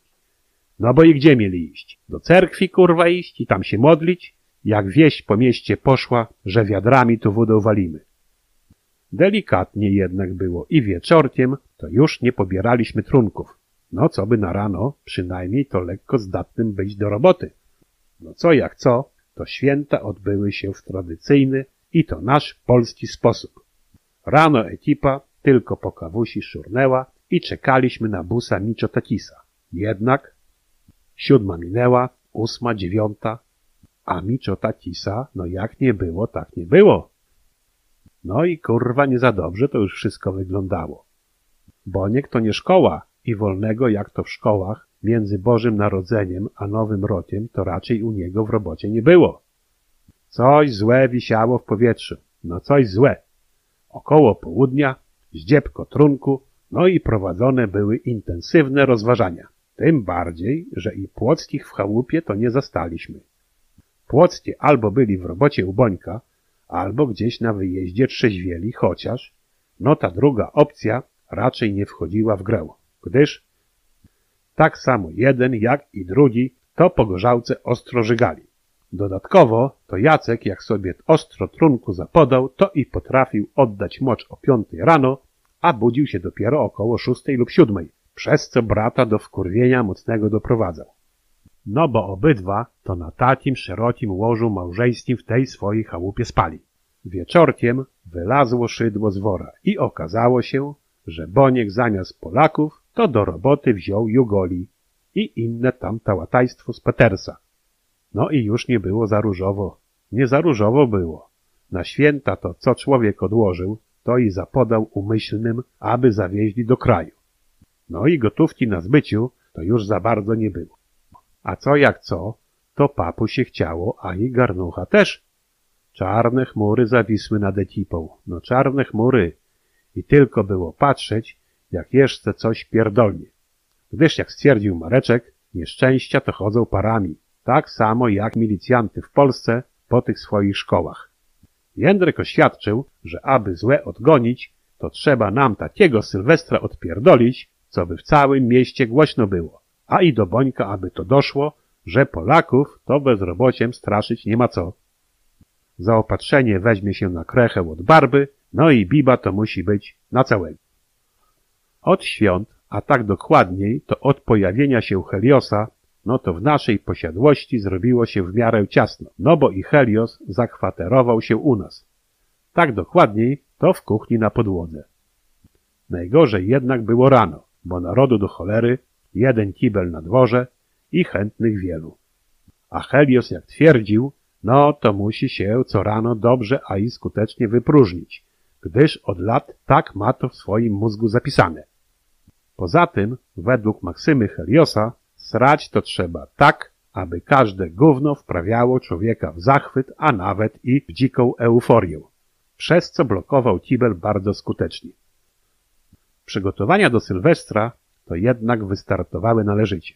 No bo i gdzie mieli iść? Do cerkwi kurwa iść i tam się modlić? Jak wieść po mieście poszła, że wiadrami tu wodę walimy. Delikatnie jednak było i wieczorkiem to już nie pobieraliśmy trunków. No co by na rano, przynajmniej to lekko zdatnym być do roboty. No co jak co, to święta odbyły się w tradycyjny i to nasz polski sposób. Rano ekipa tylko po kawusi szurnęła i czekaliśmy na busa Miciotakisa. Jednak siódma minęła, ósma, dziewiąta, a Miciotakisa, no jak nie było, tak nie było. No i kurwa nie za dobrze to już wszystko wyglądało. Boniek to nie szkoła i wolnego jak to w szkołach między Bożym Narodzeniem a Nowym Rokiem to raczej u niego w robocie nie było. Coś złe wisiało w powietrzu. No coś złe. Około południa, zdziebko trunku, no i prowadzone były intensywne rozważania. Tym bardziej, że i płockich w chałupie to nie zastaliśmy. Płockie albo byli w robocie u Bońka, albo gdzieś na wyjeździe trzeźwieli, chociaż, no ta druga opcja raczej nie wchodziła w grę, gdyż tak samo jeden jak i drugi to po gorzałce. Dodatkowo to Jacek, jak sobie ostro trunku zapodał, to i potrafił oddać mocz o piątej rano, a budził się dopiero około szóstej lub siódmej, przez co brata do wkurwienia mocnego doprowadzał. no bo obydwa to na takim szerokim łożu małżeńskim w tej swojej chałupie spali. Wieczorkiem wylazło szydło z wora i okazało się, że Boniek zamiast Polaków to do roboty wziął Jugoli i inne tam tałatajstwo z Petersa. No i już nie było za różowo. Nie za różowo było. Na święta to co człowiek odłożył, to i zapodał umyślnym, aby zawieźli do kraju. No i gotówki na zbyciu to już za bardzo nie było. A co jak co, to papu się chciało, a i garnucha też. Czarne chmury zawisły nad ekipą. No czarne chmury. I tylko było patrzeć, jak jeszcze coś pierdolnie. Gdyż jak stwierdził Mareczek, nieszczęścia to chodzą parami. Tak samo jak milicjanty w Polsce po tych swoich szkołach. Jędrek oświadczył, że aby złe odgonić, to trzeba nam takiego Sylwestra odpierdolić, co by w całym mieście głośno było. A i do Bońka, aby to doszło, że Polaków to bezrobociem straszyć nie ma co. Zaopatrzenie weźmie się na krechę od barby, no i biba to musi być na całego. Od świąt, a tak dokładniej, to od pojawienia się Heliosa, no to w naszej posiadłości zrobiło się w miarę ciasno, no bo i Helios zakwaterował się u nas. Tak dokładniej, to w kuchni na podłodze. Najgorzej jednak było rano, bo narodu do cholery, jeden kibel na dworze i chętnych wielu. A Helios jak twierdził, no to musi się co rano dobrze, a i skutecznie wypróżnić, gdyż od lat tak ma to w swoim mózgu zapisane. Poza tym, według Maksymy Heliosa, srać to trzeba tak, aby każde gówno wprawiało człowieka w zachwyt, a nawet i w dziką euforię, przez co blokował kibel bardzo skutecznie. Przygotowania do Sylwestra to jednak wystartowały należycie.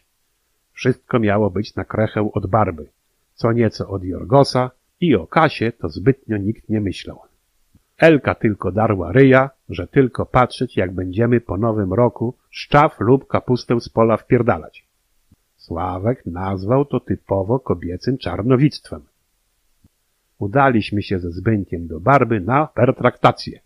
Wszystko miało być na krechę od barby, co nieco od Jorgosa i o kasie to zbytnio nikt nie myślał. Elka tylko darła ryja, że tylko patrzeć jak będziemy po nowym roku szczaw lub kapustę z pola wpierdalać. Sławek nazwał to typowo kobiecym czarnowictwem. Udaliśmy się ze Zbyńkiem do Barby na pertraktację.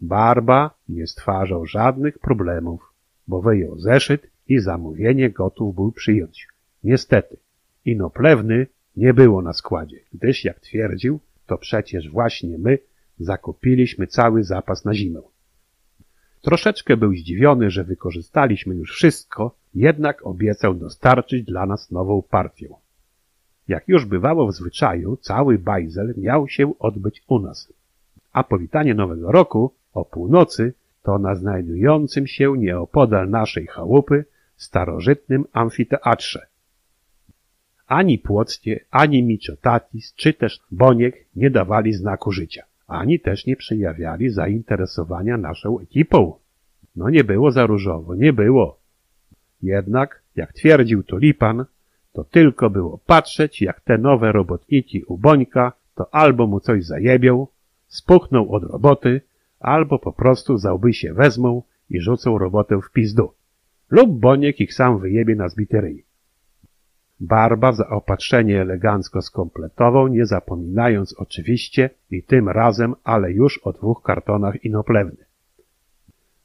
Barba nie stwarzał żadnych problemów, bo wyjął zeszyt i zamówienie gotów był przyjąć. Niestety, inoplewny nie było na składzie, gdyż jak twierdził, to przecież właśnie my zakupiliśmy cały zapas na zimę. Troszeczkę był zdziwiony, że wykorzystaliśmy już wszystko, jednak obiecał dostarczyć dla nas nową partię. Jak już bywało w zwyczaju, cały bajzel miał się odbyć u nas. A powitanie Nowego Roku o północy to na znajdującym się nieopodal naszej chałupy starożytnym amfiteatrze. Ani Płockie, ani Miciotatis, czy też Boniek nie dawali znaku życia, ani też nie przejawiali zainteresowania naszą ekipą. No nie było za różowo, nie było. Jednak, jak twierdził Tulipan, to tylko było patrzeć, jak te nowe robotniki u Bońka to albo mu coś zajebią, spuchną od roboty, albo po prostu za łby się wezmą i rzucą robotę w pizdu. Lub Boniek ich sam wyjebie na zbity ryj. Barba zaopatrzenie elegancko skompletował, nie zapominając oczywiście i tym razem, ale już o dwóch kartonach inoplewny.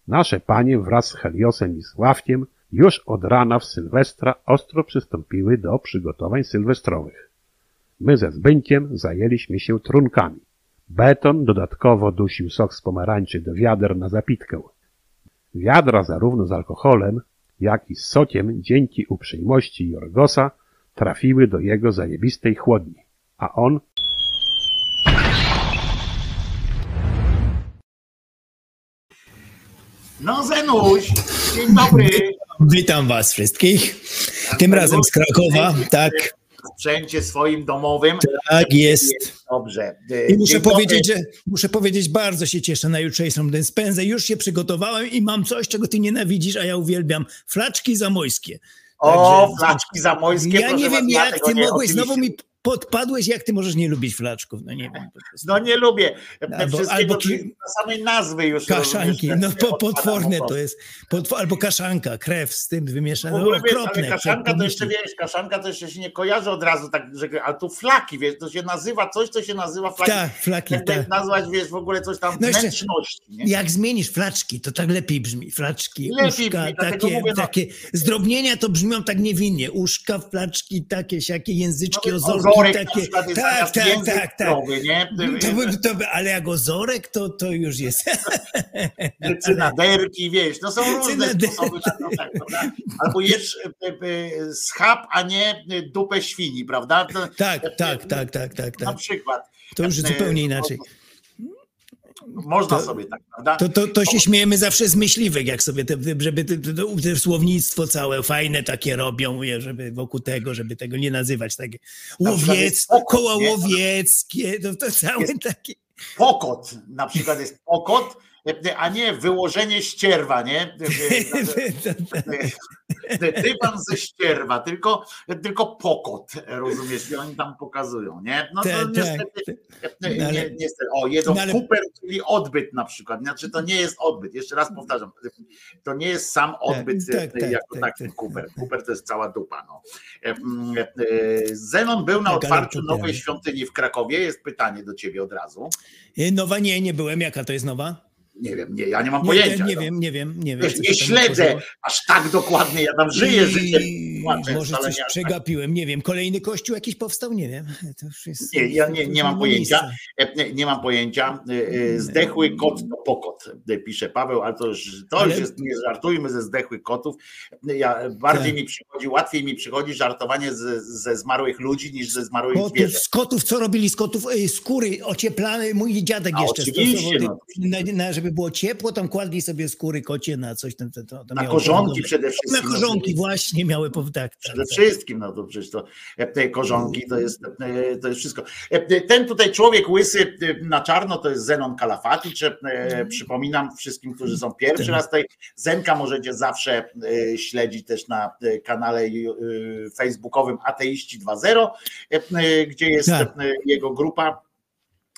Nasze panie wraz z Heliosem i Sławkiem już od rana w Sylwestra ostro przystąpiły do przygotowań sylwestrowych. My ze Zbyńkiem zajęliśmy się trunkami. Beton dodatkowo dusił sok z pomarańczy do wiader na zapitkę. Wiadra zarówno z alkoholem, jak i z sokiem dzięki uprzejmości Jorgosa trafiły do jego zajebistej chłodni, a on No Zenuś, dzień dobry. Witam Was wszystkich. Tym razem z Krakowa. Tak, W sprzęcie swoim domowym. tak jest. Dobrze. I muszę Dzień powiedzieć, dobry. że muszę powiedzieć, bardzo się cieszę na jutrzejszą dyspensę. Już się przygotowałem i mam coś, czego ty nienawidzisz, a ja uwielbiam. Flaczki zamojskie. O, Także- flaczki zamojskie. Ja nie wiem, ja jak ty mogłeś znowu mi podpadłeś, jak ty możesz nie lubić flaczków? No nie wiem. No nie lubię. Te Albo- albo ki- samej nazwy już. Kaszanki, no po, potworne po to jest. Potw albo kaszanka, krew z tym W wymieszane. No, wiesz, okropne. ale kaszanka to jeszcze wiesz, kaszanka to jeszcze się nie kojarzy od razu, tak, że, ale tu flaki, wiesz, to się nazywa coś, co się nazywa flaki. Tak, flaki, Jakby tak. nazwać, wiesz, w ogóle coś tam No wnętrzności, nie? Jak zmienisz flaczki, to tak lepiej brzmi. Flaczki, Lepiej uszka, brzmi, takie, mówię, no- takie zdrobnienia to brzmią tak niewinnie. Uszka, flaczki, takie, siakie języczki, No, ozorki, ozorek na takie. Tak, tak, tak, tak. nie? To, to, ale jak ozorek, to, to już jest. cynaderki, wiesz, to są różne sposoby tak? Albo jesz e, e, schab, a nie dupę świni, prawda? Tak, tak, tak, tak, tak, Na tak. przykład. To już E, zupełnie inaczej. Można To- sobie tak, prawda? To, to, to się śmiejemy zawsze z myśliwych, jak sobie te, żeby te, te, słownictwo całe fajne takie robią, żeby wokół tego, żeby tego nie nazywać takie łowiec, nie? łowieckie, to, to całe takie. Pokot, na przykład jest pokot, a nie wyłożenie ścierwa, nie? Dywan ze ścierwa, tylko, tylko pokot, rozumiesz? I oni tam pokazują, nie? No to Tak, niestety, No ale- niestety, o, jedzą no ale- kuper, czyli odbyt na przykład. Znaczy to nie jest odbyt, jeszcze raz powtarzam, to nie jest sam odbyt tak, e, tak, jako tak, taki tak, kuper. tak. Kuper to jest cała dupa, no. E, mm, e, Zenon był na Tak, otwarciu nowej świątyni w Krakowie. Jest pytanie do ciebie od razu. E, Nowa nie, nie byłem. Jaka to jest nowa? Nie wiem, nie, ja nie mam Nie, pojęcia. nie no. wiem, nie wiem, nie wiem. Wiesz, nie śledzę aż tak dokładnie, ja tam żyję. I tłumaczę, Może wcale coś nie tak. przegapiłem, nie wiem. Kolejny kościół jakiś powstał, nie wiem. Jest, Nie, ja nie, to nie mam ma pojęcia. miejsce. E, Nie, nie mam pojęcia. E, e, Zdechły kot to pokot, e, pisze Paweł, ale to już, to już jest, nie żartujmy ze zdechłych kotów. Ja, bardziej Tak. mi przychodzi, łatwiej mi przychodzi żartowanie ze, ze zmarłych ludzi niż ze zmarłych Kotów, zwierząt. z kotów, co robili z kotów? Skóry ocieplane, mój dziadek A jeszcze stosował, no. na, na, żeby było ciepło, tam kładli sobie skóry kocie na coś. Tam, to, to, to Na korzonki przede Na wszystkim. no, korzonki właśnie miały tak, tak, Przede tak. wszystkim, no to przecież to e, te korzonki to jest, e, to jest wszystko. E, Ten tutaj człowiek łysy na czarno to jest Zenon Kalafaticz. E, Przypominam wszystkim, którzy są pierwszy Tak. raz tutaj. Zenka możecie zawsze śledzić też na kanale facebookowym Ateiści 2.0, e, gdzie jest Tak. jego grupa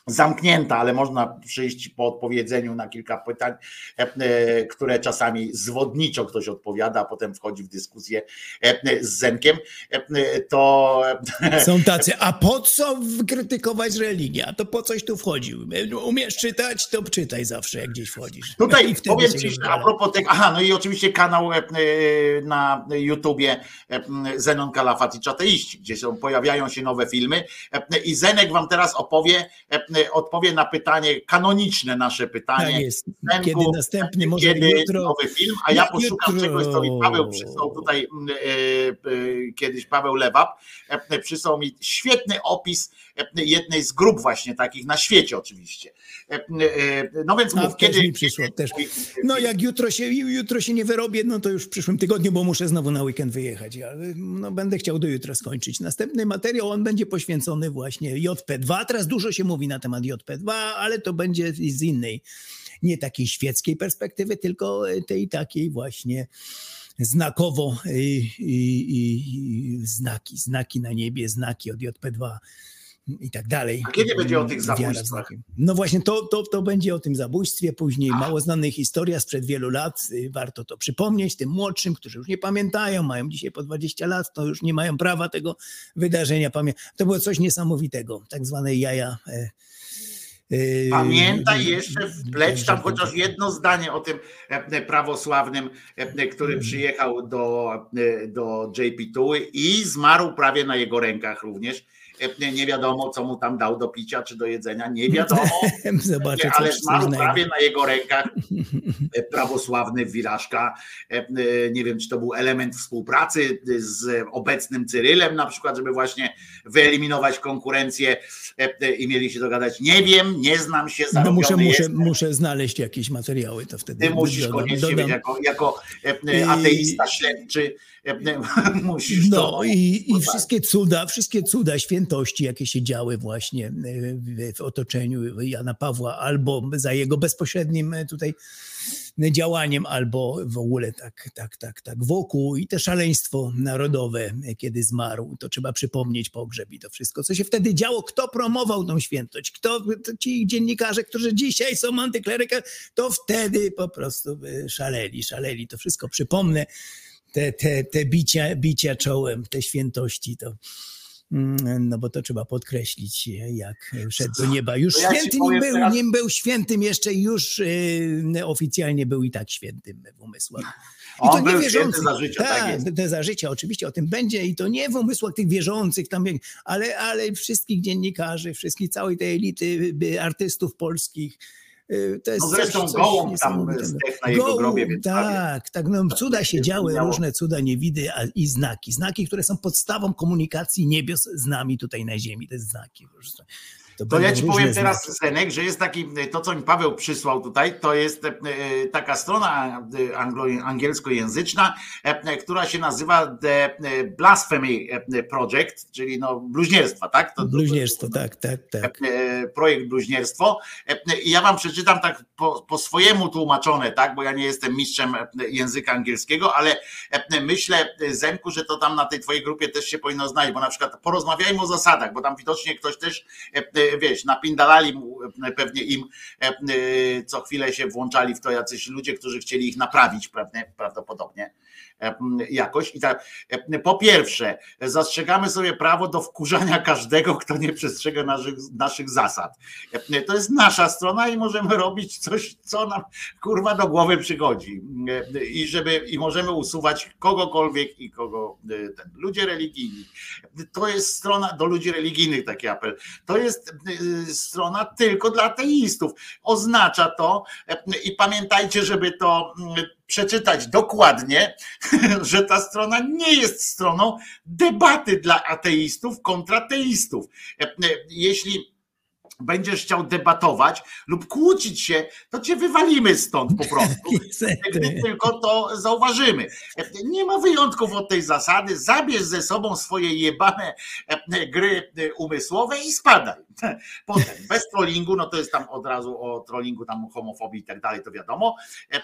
zamknięta, ale można przyjść po odpowiedzeniu na kilka pytań, e, e, które czasami zwodniczo ktoś odpowiada, a potem wchodzi w dyskusję e, z Zenkiem, to Są tacy, a po co krytykować religię? A to po coś tu wchodził? Umiesz czytać, to czytaj zawsze, jak gdzieś wchodzisz. Tutaj powiem ci, a propos tego, aha, no i oczywiście kanał na YouTubie Zenon Kalafat i Czateiści, gdzie są, pojawiają się nowe filmy i Zenek wam teraz opowie, odpowie na pytanie, kanoniczne nasze pytanie, Tak jest. Kiedy następny, może kiedy jutro. nowy film, a ja poszukam Jutro. czegoś, co mi Paweł przysłał tutaj mm, e, e, kiedyś Paweł Lewap, e, przysłał mi świetny opis jednej z grup właśnie takich na świecie oczywiście. E, e, No więc mów, też kiedy... mi przyszło, też. No jak jutro się, jutro się nie wyrobię, no to już w przyszłym tygodniu, bo muszę znowu na weekend wyjechać. Ale no, będę chciał do jutra skończyć. Następny materiał, on będzie poświęcony właśnie JP2. Teraz dużo się mówi na temat JP2, ale to będzie z innej, nie takiej świeckiej perspektywy, tylko tej takiej właśnie znakowo i, i, i znaki, znaki na niebie, znaki od JP2 i tak dalej. A kiedy będzie o tych zabójstwach? No właśnie, to, to, to będzie o tym zabójstwie, później mało znana historia sprzed wielu lat. y, Warto to przypomnieć tym młodszym, którzy już nie pamiętają, mają dzisiaj po 20 lat, to już nie mają prawa tego wydarzenia pamiętać. To było coś niesamowitego, tak zwane jaja. e, e, Pamiętaj jeszcze wpleć tam chociaż jedno zdanie o tym e, prawosławnym, który przyjechał do, do JP Tuły i zmarł prawie na jego rękach również. Nie wiadomo, co mu tam dał do picia czy do jedzenia, nie wiadomo. Zobaczę, ale zmarł prawie na jego rękach e, prawosławny Wiraszka. E, e, Nie wiem, czy to był element współpracy z obecnym Cyrylem, na przykład, żeby właśnie wyeliminować konkurencję i mieli się dogadać. Nie wiem, nie znam się, No muszę, muszę, jestem. muszę znaleźć jakieś materiały, to wtedy Ty musisz dodam- koniecznie dodam. jako, jako ateista śledczy, musisz No to. i, i wszystkie cuda, wszystkie cuda świętości, jakie się działy właśnie e, w, w otoczeniu Jana Pawła albo za jego bezpośrednim e, tutaj działaniem albo w ogóle tak, tak, tak, tak wokół. I te szaleństwo narodowe, kiedy zmarł, to trzeba przypomnieć pogrzeb i to wszystko, co się wtedy działo, kto promował tą świętość, kto, to ci dziennikarze, którzy dzisiaj są antyklerykami, to wtedy po prostu szaleli, szaleli, to wszystko przypomnę, te, te, te bicia, bicia czołem, te świętości, to mm, no bo to trzeba podkreślić, jak szedł do nieba. Już To ja święty nim był, teraz- nim był świętym jeszcze, już y, oficjalnie był i tak świętym w umysłach. I On był święty za życia, tak jest. to za życia, oczywiście o tym będzie i to nie w umysłach tych wierzących, tam, ale, ale wszystkich dziennikarzy, wszystkich, całej tej elity y, artystów polskich. Y, To jest No zresztą coś, coś Gołąb tam zdechł na jego grobie, więc tak, tak, no cuda się działy, różne cuda, niewidy a- i znaki. Znaki, które są podstawą komunikacji niebios z nami tutaj na ziemi, te znaki. To będą ja ci powiem teraz, znaki. Zenek, że jest taki, to co mi Paweł przysłał tutaj, to jest e, taka strona e, anglo- angielskojęzyczna, e, która się nazywa The e, Blasphemy e, Project, czyli no bluźnierstwa, tak? To- to- to- Bluźnierstwo, tak, tak, tak. e, projekt bluźnierstwo. E, I ja wam przeczytam tak po, po swojemu tłumaczone, tak, bo ja nie jestem mistrzem e, języka angielskiego, ale e, myślę, e, Zenku, że to tam na tej twojej grupie też się powinno znaleźć, bo na przykład porozmawiajmy o zasadach, bo tam widocznie ktoś też, e, e, wiesz, napindalali mu e, pewnie im e, e, co chwilę się włączali w to jacyś ludzie, którzy chcieli ich naprawić prawdopodobnie jakoś. I tak, e, po pierwsze, zastrzegamy sobie prawo do wkurzania każdego, kto nie przestrzega naszych, naszych zasad. E, To jest nasza strona i możemy robić coś, co nam kurwa do głowy przychodzi. E, I żeby i możemy usuwać kogokolwiek i kogo e, ten. Ludzie religijni. To jest strona do ludzi religijnych taki apel. To jest e, strona tylko dla ateistów. Oznacza to e, i pamiętajcie, żeby to przeczytać dokładnie, że ta strona nie jest stroną debaty dla ateistów kontra teistów. E, e, Jeśli będziesz chciał debatować lub kłócić się, to cię wywalimy stąd po prostu. Gdy tylko to zauważymy. E, Nie ma wyjątków od tej zasady. Zabierz ze sobą swoje jebane gry umysłowe i spadaj. Potem bez trollingu, no to jest tam od razu o trollingu, tam homofobii i tak dalej, to wiadomo. E, e,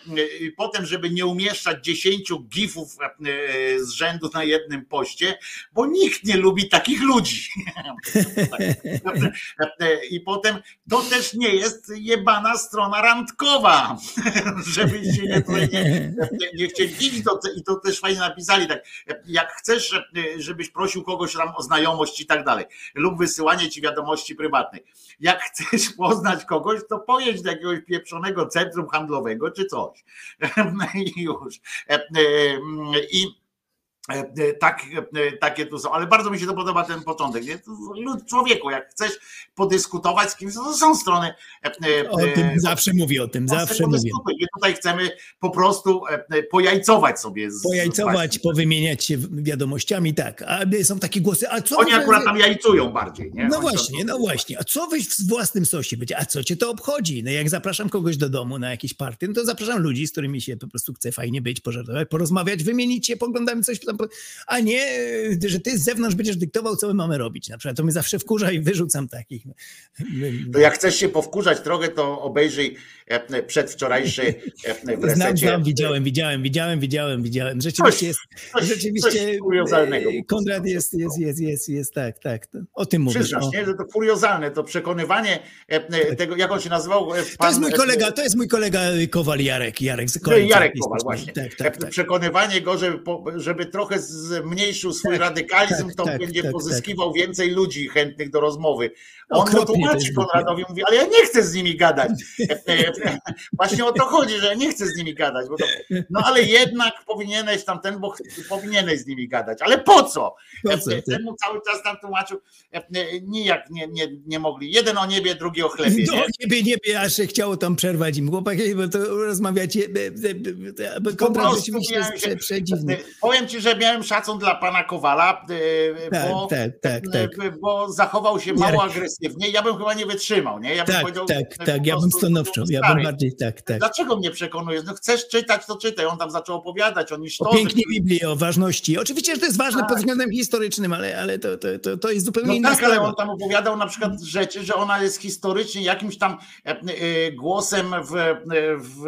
Potem, żeby nie umieszczać 10 gifów e, z rzędu na jednym poście, bo nikt nie lubi takich ludzi. I potem to też nie jest jebana strona randkowa, żebyście nie, nie, nie chcieli. To, I to też fajnie napisali, tak, jak chcesz, żebyś prosił kogoś tam o znajomość i tak dalej, lub wysyłanie ci wiadomości prywatnej. Jak chcesz poznać kogoś, to pojedź do jakiegoś pieprzonego centrum handlowego czy coś. I już. I tak, takie tu są, ale bardzo mi się to podoba ten początek. Nie? Lud człowieku, jak chcesz podyskutować z kimś, to są strony. O tym zawsze mówię o tym, zawsze mówię. My tutaj chcemy po prostu pojajcować sobie. Z, pojajcować, z powymieniać się wiadomościami, tak. A są takie głosy, a co Oni akurat tam jajcują bardziej, nie? No Oni właśnie, no właśnie. A co wy w własnym sosie będzie? A co cię to obchodzi? No jak zapraszam kogoś do domu na jakieś party, no to zapraszam ludzi, z którymi się po prostu chce fajnie być, pożartować, porozmawiać, wymienić się, poglądamy coś tam, a nie, że ty z zewnątrz będziesz dyktował, co my mamy robić. Na przykład to mnie zawsze wkurza i wyrzucam takich. To jak chcesz się powkurzać trochę, to obejrzyj przedwczorajszy w resecie. Znam, znam, widziałem, widziałem, widziałem, widziałem, widziałem. Rzeczywiście jest, coś, rzeczywiście coś kuriozalnego. Konrad jest, jest, jest, jest, jest, tak, tak. O tym mówisz. Przyznasz, nie, że to kuriozalne, to przekonywanie tego, jak on się nazywał? Pan, to jest mój kolega, to jest mój kolega Kowal Jarek. Jarek, Jarek Kowal, właśnie. Tak, tak, tak. Przekonywanie go, żeby, żeby trochę zmniejszył swój tak, radykalizm, tak, to tak, będzie tak, pozyskiwał więcej ludzi chętnych do rozmowy. On mu tłumaczy Konradowi, mówi, ale ja nie chcę z nimi gadać. Właśnie o to chodzi, że ja nie chcę z nimi gadać. To, no ale jednak powinieneś tamten, bo powinieneś z nimi gadać. Ale po co? Po co Ten mu cały czas tam tłumaczył, nijak nie, nie, nie mogli. Jeden o niebie, drugi o chlebie. No, nie? niebie, niebie, aż się chciało tam przerwać im. Chłopaki, bo to rozmawiacie, bo Konrad rzeczywiście jest prze. Powiem ci, że miałem szacun dla pana Kowala, tak, bo, tak, tak, tak. bo zachował się mało agresywnie. Ja bym chyba nie wytrzymał, nie? Ja bym tak, powiedział, tak, tak, ja bym stanowczo, ja bym bardziej tak, tak. Dlaczego mnie przekonujesz? No chcesz czytać, to czytaj. On tam zaczął opowiadać o nisztorze. O pięknie Biblii, o ważności. Oczywiście, że to jest ważne tak. pod względem historycznym, ale, ale to, to, to, to jest zupełnie no inna tak, ale on tam opowiadał na przykład rzeczy, że ona jest historycznie jakimś tam głosem w, w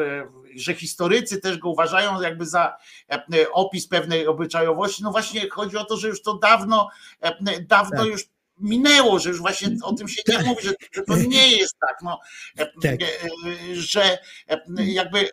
że historycy też go uważają jakby za e, opis pewnej obyczajowości. No właśnie chodzi o to, że już to dawno, e, dawno Tak. już minęło, że już właśnie o tym się nie Tak. mówi, że, to nie jest tak, no, e, Tak. e, że e, jakby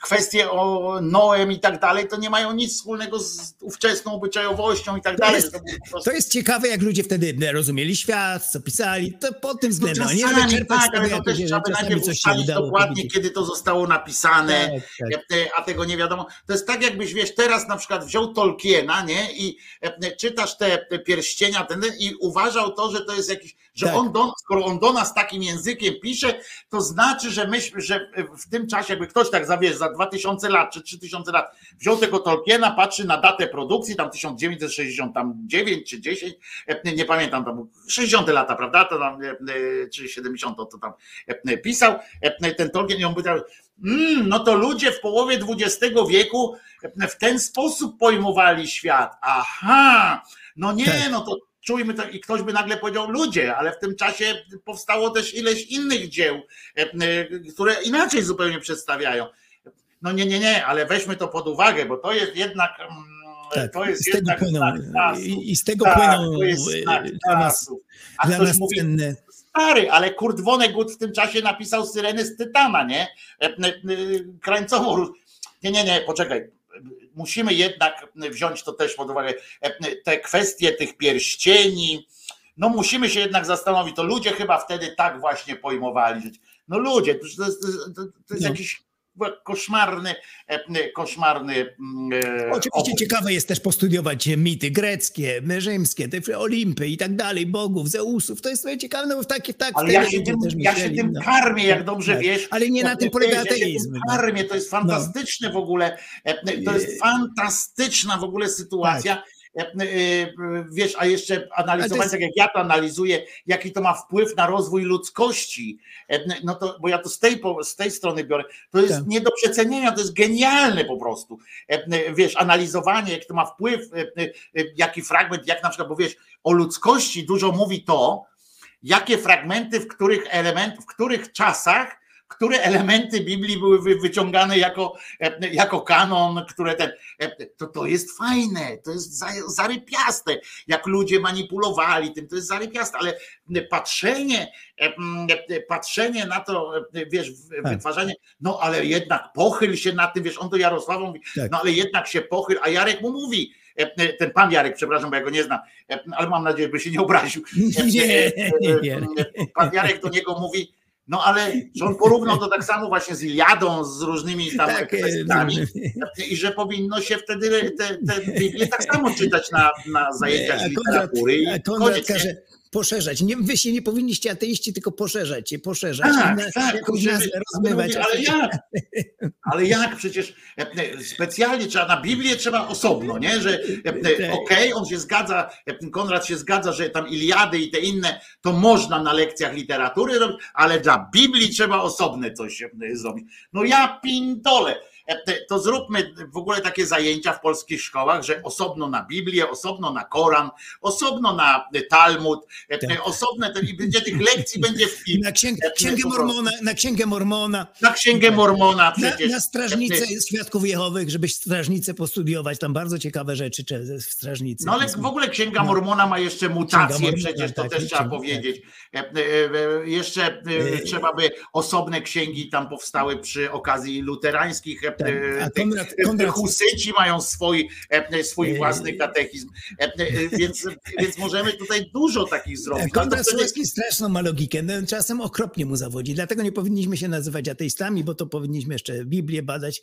kwestie o Noem i tak dalej, to nie mają nic wspólnego z ówczesną obyczajowością i tak To dalej. jest- że to prostu- To jest ciekawe, jak ludzie wtedy rozumieli świat, co pisali, to pod tym względem, a nie czerpać z tak, ale to też się- trzeba by najpierw ustalić dokładnie, powiedzieć. kiedy to zostało napisane, Tak, tak. e, a tego nie wiadomo. To jest tak, jakbyś wiesz, teraz na przykład wziął Tolkiena, nie? I e, czytasz te te pierścienia ten, i uważał to, że to jest jakiś, że Tak. on do, skoro on do nas takim językiem pisze, to znaczy, że myśmy, że w tym czasie, jakby ktoś tak zawiesz za 2000 lat czy 3000 lat, wziął tego Tolkiena, patrzy na datę produkcji, tam 1969 czy 10, e, nie, nie pamiętam, tam 60 lata, prawda? To tam, e, e, czy 70 to tam pisał ten Tolkien i on pytał, mm, no to ludzie w połowie XX wieku w ten sposób pojmowali świat. Aha, no nie, Tak. no to czujmy to i ktoś by nagle powiedział ludzie, ale w tym czasie powstało też ileś innych dzieł, e, e, które inaczej zupełnie przedstawiają. No nie, nie, nie, ale weźmy to pod uwagę, bo to jest jednak mm, Tak, to jest z tego jednak płyną, i, z tego Tak, płyną to jest e, dla nas. A dla nas mówi, cenne. stary, ale Kurt Vonnegut w tym czasie napisał Syreny z Tytana, nie? Krańcową. Nie, nie, nie, poczekaj. Musimy jednak wziąć to też pod uwagę. Te kwestie tych pierścieni, no musimy się jednak zastanowić. To ludzie chyba wtedy tak właśnie pojmowali. że- No ludzie, to jest, to jest, to jest No. jakiś koszmarny, e, koszmarny. mm, e, Oczywiście obóz. ciekawe jest też postudiować mity greckie, rzymskie, te Olimpy i tak dalej, bogów, Zeusów. To jest sobie ciekawe, no bo w takie tak Ale ja się tym, ja się tym no. karmię, jak Tak, dobrze tak. wiesz. Ale nie na tym polega ja się tym ateizm. no. Karmię, to jest fantastyczne w ogóle. e, To jest fantastyczna w ogóle sytuacja. E, Wiesz, a jeszcze analizować, jest- tak jak ja to analizuję, jaki to ma wpływ na rozwój ludzkości. E, No to, bo ja to z tej, z tej strony biorę. To jest Tak. nie do przecenienia, to jest genialne po prostu. E, Wiesz, analizowanie, jak to ma wpływ, e, e, jaki fragment, jak na przykład, bo wiesz, o ludzkości dużo mówi to, jakie fragmenty, w których elementów, w których czasach, które elementy Biblii były wy- wyciągane jako, e, jako kanon, które ten, e, to, to jest fajne, to jest za- zarypiaste, jak ludzie manipulowali tym, to jest zarypiaste, ale patrzenie, e, patrzenie na to, wiesz, Tak. wytwarzanie, no ale jednak pochyl się na tym, wiesz, on do Jarosława mówi, Tak. no ale jednak się pochyl, a Jarek mu mówi, ten pan Jarek, przepraszam, bo ja go nie znam, ale mam nadzieję, by się nie obraził. Nie, nie, nie. Pan Jarek do niego mówi, no ale że on porównał to tak samo właśnie z Iliadą, z różnymi tam Tak, e, kwestiami i że powinno się wtedy te, te Biblię tak samo czytać na, na zajęciach a z Konrad, literatury a i Konrad koniec. nie? każe poszerzać. Nie, wy się nie powinniście ateiści, tylko poszerzać je, poszerzać. Tak, na, tak, żeby- nazwę rozmywać. ale jak? Ale jak przecież e, e, specjalnie trzeba na Biblię trzeba osobno, nie? Że e, Tak. okej, on się zgadza, Konrad się zgadza, że tam Iliady i te inne to można na lekcjach literatury robić, ale dla Biblii trzeba osobne coś zrobić. No ja pindole. E, To zróbmy w ogóle takie zajęcia w polskich szkołach, że osobno na Biblię, osobno na Koran, osobno na Talmud, e, Tak. osobne i będzie tych lekcji będzie w film. Na księgę, E, księgę, prostu. Mormona, na księgę Mormona, Na księgę Mormona na, przecież. na strażnicę Świadków Jehowych, żebyś strażnicę postudiować. Tam bardzo ciekawe rzeczy w strażnicy. No ale w ogóle Księga Mormona ma jeszcze Mormona, przecież to tak, też trzeba powiedzieć. E, Jeszcze trzeba by osobne księgi tam powstały przy okazji luterańskich. Tak, e, a tych- Konrad- Konrad- Husyci mają swój, e, swój własny katechizm, E, więc, więc możemy tutaj dużo takich zrobić. To Konrad Słowski straszną ma logikę, no, czasem okropnie mu zawodzi, dlatego nie powinniśmy się nazywać ateistami, bo to powinniśmy jeszcze Biblię badać.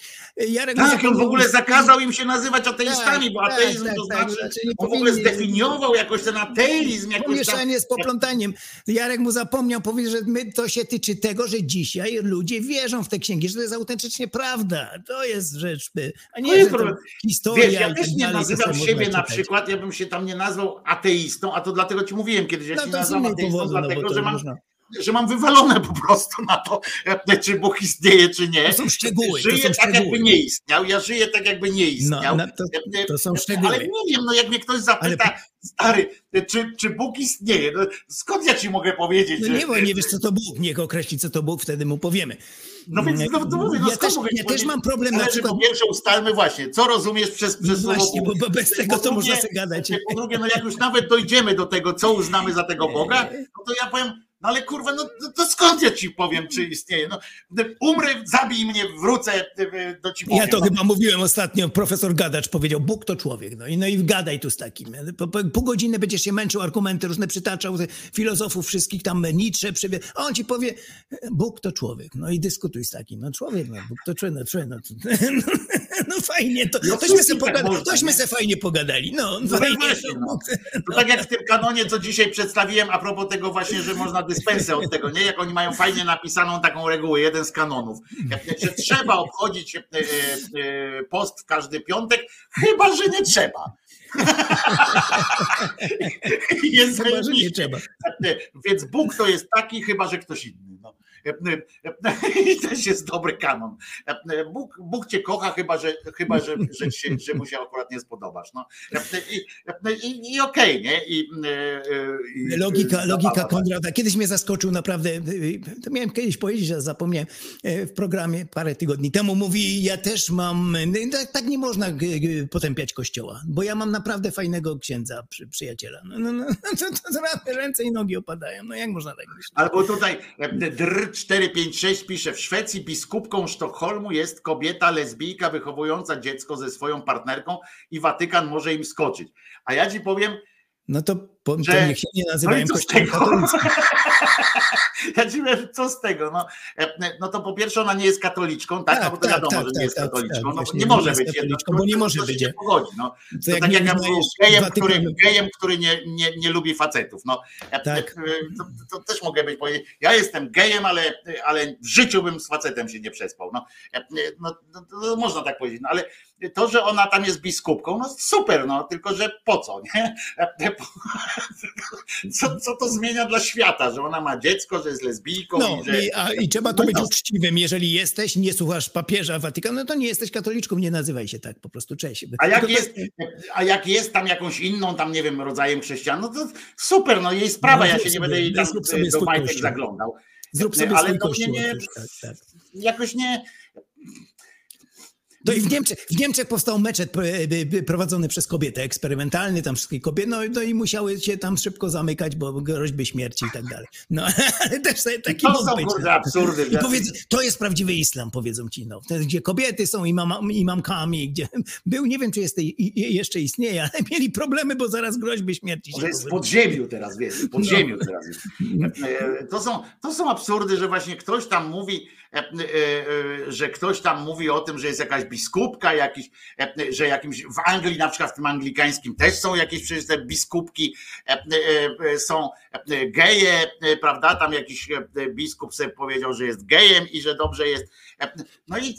Jarek Tak, on w ogóle zakazał im się nazywać ateistami, bo Tak, ateizm tak, to tak, znaczy, znaczy nie on w ogóle zdefiniował jakoś ten ateizm, jakoś tam, Pomieszanie z poplątaniem. Jarek mu zapomniał powiedzieć, że my, to się tyczy tego, że dzisiaj ludzie wierzą w te księgi, że to jest autentycznie prawda. To jest rzecz, a nie, jest to problem. historia Wiesz, ja i też tak nie nazywam siebie można na czytać. przykład, ja bym się tam nie nazwał ateistą, a to dlatego ci mówiłem kiedyś, ja No się nazywam ateistą, powodu, no dlatego, to że mam można. że mam wywalone po prostu na to, czy Bóg istnieje, czy nie. To są szczegóły, Żyję są tak, jakby szczegóły. nie istniał. Ja żyję tak, jakby nie istniał. No, no, to- to są szczegóły. Ale nie wiem, no jak mnie ktoś zapyta, stary, e, czy, czy Bóg istnieje? No, skąd ja ci mogę powiedzieć? No że- nie, bo nie wiesz, co to Bóg. Niech określi, co to Bóg, wtedy mu powiemy. No więc no, to mówię, no ja też, ci ja też mam problem na Zależy, przykład... po pierwsze ustalmy właśnie, co rozumiesz przez, przez No właśnie, bo- bo bez tego Po to można drugie- sobie gadać. Po drugie, no jak już nawet dojdziemy do tego, co uznamy za tego Boga, no to ja powiem, no ale kurwa, no to, to skąd ja ci powiem, czy istnieje? No, umrę, zabij mnie, wrócę, y, do ci powiem. Ja to no. chyba mówiłem ostatnio, profesor Gadacz powiedział, Bóg to człowiek. No i, no i gadaj tu z takim. Po, po, pół godziny będziesz się męczył, argumenty różne przytaczał, te filozofów wszystkich tam, Nietzsche, przywie... a on ci powie, Bóg to człowiek. No i dyskutuj z takim. No człowiek, no Bóg to człowiek, no, człowiek, no, no fajnie, to, No tośmy, se tak pogada, można, tośmy se fajnie pogadali. No, No fajnie. właśnie, no. To tak jak w tym kanonie, co dzisiaj przedstawiłem, a propos tego właśnie, że można dyspensę od tego, nie? Jak oni mają fajnie napisaną taką regułę, jeden z kanonów, że trzeba obchodzić e, e, post w każdy piątek, chyba, że nie trzeba. Jest Chyba, że nie trzeba. Więc Bóg to jest taki, chyba, że ktoś inny. No. I też jest dobry kanon. Bóg, Bóg cię kocha, chyba, że, chyba, że, że, się, że mu się akurat nie spodobasz. No. I, i, i okej, nie? I, i, Logika, logika zabawa. Konrada. Kiedyś mnie zaskoczył naprawdę, to miałem kiedyś powiedzieć, a zapomniałem e, w programie parę tygodni temu. Mówi, ja też mam, tak, tak nie można potępiać kościoła, bo ja mam naprawdę fajnego księdza, przy, przyjaciela. No, no, no, to, to naprawdę ręce i nogi opadają. No jak można tak myśleć? Albo tutaj e, Dr 456 pisze, w Szwecji biskupką Sztokholmu jest kobieta lesbijka wychowująca dziecko ze swoją partnerką i Watykan może im skoczyć. A ja ci powiem, No to, po, to Że- niech się nie no nazywają z kościołem katolickim. Ja ci powiem, co z tego? No, e, no to po pierwsze ona nie jest katoliczką, tak? Tak, no bo to tak, wiadomo, tak, że nie tak, jest tak, katoliczką. tak, no, nie może być. katoliczką, no, bo nie może być. pogodzi, no. To To tak jak ja był gejem, który, gejem, który nie, nie, nie lubi facetów. No, E, Tak. e, to, to też mogę być powiedzieć. Ja jestem gejem, ale, ale w życiu bym z facetem się nie przespał. No, e, no, no, można tak powiedzieć. No, ale to, że ona tam jest biskupką, no super, no tylko że po co, nie? E, Co, co to zmienia dla świata, że ona ma dziecko, że jest lesbijką No i że... i, a, i trzeba to No być uczciwym. Jeżeli jesteś, nie słuchasz papieża Watykanu, no to nie jesteś katoliczką, nie nazywaj się tak po prostu. Cześć. A jak, jest, a jak jest tam jakąś inną, tam nie wiem, rodzajem chrześcijan, no to super, no jej sprawa, No, ja się nie sobie- będę jej tam zrób sobie do majtek zaglądał. Zrób sobie Ale to kościół. mnie nie- tak, tak. Jakoś nie, No i w Niemczech, w Niemczech powstał meczet e, prowadzony przez kobietę, eksperymentalny, tam wszystkie kobiety, no, no i musiały się tam szybko zamykać, bo groźby śmierci i tak dalej. No ale też taki to są kurde absurdy. I powiedz, to jest prawdziwy islam, powiedzą ci, no. Gdzie kobiety są imama, imamkami, gdzie był, nie wiem, czy jest, jeszcze istnieje, ale mieli problemy, bo zaraz groźby śmierci Może jest w podziemiu teraz, wiesz, w podziemiu teraz jest. To są, to są absurdy, że właśnie ktoś tam mówi, że ktoś tam mówi o tym, że jest jakaś biskupka, jakiś, e, że jakimś, w Anglii na przykład w tym anglikańskim też są jakieś przecież te biskupki, e, e, e, są e, geje, e, prawda, tam jakiś e, biskup sobie powiedział, że jest gejem i że dobrze jest. E, No i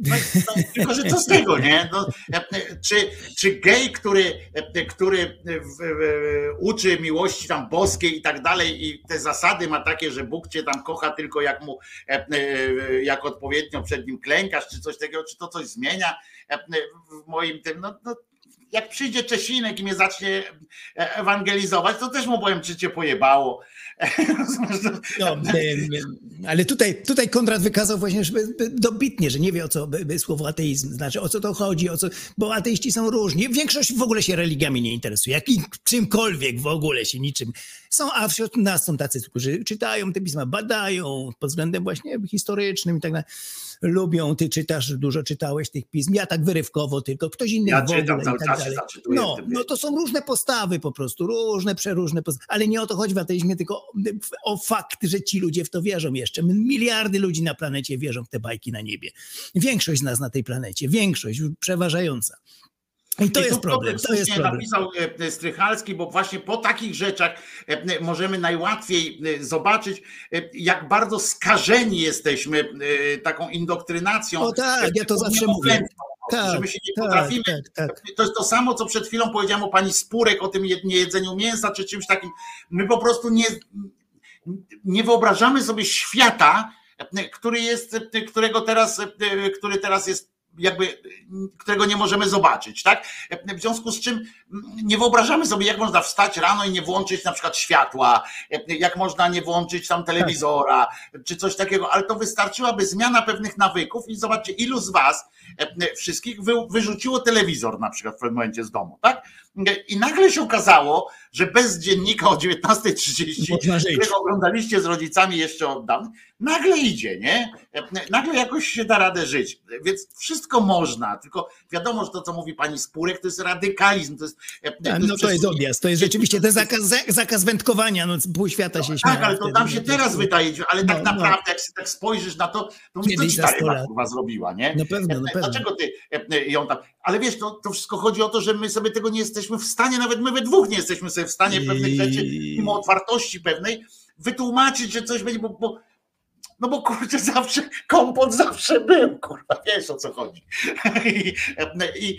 no, no, tylko, że co z tego, nie? No, e, czy, czy gej, który, e, który w, w, uczy miłości tam boskiej i tak dalej i te zasady ma takie, że Bóg cię tam kocha tylko jak mu, e, e, jak odpowiednio przed nim klękasz, czy coś takiego, czy to coś zmienia e, w moim tym, no, no jak przyjdzie Czesinek i mnie zacznie e, ewangelizować, to też mu powiem, czy cię pojebało. No, ale tutaj, tutaj Konrad wykazał właśnie że dobitnie, że nie wie o co słowo ateizm znaczy, o co to chodzi, o co, bo ateiści są różni. Większość w ogóle się religiami nie interesuje, jak i czymkolwiek w ogóle się niczym. Są, a wśród nas są tacy, którzy czytają te pisma, badają pod względem właśnie historycznym i tak dalej. Lubią, ty czytasz, dużo czytałeś tych pism, ja tak wyrywkowo tylko, ktoś inny Ja w ogóle i tak dalej. No, no to są różne postawy po prostu, różne, przeróżne postawy, ale nie o to chodzi w ateizmie, tylko o fakt, że ci ludzie w to wierzą jeszcze. Miliardy ludzi na planecie wierzą w te bajki na niebie. Większość z nas na tej planecie, większość, przeważająca. I to I jest problem, to jest problem. napisał e, Strychalski, bo właśnie po takich rzeczach e, możemy najłatwiej e, zobaczyć, e, jak bardzo skażeni jesteśmy e, taką indoktrynacją. O tak, ja to e, zawsze mówię. prostu, Tak, że my się nie tak, potrafimy. tak, tak. To jest to samo, co przed chwilą powiedziałem o pani Spurek, o tym jed- niejedzeniu mięsa, czy czymś takim. My po prostu nie, nie wyobrażamy sobie świata, który jest, którego teraz, który teraz jest jakby, którego nie możemy zobaczyć, tak? W związku z czym nie wyobrażamy sobie, jak można wstać rano i nie włączyć na przykład światła, jak można nie włączyć tam telewizora, czy coś takiego, ale to wystarczyłaby zmiana pewnych nawyków i zobaczcie, ilu z was wszystkich wy, wyrzuciło telewizor na przykład w pewnym momencie z domu, tak? I nagle się okazało, że bez dziennika o 19.30, którego oglądaliście z rodzicami jeszcze od dawna, nagle idzie, nie? Nagle jakoś się da radę żyć. Więc wszystko można, tylko wiadomo, że to, co mówi pani Spurek, to jest radykalizm. To jest, tak, no to jest odjazd, to jest rzeczywiście to jest zakaz, zakaz wędkowania, no pół świata się śmieje. Tak, ale to tam się teraz wydaje, ale tak no, naprawdę, jak się tak spojrzysz na to, to mówisz, co ci ta ryba kurwa zrobiła, nie? No pewno, no. Dlaczego ty ją tam... Ale wiesz, to, to wszystko chodzi o to, że my sobie tego nie jesteśmy w stanie, nawet my we dwóch nie jesteśmy sobie w stanie pewnych rzeczy, mimo otwartości pewnej, wytłumaczyć, że coś będzie, bo, bo no bo kurczę, zawsze kompot zawsze był, kurwa, wiesz o co chodzi. I, I,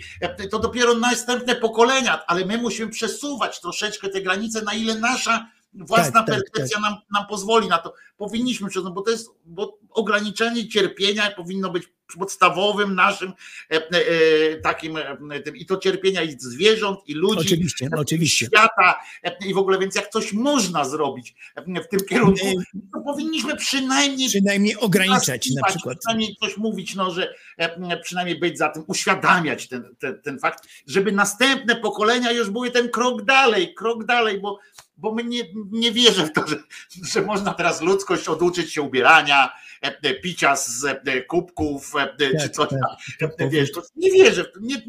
to dopiero następne pokolenia, ale my musimy przesuwać troszeczkę te granice, na ile nasza własna tak, percepcja tak, tak. Nam, nam pozwoli na to. Powinniśmy przesunąć, bo to jest, bo ograniczenie cierpienia powinno być podstawowym naszym e, e, takim e, tym, i to cierpienia i zwierząt, i ludzi, oczywiście, i oczywiście. świata i w ogóle, więc jak coś można zrobić w tym kierunku, to powinniśmy przynajmniej przynajmniej ograniczać na przykład. Przynajmniej coś mówić, no, że przynajmniej być za tym, uświadamiać ten, ten, ten fakt, żeby następne pokolenia już były ten krok dalej, krok dalej, bo bo my nie, nie wierzę w to, że, że można teraz ludzkość oduczyć się ubierania, picia z kubków, czy Tak, coś tak, tam. tak, Wiesz, to nie wierzę, w to, nie,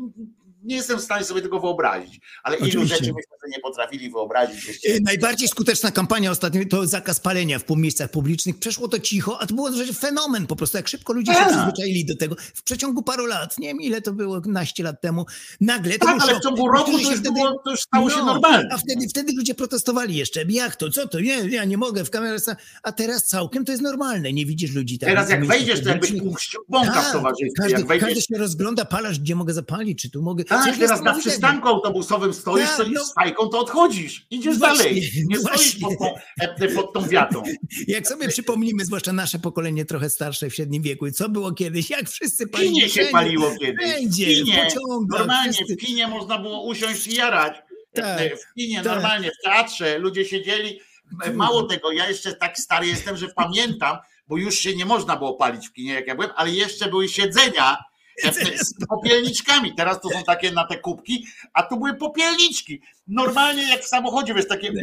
nie jestem w stanie sobie tego wyobrazić, ale ilu Oczywiście. rzeczy myśmy sobie nie potrafili wyobrazić. jeszcze. E, Najbardziej skuteczna kampania ostatnio to zakaz palenia w miejscach publicznych. Przeszło to cicho, a to było fenomen po prostu, jak szybko ludzie się Tak. przyzwyczaili do tego. W przeciągu paru lat, nie wiem ile to było, naście lat temu, nagle to Tak, ale szok. w ciągu roku Niektórzy to się już, było, to już stało się No, normalne. A wtedy, wtedy ludzie protestowali jeszcze. Jak to? Co to? Nie, ja nie mogę w kamerze. A teraz całkiem to jest normalne. Nie widzisz ludzi tak. Teraz jak wejdziesz, to jakbyś puścił bąka w Tak, towarzystwie. Każdy, Jak wejdziesz, każdy się rozgląda, palasz, gdzie mogę zapalić, czy tu mogę. Tak, teraz na przystanku autobusowym stoisz, Tak, stoisz no. z fajką, to odchodzisz. Idziesz Właśnie, dalej. Nie stoisz właśnie. pod tą, e, pod tą wiatą. Jak sobie przypomnimy, zwłaszcza nasze pokolenie trochę starsze w średnim wieku, co było kiedyś, jak wszyscy palili. Kinie się paliło kiedyś. W pociągach. normalnie, wszyscy- w kinie można było usiąść i jarać. Tak, w kinie, tak. normalnie, w teatrze ludzie siedzieli. Mało tego, ja jeszcze tak stary jestem, że pamiętam, bo już się nie można było palić w kinie, jak ja byłem, ale jeszcze były siedzenia e, z popielniczkami. Teraz to są takie na te kubki, a tu były popielniczki. Normalnie jak w samochodzie, wiesz, takie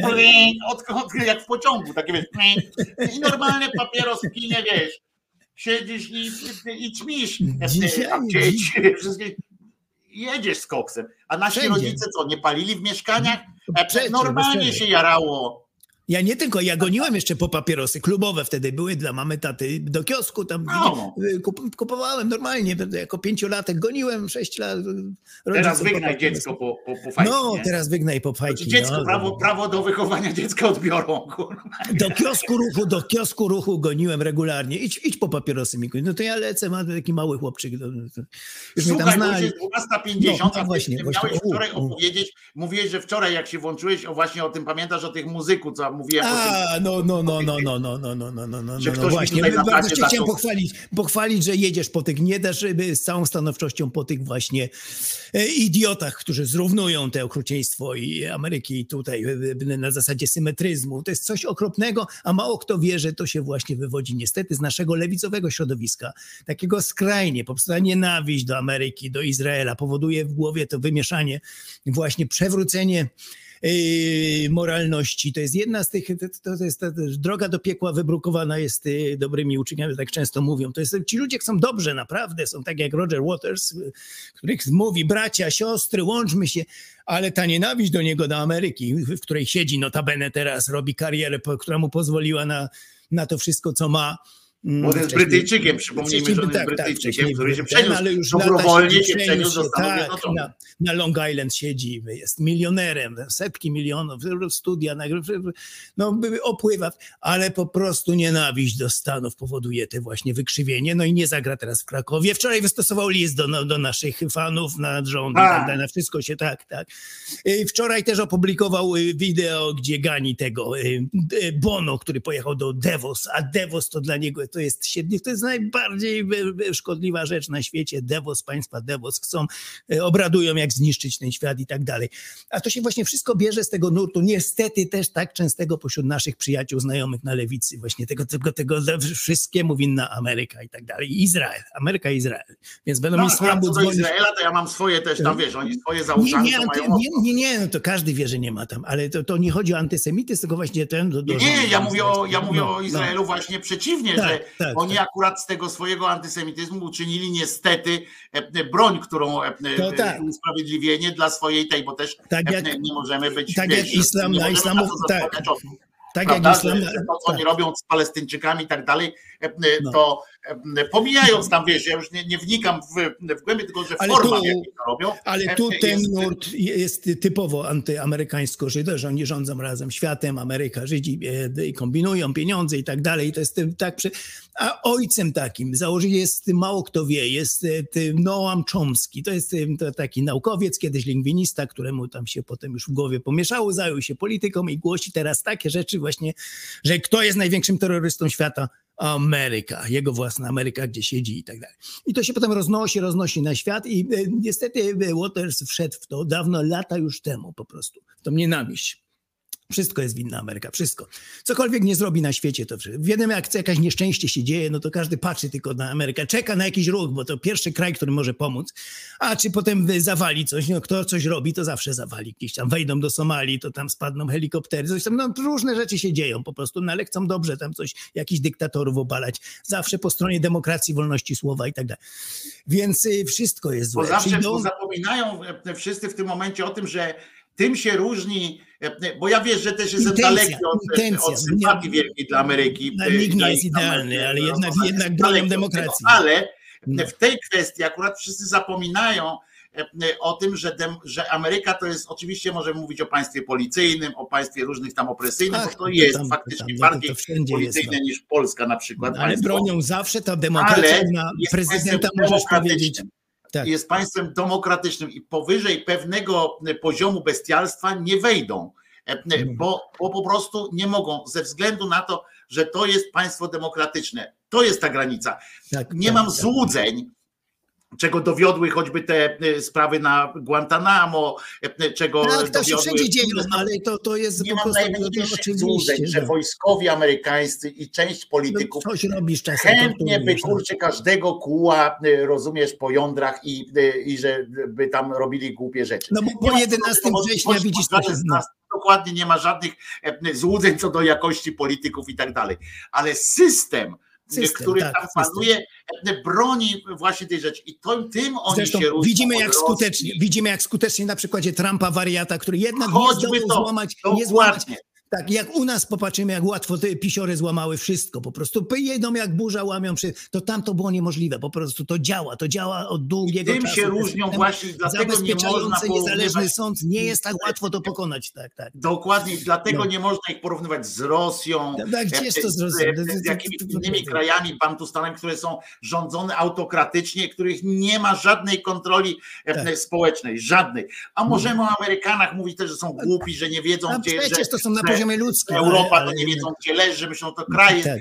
od, od, jak w pociągu, takie wiesz. I normalnie papieros w kinie, wiesz. Siedzisz i, i ćmisz. Dzieci, wszystkie jedziesz z koksem. A nasi Wszędzie. rodzice co, nie palili w mieszkaniach? Przecież, Normalnie się jarało. Ja nie tylko, ja goniłem jeszcze po papierosy klubowe wtedy były dla mamy, taty do kiosku tam No. y, kup, kupowałem normalnie, jako pięciolatek goniłem, sześć lat. y, Teraz wygnaj dziecko po, po, po fajki, No, nie? teraz wygnaj po fajki. Znaczy dziecko, no. prawo, prawo do wychowania dziecka odbiorą. kurwa. Do kiosku ruchu, do kiosku ruchu goniłem regularnie. Idź, idź po papierosy, Mikuś. No to ja lecę, mam taki mały chłopczyk. No, już mnie tam Słuchaj, bo już znali. jest 12.50, No, no a ty właśnie, miałeś U, wczoraj u. opowiedzieć, mówiłeś, że wczoraj jak się włączyłeś, o właśnie o tym, pamiętasz o tych muzyku, co mówiłem o tym, A, no, no, no, no, no, no, no, no, no, no, no, Że no, ktoś mi właśnie. Bardzo cię chciałem pochwalić, pochwalić, że jedziesz po tych, nie dasz y, z całą stanowczością po tych właśnie e, idiotach, którzy zrównują te okrucieństwo i Ameryki tutaj y, y, na zasadzie symetryzmu. To jest coś okropnego, a mało kto wie, że to się właśnie wywodzi niestety z naszego lewicowego środowiska, takiego skrajnie, po prostu nienawiść do Ameryki, do Izraela powoduje w głowie to wymieszanie, właśnie przewrócenie moralności. To jest jedna z tych, to, jest ta, droga do piekła wybrukowana jest yy, dobrymi uczniami, tak często mówią. To jest, ci ludzie chcą dobrze, naprawdę, są tak jak Roger Waters, yy, których mówi bracia, siostry, łączmy się, ale ta nienawiść do niego, do Ameryki, w której siedzi notabene teraz, robi karierę, która mu pozwoliła na, na to wszystko, co ma, Bo on jest Brytyjczykiem, przypomnijmy, że on jest tak, tak, Brytyjczykiem, wcześniej który się ten, przeniósł, ale już lata dobrowolnie się przeniósł do Stanów tak, na, na Long Island siedzi, jest milionerem, setki milionów, studia, no opływa, ale po prostu nienawiść do Stanów powoduje te właśnie wykrzywienie, no i nie zagra teraz w Krakowie. Wczoraj wystosował list do, no, do naszych fanów na rząd tak dalej, na wszystko się tak, tak. Y, Wczoraj też opublikował y, wideo, gdzie gani tego y, Bono, który pojechał do Devos, a Devos to dla niego to jest siedmiu, to jest najbardziej y, y, szkodliwa rzecz na świecie. Devos, państwa Devos chcą, y, obradują jak zniszczyć ten świat i tak dalej. A to się właśnie wszystko bierze z tego nurtu, niestety też tak częstego pośród naszych przyjaciół, znajomych na lewicy, właśnie tego, tego, tego wszystkiemu winna Ameryka i tak dalej. Izrael, Ameryka i Izrael. Więc będą No, mi słabu co do dzwonić. Izraela, to ja mam swoje też tam, wiesz, oni swoje za Nie, nie, mają nie, nie, nie, no to każdy wie, że nie ma tam, ale to, to nie chodzi o antysemityzm, tylko właśnie ten do, do Nie, nie, ja mówię o, ja izraelskiego. mówię No, o no. Izraelu właśnie przeciwnie, Tak, że tak, oni tak. akurat z tego swojego antysemityzmu uczynili niestety e, broń, którą e, To tak. usprawiedliwienie dla swojej tej, bo też Tak e, jak- nie możemy być, tak wiesz, jak islam na islamu- to tak. Tak jak islam. to, co tak. oni robią z Palestyńczykami i tak dalej, e, No. to e, pomijając tam, wiesz, ja już nie, nie wnikam w, w głębi, tylko że Ale forma, tu- jakiej to robią, Ale e, tu ten jest- nurt jest typowo antyamerykańsko-żydowski, że oni rządzą razem światem, Ameryka, Żydzi i kombinują pieniądze i tak dalej. To jest tak. Przy... A ojcem takim założy jest mało kto wie, jest Noam Chomsky. To jest to taki naukowiec, kiedyś lingwinista, któremu tam się potem już w głowie pomieszało, zajął się polityką i głosi teraz takie rzeczy właśnie, że kto jest największym terrorystą świata? Ameryka, jego własna Ameryka, gdzie siedzi i tak dalej. I to się potem roznosi, roznosi na świat i e, niestety e, Waters wszedł w to dawno, lata już temu po prostu, w tą nienawiść. Wszystko jest winna Ameryka, wszystko. Cokolwiek nie zrobi na świecie, to wszystko. Wiadomo, jak jakieś nieszczęście się dzieje, no to każdy patrzy tylko na Amerykę, czeka na jakiś ruch, bo to pierwszy kraj, który może pomóc. A czy potem zawali coś, no kto coś robi, to zawsze zawali. Gdzieś tam wejdą do Somalii, to tam spadną helikoptery, coś tam, no różne rzeczy się dzieją po prostu, no ale chcą dobrze tam coś, jakichś dyktatorów obalać. Zawsze po stronie demokracji, wolności słowa i tak dalej. Więc y, wszystko jest Bo złe. zawsze Przyjdą- bo zapominają e, wszyscy w tym momencie o tym, że tym się różni, e, bo ja wiesz, że też jestem Intencja, daleki od, intencja. od sympatii wielkiej dla Ameryki. No, e, nikt nie jest idealny, ale jednak- jednak bronią demokracji. Ale No. w tej kwestii akurat wszyscy zapominają e, o tym, że, dem, że Ameryka to jest, oczywiście możemy mówić o państwie policyjnym, o państwie różnych tam opresyjnym, Ach, bo to to jest tam- faktycznie tam, no bardziej to policyjne no. niż Polska na przykład. Ale państwo. bronią zawsze ta demokracja Ale na prezydenta możesz powiedzieć. Tak. jest państwem demokratycznym i powyżej pewnego poziomu bestialstwa nie wejdą, e, Mhm. bo, bo po prostu nie mogą, ze względu na to, że to jest państwo demokratyczne. To jest ta granica. Tak, Nie tak, mam tak. złudzeń, czego dowiodły choćby te e, sprawy na Guantanamo, e, czego Tak, to się dowiodły... wszędzie dzieją, ale to, to jest Nie po prostu to, to złudzeń, oczywiście. że no. wojskowi amerykańscy i część polityków No, coś robisz czasem. chętnie by no. kurczę każdego kuła, rozumiesz, po jądrach i, i że by tam robili głupie rzeczy. No bo Nie po ma 11 żadnego września widzisz, z nas Dokładnie nie ma żadnych e, złudzeń co do jakości polityków i tak dalej. Ale system, System, który tak, tam panuje, broni właśnie tej rzeczy. I to, tym oni Zresztą się widzimy jak Rosji. skutecznie, widzimy jak skutecznie na przykładzie Trumpa wariata, który jednak nie Choćby zdołał to, złamać, nie złamać. Tak, jak u nas popatrzymy, jak łatwo te pisiory złamały wszystko, po prostu jedą jak burza, łamią przy... to tam to było niemożliwe, po prostu to działa, to działa od długiego Tym czasu. się Ten różnią właśnie dlatego nie można niezależny sąd nie jest tak łatwo to pokonać, tak, tak. Dokładnie, dlatego No. nie można ich porównywać z Rosją, No tak, gdzież to z Rosją? z, z jakimiś innymi krajami, bantustanami, które są rządzone autokratycznie, których nie ma żadnej kontroli e, Tak. społecznej, żadnej. A możemy o Amerykanach mówić też, że są głupi, że nie wiedzą, A gdzie przecież że, to są na że ludzkim. Europa ale, to ale nie wiedzą, gdzie leży, myślą, to kraje. Tak.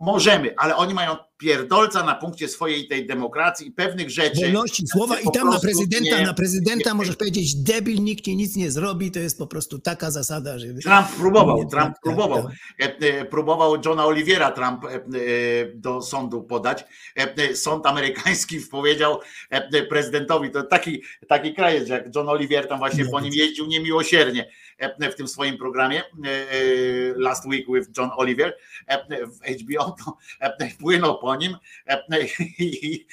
Możemy, ale oni mają pierdolca na punkcie swojej tej demokracji i pewnych rzeczy. Wolności słowa i tam na prezydenta, nie- na prezydenta nie- możesz powiedzieć debil, nikt ci nic nie zrobi, to jest po prostu taka zasada, że... Trump próbował, Nie, Trump tak, próbował. tak. E, Próbował Johna Oliviera Trump e, do sądu podać. Sąd amerykański powiedział prezydentowi, to taki, taki kraj jest, jak John Olivier tam właśnie Nie, po nim jeździł niemiłosiernie w tym swoim programie e, e, Last Week with John Oliver e, w HBO, to płynął po nim i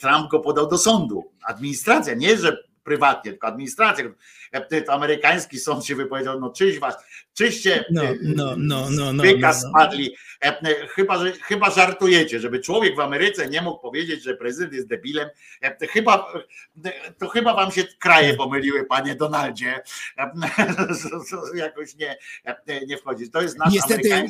Trump go podał do sądu. Administracja, nie, że prywatnie, tylko administracja, to amerykański sąd się wypowiedział, no czyś was, czyście No, no, no, no, no, no, no. spadli, chyba, że, chyba żartujecie, żeby człowiek w Ameryce nie mógł powiedzieć, że prezydent jest debilem, E, chyba, e, to chyba wam się kraje pomyliły, panie Donaldzie, E, jakoś nie, e, nie wchodzi. To jest nasz Niestety,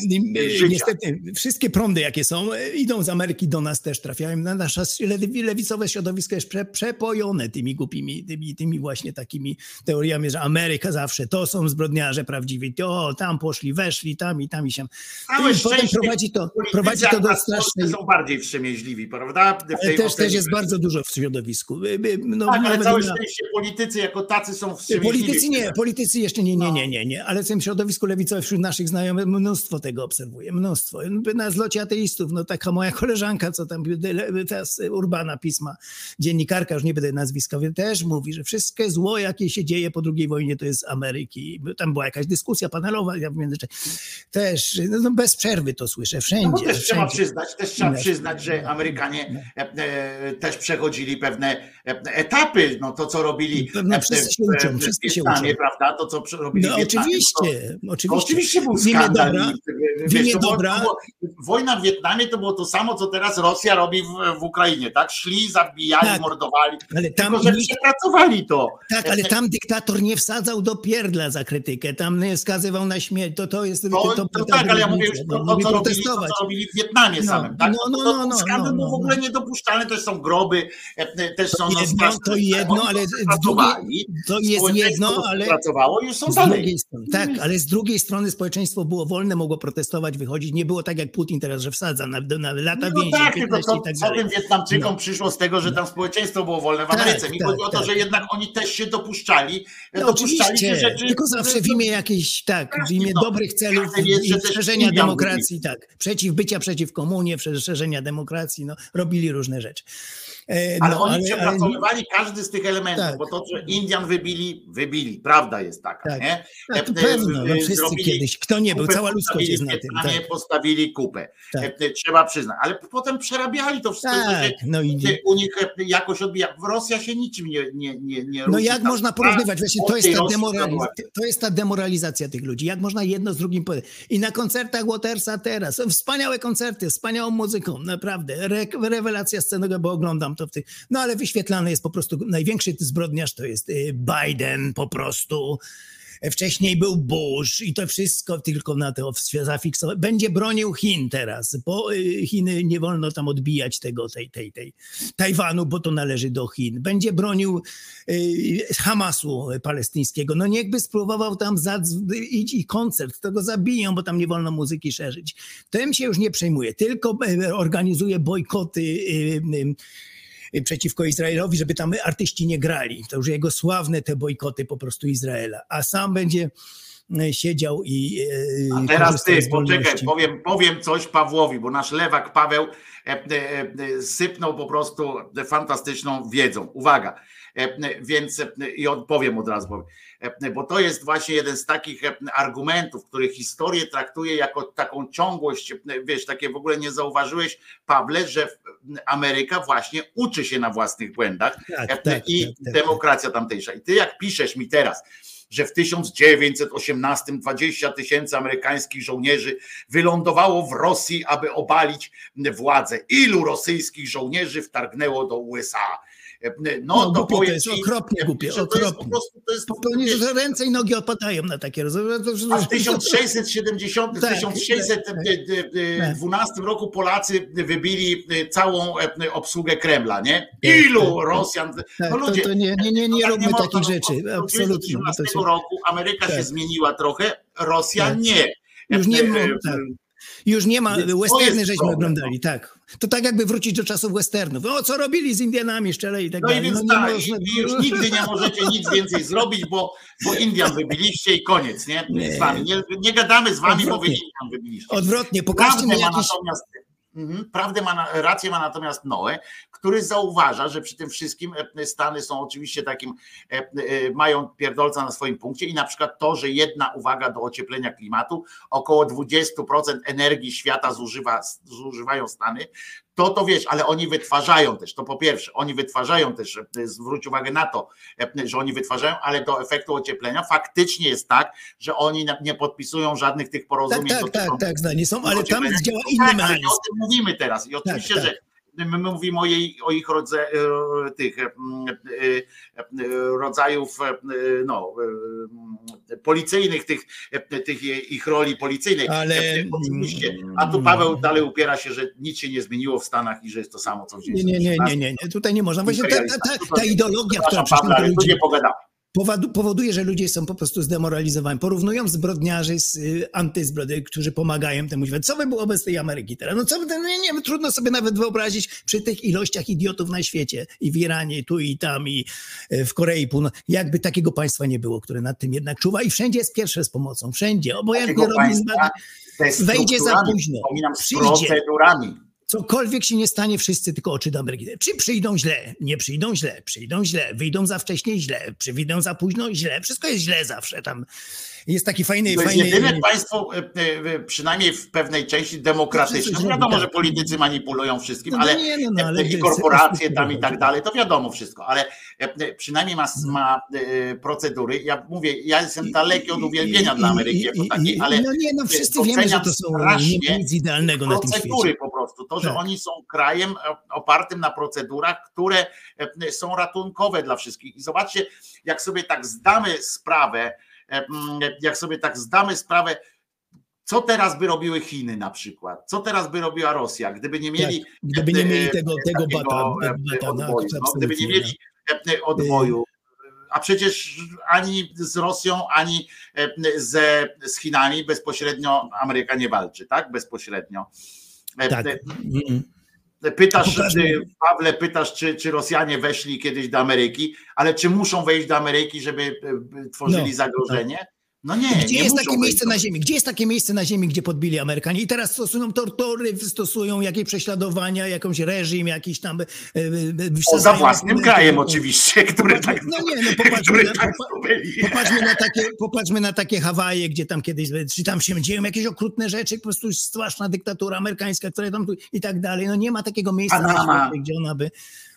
niestety, wszystkie prądy, jakie są, e, idą z Ameryki do nas też trafiają. Na nasze lewi- lewicowe środowisko jest prze, przepojone tymi głupimi, tymi, tymi właśnie takimi teoriami, że Ameryka zawsze to są zbrodniarze prawdziwi. O, tam poszli, weszli, tam i tam i się. Całe szczęście prowadzi to, prowadzi to do strasznej. są bardziej wstrzemięźliwi, prawda? Też, ocenie. też jest bardzo dużo w środowisku. No, tak, ale całe na- szczęście politycy jako tacy są wstrzemięźliwi. Politycy nie, politycy jeszcze nie, No. nie, nie, nie, nie, ale w tym środowisku lewicowym wśród naszych znajomych mnóstwo tego obserwuję, mnóstwo. Na zlocie ateistów, no taka moja koleżanka, co tam, teraz Urbana Pisma, dziennikarka, już nie będę nazwiska, też mówi, że wszystkie zło, jakie się dzieje po II wojnie, to jest Ameryki. Tam była jakaś dyskusja panelowa, ja w międzyczasie też, no bez przerwy to słyszę, No wszędzie. bo też trzeba wszędzie. przyznać, też trzeba No. przyznać, że Amerykanie e, e, też przechodzili pewne e, etapy, no to co robili No, wszyscy się uczą, wszyscy się uczą. prawda, to co robili No oczywiście, to, oczywiście. to oczywiście był skandal. dobra, wiesz, to było- to Wojna w Wietnamie to było to samo, co teraz Rosja robi w, w Ukrainie, tak? Szli, zabijali, Tak. mordowali, Ale tam tylko że przepracowali to. Tak, ale tam dyktator nie wsadzał do pierdla za krytykę, tam nie skazywał na śmierć. To, to jest. To, to, tak, ale ja mówię już no, to, to, co robili, to, protestować. co robili w Wietnamie No, samym, tak? no, no, to, no, to no, skandal no, był w no, ogóle no. niedopuszczalny, też są groby, e, też są no, jedno, to jedno, ale z pracowali, to jest jedno, ale pracowało i są dalej. drugiej strony, tak, ale z drugiej strony społeczeństwo było wolne, mogło protestować, wychodzić. Nie było tak jak Putin teraz, że wsadza na, na lata No więzień, tak, tylko 15 to, tak co tym Wietnamczykom No. przyszło z tego, że tam społeczeństwo było wolne w Tak, Ameryce. Mi tak, chodzi o to, tak. że jednak oni też się dopuszczali, No, dopuszczali się rzeczy. tylko zawsze w imię jakiejś, tak, w imię No, dobrych celów szerzenia demokracji, tak, przeciw bycia przeciw komunie, szerzenia demokracji, no, robili różne rzeczy. E, Ale no, oni ale- przepracowywali każdy z tych elementów, Tak. bo to, że Indian wybili, wybili, prawda jest taka, Tak. nie? Tak, to E, pewno, no e, wszyscy kiedyś, kto nie był, cała ludzkość jest na tym. Tak, postawili kupę. Tak. E, e, Trzeba przyznać, ale potem przerabiali to wszystko. tak się no i u nich e, jakoś odbija. W Rosja się niczym nie, nie, nie, nie No jak można porównywać? Właśnie to jest, ta demoralizacja, to jest ta demoralizacja tych ludzi. Jak można jedno z drugim powiedzieć? I na koncertach Watersa teraz, wspaniałe koncerty, wspaniałą muzyką, naprawdę. Re rewelacja scenego, bo oglądam w tych... No ale wyświetlany jest po prostu, największy zbrodniarz to jest y, Biden po prostu. Wcześniej był Bush i to wszystko tylko na to zafiksować. Będzie bronił Chin teraz, bo y, Chiny nie wolno tam odbijać tego, tej, tej, tej Tajwanu, bo to należy do Chin. Będzie bronił y, Hamasu palestyńskiego. No niechby spróbował tam iść i koncert, to go zabiją, bo tam nie wolno muzyki szerzyć. Tym się już nie przejmuje, tylko y, organizuje bojkoty y, y, przeciwko Izraelowi, żeby tam artyści nie grali. To już jego sławne te bojkoty po prostu Izraela. A sam będzie e, siedział i e, A teraz ty, poczekaj, powiem, powiem coś Pawłowi, bo nasz lewak Paweł e, e, e, sypnął po prostu fantastyczną wiedzą. Uwaga, więc e, i odpowiem od razu. E, bo to jest właśnie jeden z takich e, argumentów, który historię traktuje jako taką ciągłość, e, wiesz, takie w ogóle nie zauważyłeś, Pawle, że Ameryka właśnie uczy się na własnych błędach Tak, e, tak, i tak, tak. demokracja tamtejsza. I ty jak piszesz mi teraz, że w 1918 20 tysięcy amerykańskich żołnierzy wylądowało w Rosji, aby obalić władzę. Ilu rosyjskich żołnierzy wtargnęło do USA? No, No, to głupie to jest, okropnie głupie, że to jest po okropnie. prostu, to jest, Popełni, że ręce i nogi opadają na takie rozmowy. a w 1670, Tak, 1612 roku Polacy wybili całą e, obsługę Kremla, nie? Tak, Ilu tak, Rosjan? Tak, No to, ludzie, to nie, nie, nie, nie tak róbmy takich no, rzeczy, absolutnie. bo 1918 To się, roku Ameryka się Tak. zmieniła trochę, Rosja Tak. nie. Już nie E, e, tak. Już nie ma, westerny żeśmy problem, oglądali, tak. To tak jakby wrócić do czasów westernów. O, co robili z Indianami szczelej i tak No i dalej. więc nie tak, można- i już nigdy nie możecie nic więcej zrobić, bo, bo Indian wybiliście i koniec, nie? Nie. Z wami. Nie, nie gadamy z wami, bo wy Odwrotnie. Indian wybiliście. Odwrotnie, pokażcie Prawdę mi jakiś... natomiast, prawdę ma, rację ma natomiast Noe, który zauważa, że przy tym wszystkim e, Stany są oczywiście takim, e, e, mają pierdolca na swoim punkcie i na przykład to, że jedna uwaga do ocieplenia klimatu, około 20% energii świata zużywa, zużywają Stany, to to wiesz, ale oni wytwarzają też, to po pierwsze, oni wytwarzają też, e, zwróć uwagę na to, e, że oni wytwarzają, ale do efektu ocieplenia faktycznie jest tak, że oni nie podpisują żadnych tych Tak, porozumień. tak, tak, dotyczących tak, zdanie są, ale tam działa inny tak, ale mechanizm. o tym mówimy teraz i oczywiście, tak. że my mówimy o, jej, o ich rodze, e, tych e, e, rodzajów no, policyjnych, tych, tych ich roli policyjnych. Ale- Oczywiście. A tu Paweł dalej upiera się, że nic się nie zmieniło w Stanach i że jest to samo, co w Nie, nie, nie, nie, nie, nie, tutaj nie można. Właśnie ta, ta, ta, ta ideologia, która Pawle, ale tu ludzi nie pogadamy. Powodu- powoduje, że ludzie są po prostu zdemoralizowani. Porównują zbrodniarzy z y, którzy pomagają temu światu. Co by było bez tej Ameryki teraz? No co by, no nie, nie, trudno sobie nawet wyobrazić przy tych ilościach idiotów na świecie i w Iranie, i tu i tam, i y, w Korei Północnej. Jakby takiego państwa nie było, które nad tym jednak czuwa i wszędzie jest pierwsze z pomocą. Wszędzie. Obojętnie robi ze wejdzie za późno. Przyjdzie. procedurami. Cokolwiek się nie stanie, wszyscy tylko oczy do Ameryki. Czy przyjdą źle? Nie przyjdą źle, przyjdą źle, wyjdą za wcześnie źle, czy wyjdą za późno źle. Wszystko jest źle zawsze tam. Jest taki fajny, To jest fajny. jedyne państwo, e, e, przynajmniej w pewnej części demokratyczne. Wszyscy Wiadomo, zrobi, że tak. politycy manipulują wszystkim, No ale, nie, no, no, ale i korporacje tam i tak dalej, to wiadomo wszystko, ale e, przynajmniej ma, ma e, procedury. Ja mówię, ja jestem daleki od uwielbienia I- dla Ameryki i- jako takiej, ale No nie, no wszyscy wiemy, że to są nie ma nic idealnego na tym procedury świecie. po prostu. To, że Tak. oni są krajem opartym na procedurach, które e, są ratunkowe dla wszystkich. I zobaczcie, jak sobie tak zdamy sprawę, e, mm, jak sobie tak zdamy sprawę, co teraz by robiły Chiny na przykład? Co teraz by robiła Rosja, gdyby nie mieli Tak, gdyby nie mieli e, tego, tego takiego, bata, e, bata na odboju, no, gdyby nie mieli e, odboju. A przecież ani z Rosją, ani ze, z Chinami bezpośrednio Ameryka nie walczy, tak? Bezpośrednio. E, Tak. e, Mm. Pytasz, czy, Pawle, pytasz, czy, czy Rosjanie weszli kiedyś do Ameryki, ale czy muszą wejść do Ameryki, żeby e, tworzyli No, zagrożenie? No nie, Gdzie nie jest takie miejsce na ziemi? Gdzie jest takie miejsce na ziemi, gdzie podbili Amerykanie? I teraz stosują tortury, stosują jakieś prześladowania, jakąś reżim, jakiś tam... e, e, Poza wsadzają- własnym krajem oczywiście, który tak, No nie, no popatrzmy na, tak popatrzmy, na takie, popatrzmy na takie Hawaje, gdzie tam kiedyś, czy tam się dzieją jakieś okrutne rzeczy, po prostu straszna dyktatura amerykańska, która tam i tak dalej. No nie ma takiego miejsca na świecie, gdzie ona by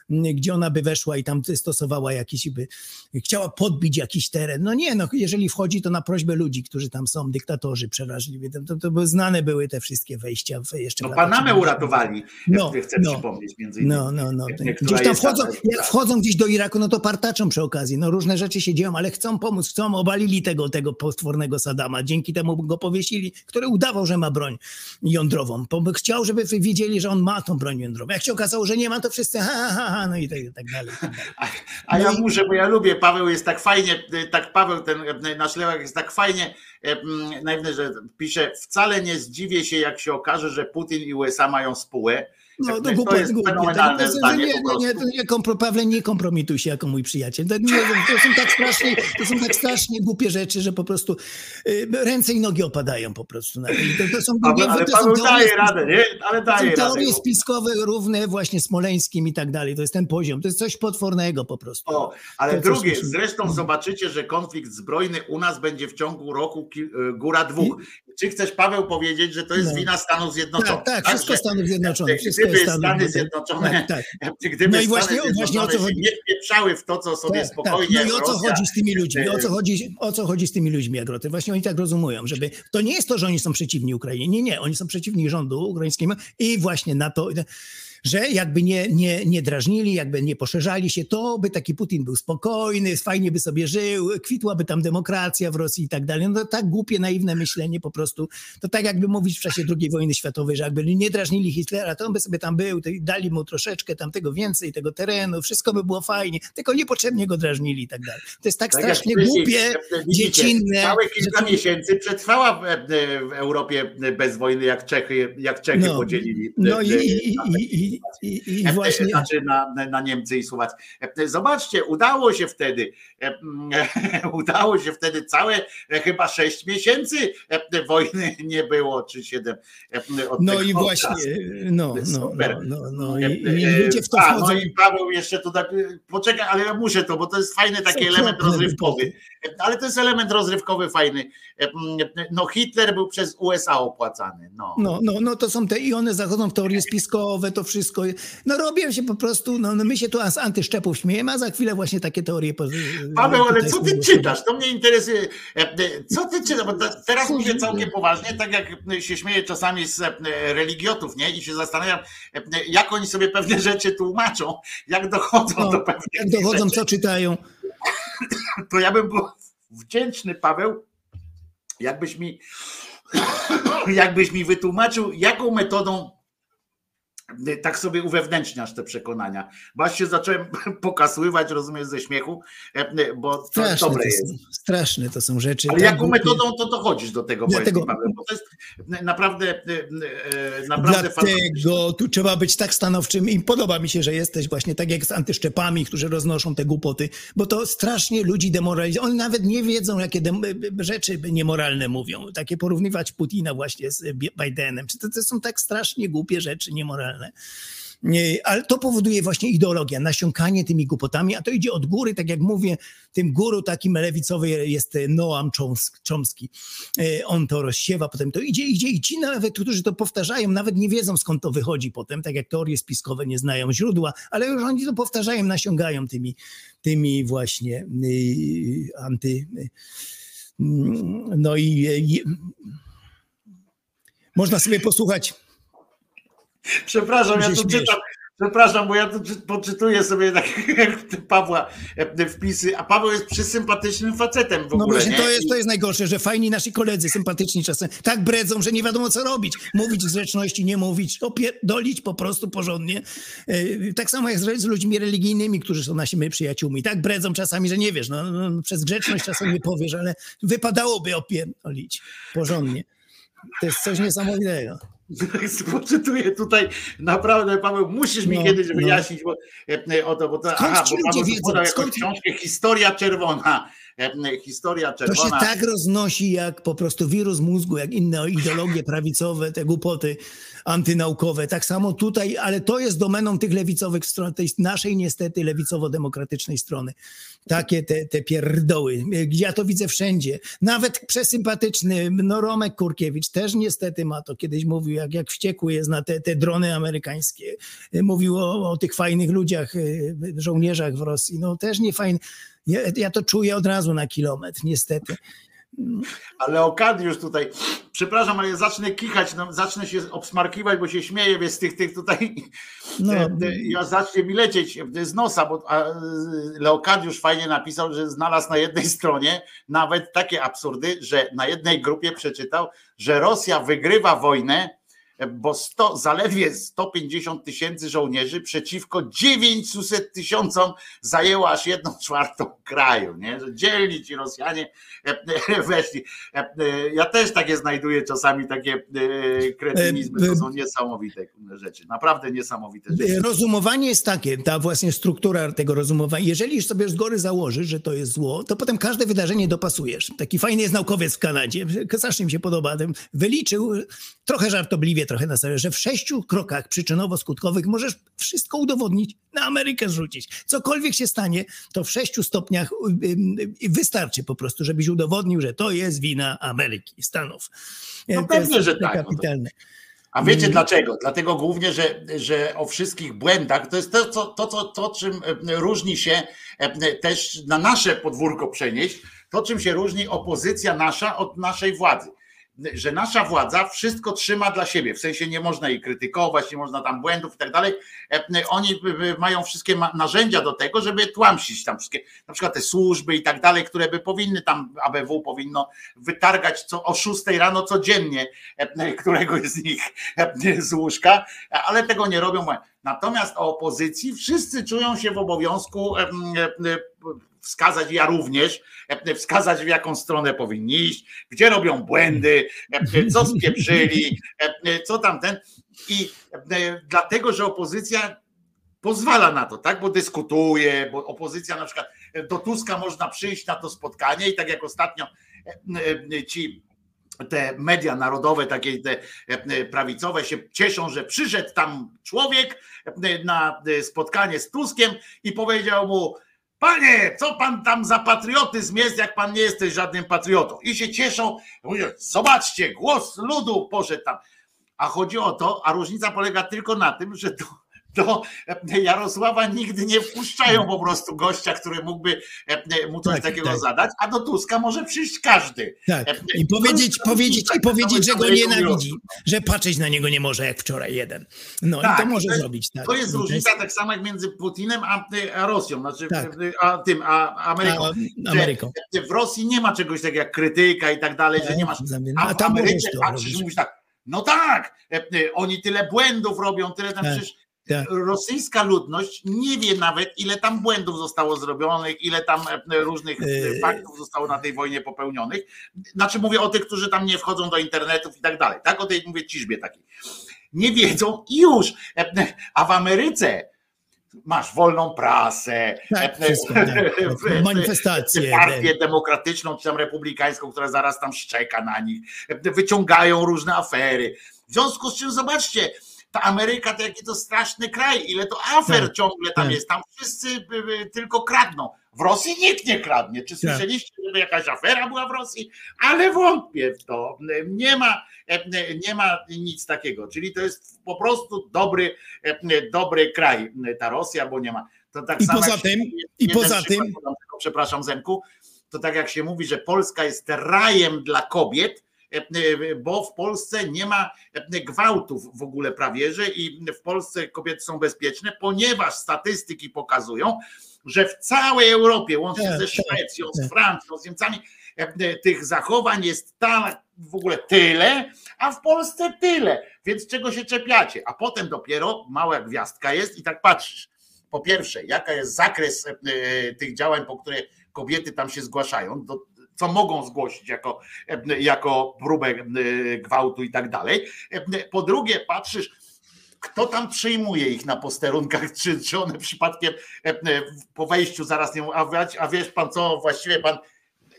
gdzie ona by weszła i tam stosowała jakiś, by chciała podbić jakiś teren. No nie, no jeżeli wchodzi, to na prośbę ludzi, którzy tam są, dyktatorzy przerażliwi. To, to, to znane były te wszystkie wejścia w, jeszcze No, Panamę 70. uratowali, No, chcę no. przypomnieć między innymi. No, no, no. Gdzieś tam wchodzą, jak wchodzą gdzieś do Iraku, no to partaczą przy okazji. No różne rzeczy się dzieją, ale chcą pomóc, chcą, obalili tego, tego potwornego Sadama. Dzięki temu go powiesili, który udawał, że ma broń jądrową. Bo chciał, żeby wiedzieli, że on ma tą broń jądrową. Jak się okazało, że nie ma, to wszyscy ha, ha, ha, no i tak, i tak dalej. tak dalej. A, a ja No i- muszę, bo ja lubię, Paweł jest tak fajnie, tak Paweł, ten nasz Lewak jest tak fajnie, e, naiwny, że pisze, wcale nie zdziwię się, jak się okaże, że Putin i USA mają spółę. No To to jest głupie, głupie. To zdanie nie, nie, nie, to nie, kompro, Pawle, nie kompromituj się jako mój przyjaciel. To, nie, to, są tak strasznie, to są tak strasznie głupie rzeczy, że po prostu y, ręce i nogi opadają po prostu. Na to, to, to są, Paweł, nie, ale to są daje radę, nie? Ale To daje radę. teorie spiskowe równe właśnie Smoleńskim i tak dalej. To jest ten poziom. To jest coś potwornego po prostu. O, ale To, drugie, zresztą zobaczycie, że konflikt zbrojny u nas będzie w ciągu roku y, góra dwóch. Czy chcesz, Paweł, powiedzieć, że to jest No. wina Stanów Zjednoczonych? Tak, tak, wszystko że Stanów Zjednoczonych. Wszystko Gdyby Stanów Stany. Zjednoczone, Tak, tak. gdyby No i Stany właśnie- właśnie o co chodzi. nie wpieprzały w to, co sobie Tak, spokojnie Tak. No i o co Rosja, chodzi z tymi ludźmi? O co e, chodzi, o co chodzi z tymi ludźmi, Agroty? Właśnie oni tak rozumują, żeby to nie jest to, że oni są przeciwni Ukrainie. Nie, nie, oni są przeciwni rządu ukraińskiemu i właśnie na to, że jakby nie, nie, nie drażnili, jakby nie poszerzali się, to by taki Putin był spokojny, fajnie by sobie żył, kwitłaby tam demokracja w Rosji i tak dalej. No to tak głupie, naiwne myślenie po prostu. To tak jakby mówić w czasie II wojny światowej, że jakby nie drażnili Hitlera, to on by sobie tam był, i dali mu troszeczkę tam tego więcej, tego terenu, wszystko by było fajnie, tylko niepotrzebnie go drażnili i tak dalej. To jest tak Tak strasznie głupie, e, widzicie, dziecinne. Całe kilka że- miesięcy przetrwała w, e, Europie bez wojny, jak Czechy, jak Czechy No, podzielili. No e, i, e, i, na i, i, i, i E, właśnie... Znaczy na, na Niemcy i Słowację. E, Zobaczcie, udało się wtedy, e, mm, udało się wtedy całe e, chyba sześć miesięcy e, wojny nie było, czy siedem. e, No i właśnie, no, no, no, no, no E, i, e, ludzie w to a. No i Paweł jeszcze tutaj, poczekaj, ale ja muszę to, bo to jest fajny taki element rozrywkowy. E, Ale to jest element rozrywkowy fajny. E, mm, No Hitler był przez USA opłacany. No. No, no, no to są te i one zachodzą w teorie spiskowe, to wszystko wszystko. No robią się po prostu, no, no my się tu z antyszczepów śmiejemy, a za chwilę właśnie takie teorie. Paweł, ale co ty czytasz? To mnie interesuje. E, e, Co ty czytasz? Bo te- teraz mówię całkiem poważnie, tak jak się śmieję czasami z e, religiotów, nie? I się zastanawiam, e, jak oni sobie pewne rzeczy tłumaczą, jak dochodzą No, do pewnych Jak dochodzą, rzeczy. co czytają. To ja bym był wdzięczny, Paweł, jakbyś mi jakbyś mi wytłumaczył, jaką metodą e, tak sobie uwewnętrzniasz te przekonania. Się zacząłem pokasływać, rozumiem, ze śmiechu, e, bo to Straszne dobre to, jest. są, straszne to są rzeczy. Ale tak jaką głupie. metodą to dochodzisz do tego, Dlatego- Paweł, bo to jest naprawdę, e, e, naprawdę. Dlatego tu trzeba być tak stanowczym i podoba mi się, że jesteś właśnie tak jak z antyszczepami, którzy roznoszą te głupoty, bo to strasznie ludzi demoralizuje. Oni nawet nie wiedzą, jakie rzeczy niemoralne mówią. Takie porównywać Putina właśnie z Bidenem. Czy to, to są tak strasznie głupie rzeczy niemoralne. Ale to powoduje właśnie ideologia, nasiąkanie tymi głupotami, a to idzie od góry, tak jak mówię, tym guru takim lewicowy jest Noam Chomsk- Chomsky. E, On to rozsiewa, potem to idzie, idzie i ci nawet, którzy to powtarzają, nawet nie wiedzą skąd to wychodzi potem, tak jak teorie spiskowe nie znają źródła, ale już oni to powtarzają, nasiągają tymi, tymi właśnie y, anty... y, mm, No i, i można sobie posłuchać Przepraszam, ja tu czytam, przepraszam, bo ja tu czy- poczytuję sobie tak jak Pawła e, wpisy, a Paweł jest przysympatycznym facetem w No ogóle, właśnie, nie? to jest, to jest najgorsze, że fajni nasi koledzy, sympatyczni czasem, tak bredzą, że nie wiadomo co robić. Mówić grzeczności, nie mówić, opierdolić po prostu porządnie. Yy, Tak samo jak z, ludźmi religijnymi, którzy są naszymi przyjaciółmi. Tak bredzą czasami, że nie wiesz, no, no, przez grzeczność czasem nie powiesz, ale wypadałoby opierdolić porządnie. To jest coś niesamowitego. Poczytuję tutaj, naprawdę Paweł, musisz mi No, kiedyś no. wyjaśnić bo, e, o to, bo to, Skąd aha, bo Paweł podał Skąd- książkę Historia Czerwona. E, Historia To się Czerwona. tak roznosi jak po prostu wirus mózgu, jak inne ideologie prawicowe, te głupoty antynaukowe. Tak samo tutaj, ale to jest domeną tych lewicowych stron, tej naszej niestety lewicowo-demokratycznej strony. Takie te, te pierdoły. Ja to widzę wszędzie. Nawet przesympatyczny no Romek Kurkiewicz też niestety ma to. Kiedyś mówił, jak, jak wściekły jest na te, te drony amerykańskie. Mówił o, o tych fajnych ludziach, y, żołnierzach w Rosji. No też nie fajny. Ja, ja to czuję od razu na kilometr, niestety. Ale Okadiusz tutaj, przepraszam, ale ja zacznę kichać, no, zacznę się obsmarkiwać, bo się śmieję więc z tych, tych tutaj, No. e, e, ja zacznie mi lecieć z nosa, bo e, Leokadiusz fajnie napisał, że znalazł na jednej stronie nawet takie absurdy, że na jednej grupie przeczytał, że Rosja wygrywa wojnę, e, bo 100, zaledwie 150 tysięcy żołnierzy przeciwko 900 tysiącom zajęło aż jedną czwartą kraju, nie? że dzielni ci Rosjanie e, e, weszli. E, Ja też takie znajduję czasami takie kretynizmy, to są niesamowite rzeczy, naprawdę niesamowite rzeczy. Rozumowanie jest takie, ta właśnie struktura tego rozumowania. Jeżeli już sobie z góry założysz, że to jest zło, to potem każde wydarzenie dopasujesz. Taki fajny jest naukowiec w Kanadzie, strasznie mi się podoba, wyliczył, trochę żartobliwie, trochę na serio, że w sześciu krokach przyczynowo-skutkowych możesz wszystko udowodnić, na Amerykę zrzucić. Cokolwiek się stanie, to w sześciu stopniach y, y, wystarczy po prostu, żebyś udowodnił, że to jest wina Ameryki, Stanów. No To pewnie, że tak, no to- Kapitalne. A wiecie dlaczego? Dlatego głównie, że, że o wszystkich błędach to jest to, co, to, co, to, czym e, różni się e, też na nasze podwórko przenieść, to czym się różni opozycja nasza od naszej władzy. Że nasza władza wszystko trzyma dla siebie, w sensie nie można jej krytykować, nie można tam błędów i tak dalej. E, Oni mają wszystkie narzędzia do tego, żeby tłamsić tam wszystkie, na przykład te służby i tak dalej, które by powinny tam, ABW powinno wytargać co o 6 rano codziennie e, któregoś z nich e, z łóżka, ale tego nie robią. Natomiast o opozycji wszyscy czują się w obowiązku wskazać, ja również, e, wskazać w jaką stronę powinni iść, gdzie robią błędy, e, co spieprzyli, e, co tamten. I dlatego, że opozycja pozwala na to, tak? Bo dyskutuje, bo opozycja na przykład do Tuska można przyjść na to spotkanie i tak jak ostatnio ci te media narodowe, takie te prawicowe się cieszą, że przyszedł tam człowiek na spotkanie z Tuskiem i powiedział mu, panie, co pan tam za patriotyzm jest, jak pan nie jesteś żadnym patriotą. I się cieszą, mówią, zobaczcie, głos ludu poszedł tam. A chodzi o to, a różnica polega tylko na tym, że to do Jarosława nigdy nie wpuszczają po prostu gościa, który mógłby mu coś Tak, takiego tak. zadać, a do Tuska może przyjść każdy. Tak. I powiedzieć, No, powiedzieć, i tak, powiedzieć, że go nienawidzi, że patrzeć na niego nie może, jak wczoraj jeden. No i Tak, to może to zrobić. Tak. To jest I różnica tak samo jak między Putinem a, a Rosją, znaczy Tak. a tym, a Ameryką. A, Że Ameryką. W Rosji nie ma tak takiego jak krytyka i tak dalej, że nie masz A A w tam Ameryce patrzysz i mówisz tak, no tak, e, e, oni tyle błędów robią, tyle tam Tak, przecież tak. rosyjska ludność nie wie nawet, ile tam błędów zostało zrobionych, ile tam e, różnych e, Yy. faktów zostało na tej wojnie popełnionych. Znaczy mówię o tych, którzy tam nie wchodzą do internetów i tak dalej. Tak, o tej mówię ciżbie takiej. Nie wiedzą i już. E, e, A w Ameryce masz wolną prasę, Tak, e, wszystko, tak. e, Manifestacje. partię demokratyczną czy tam republikańską, która zaraz tam szczeka na nich, wyciągają różne afery. W związku z czym zobaczcie, ta Ameryka to jaki to straszny kraj, ile to afer Tak, ciągle tam tak. jest, tam wszyscy y, y, tylko kradną. W Rosji nikt nie kradnie. Czy słyszeliście, żeby jakaś afera była w Rosji? Ale wątpię w to. Nie ma, e, nie ma nic takiego. Czyli to jest po prostu dobry, e, dobry kraj ta Rosja, bo nie ma. To tak I poza tym- i poza tym- Przepraszam, Zenku. To tak jak się mówi, że Polska jest rajem dla kobiet, bo w Polsce nie ma e, gwałtów w ogóle prawie, że i w Polsce kobiety są bezpieczne, ponieważ statystyki pokazują, że w całej Europie, łącznie Tak, ze tak, Szwecją, z tak. Francją, z Niemcami, e, e, tych zachowań jest tak w ogóle tyle, a w Polsce tyle. Więc czego się czepiacie? A potem dopiero mała gwiazdka jest i tak patrzysz. Po pierwsze, jaka jest zakres e, e, tych działań, po które kobiety tam się zgłaszają, do, co mogą zgłosić jako, jako próbę e, gwałtu i tak dalej. E, Po drugie, patrzysz, kto tam przyjmuje ich na posterunkach, czy, czy one przypadkiem e, po wejściu zaraz nie a, a wiesz pan co, właściwie pan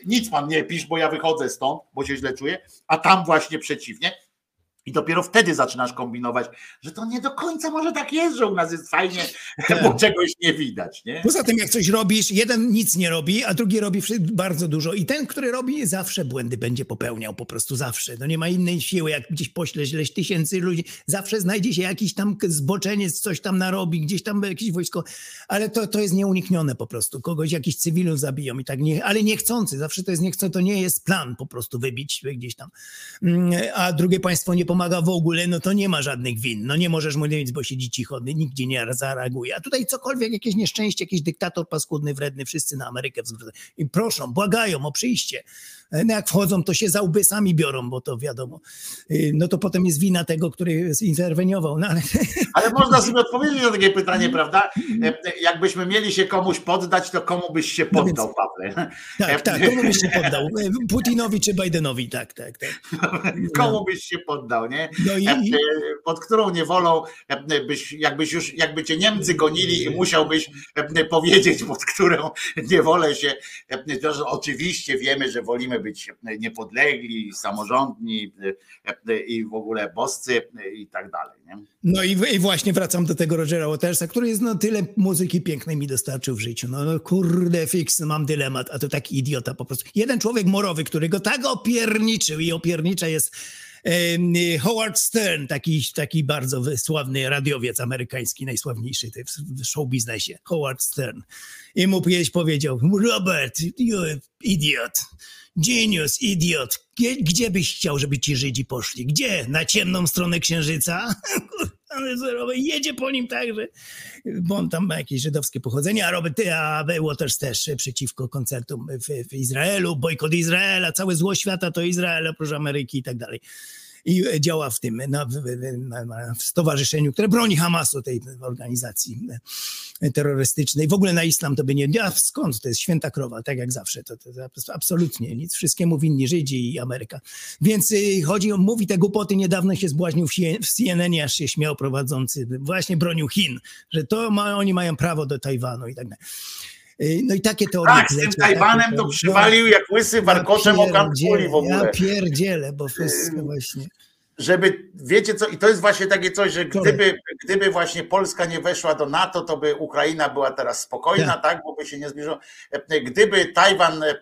nic pan nie pisz, bo ja wychodzę stąd, bo się źle czuję, a tam właśnie przeciwnie. I dopiero wtedy zaczynasz kombinować, że to nie do końca może tak jest, że u nas jest fajnie, bo czegoś nie widać. Nie? Poza tym, jak coś robisz, jeden nic nie robi, a drugi robi bardzo dużo. I ten, który robi, zawsze błędy będzie popełniał, po prostu zawsze. No nie ma innej siły, jak gdzieś poślesz ileś tysięcy ludzi, zawsze znajdzie się jakiś tam zboczeniec, coś tam narobi, gdzieś tam jakieś wojsko, ale to, to jest nieuniknione po prostu. Kogoś, jakiś cywilów zabiją i tak, nie, ale niechcący, zawsze to jest niechcący, to nie jest plan po prostu wybić gdzieś tam. Mm, A drugie państwo nie pomaga w ogóle, no to nie ma żadnych win. No nie możesz mu nic, bo siedzi cicho, nigdzie nie zareaguje. A tutaj cokolwiek, jakieś nieszczęście, jakiś dyktator paskudny, wredny, wszyscy na Amerykę wzglądają. I proszą, błagają o przyjście. No jak wchodzą, to się za łby sami biorą, bo to wiadomo. Y, No to potem jest wina tego, który zinterweniował. No ale Ale można sobie odpowiedzieć na takie pytanie, prawda? E, Jakbyśmy mieli się komuś poddać, to komu byś się No więc- poddał, Pawle? tak, tak, komu byś się poddał? Putinowi czy Bidenowi, tak, tak, tak. Komu byś się poddał, nie? No i, E, Pod którą niewolą e, byś, jakbyś już, jakby cię Niemcy gonili i musiałbyś e, powiedzieć, pod którą niewolę się, e, że oczywiście wiemy, że wolimy być niepodlegli, samorządni e, i w ogóle boscy i tak dalej, nie? No i, i właśnie wracam do tego Rogera Watersa, który jest no tyle muzyki pięknej mi dostarczył w życiu. No, no kurde fix, mam dylemat, a to taki idiota po prostu. Jeden człowiek morowy, który go tak opierniczył i opiernicza jest Howard Stern, taki, taki bardzo sławny radiowiec amerykański, najsławniejszy w show biznesie. Howard Stern. I mu powiedział, Robert, you idiot. Genius, idiot. Gdzie, gdzie byś chciał, żeby ci Żydzi poszli? Gdzie? Na ciemną stronę księżyca? Zerowy jedzie po nim tak, że bo on tam ma jakieś żydowskie pochodzenie, a Robert, a Waters też przeciwko koncertom w, w Izraelu, bojkot Izraela, całe zło świata to Izrael oprócz Ameryki i tak dalej. I działa w tym, na, na, na, w stowarzyszeniu, które broni Hamasu, tej organizacji terrorystycznej. W ogóle na islam to by nie... A skąd? To jest święta krowa, tak jak zawsze. To, to, to absolutnie nic. Wszystkiemu winni Żydzi i Ameryka. Więc y, chodzi o, mówi te głupoty, niedawno się zbłaźnił w CNN, aż się śmiał prowadzący, właśnie bronił Chin, że to ma, oni mają prawo do Tajwanu i tak dalej. Y, No i takie teorie. Tak, z tym Tajwanem to przywalił jak łysy warkoczem Ja o kuli w ogóle. Ja pierdzielę, bo wszystko właśnie. Żeby, wiecie co, i to jest właśnie takie coś, że gdyby, gdyby właśnie Polska nie weszła do NATO, to by Ukraina była teraz spokojna, Tak. tak, bo by się nie zbliżyło. E, Gdyby Tajwan e,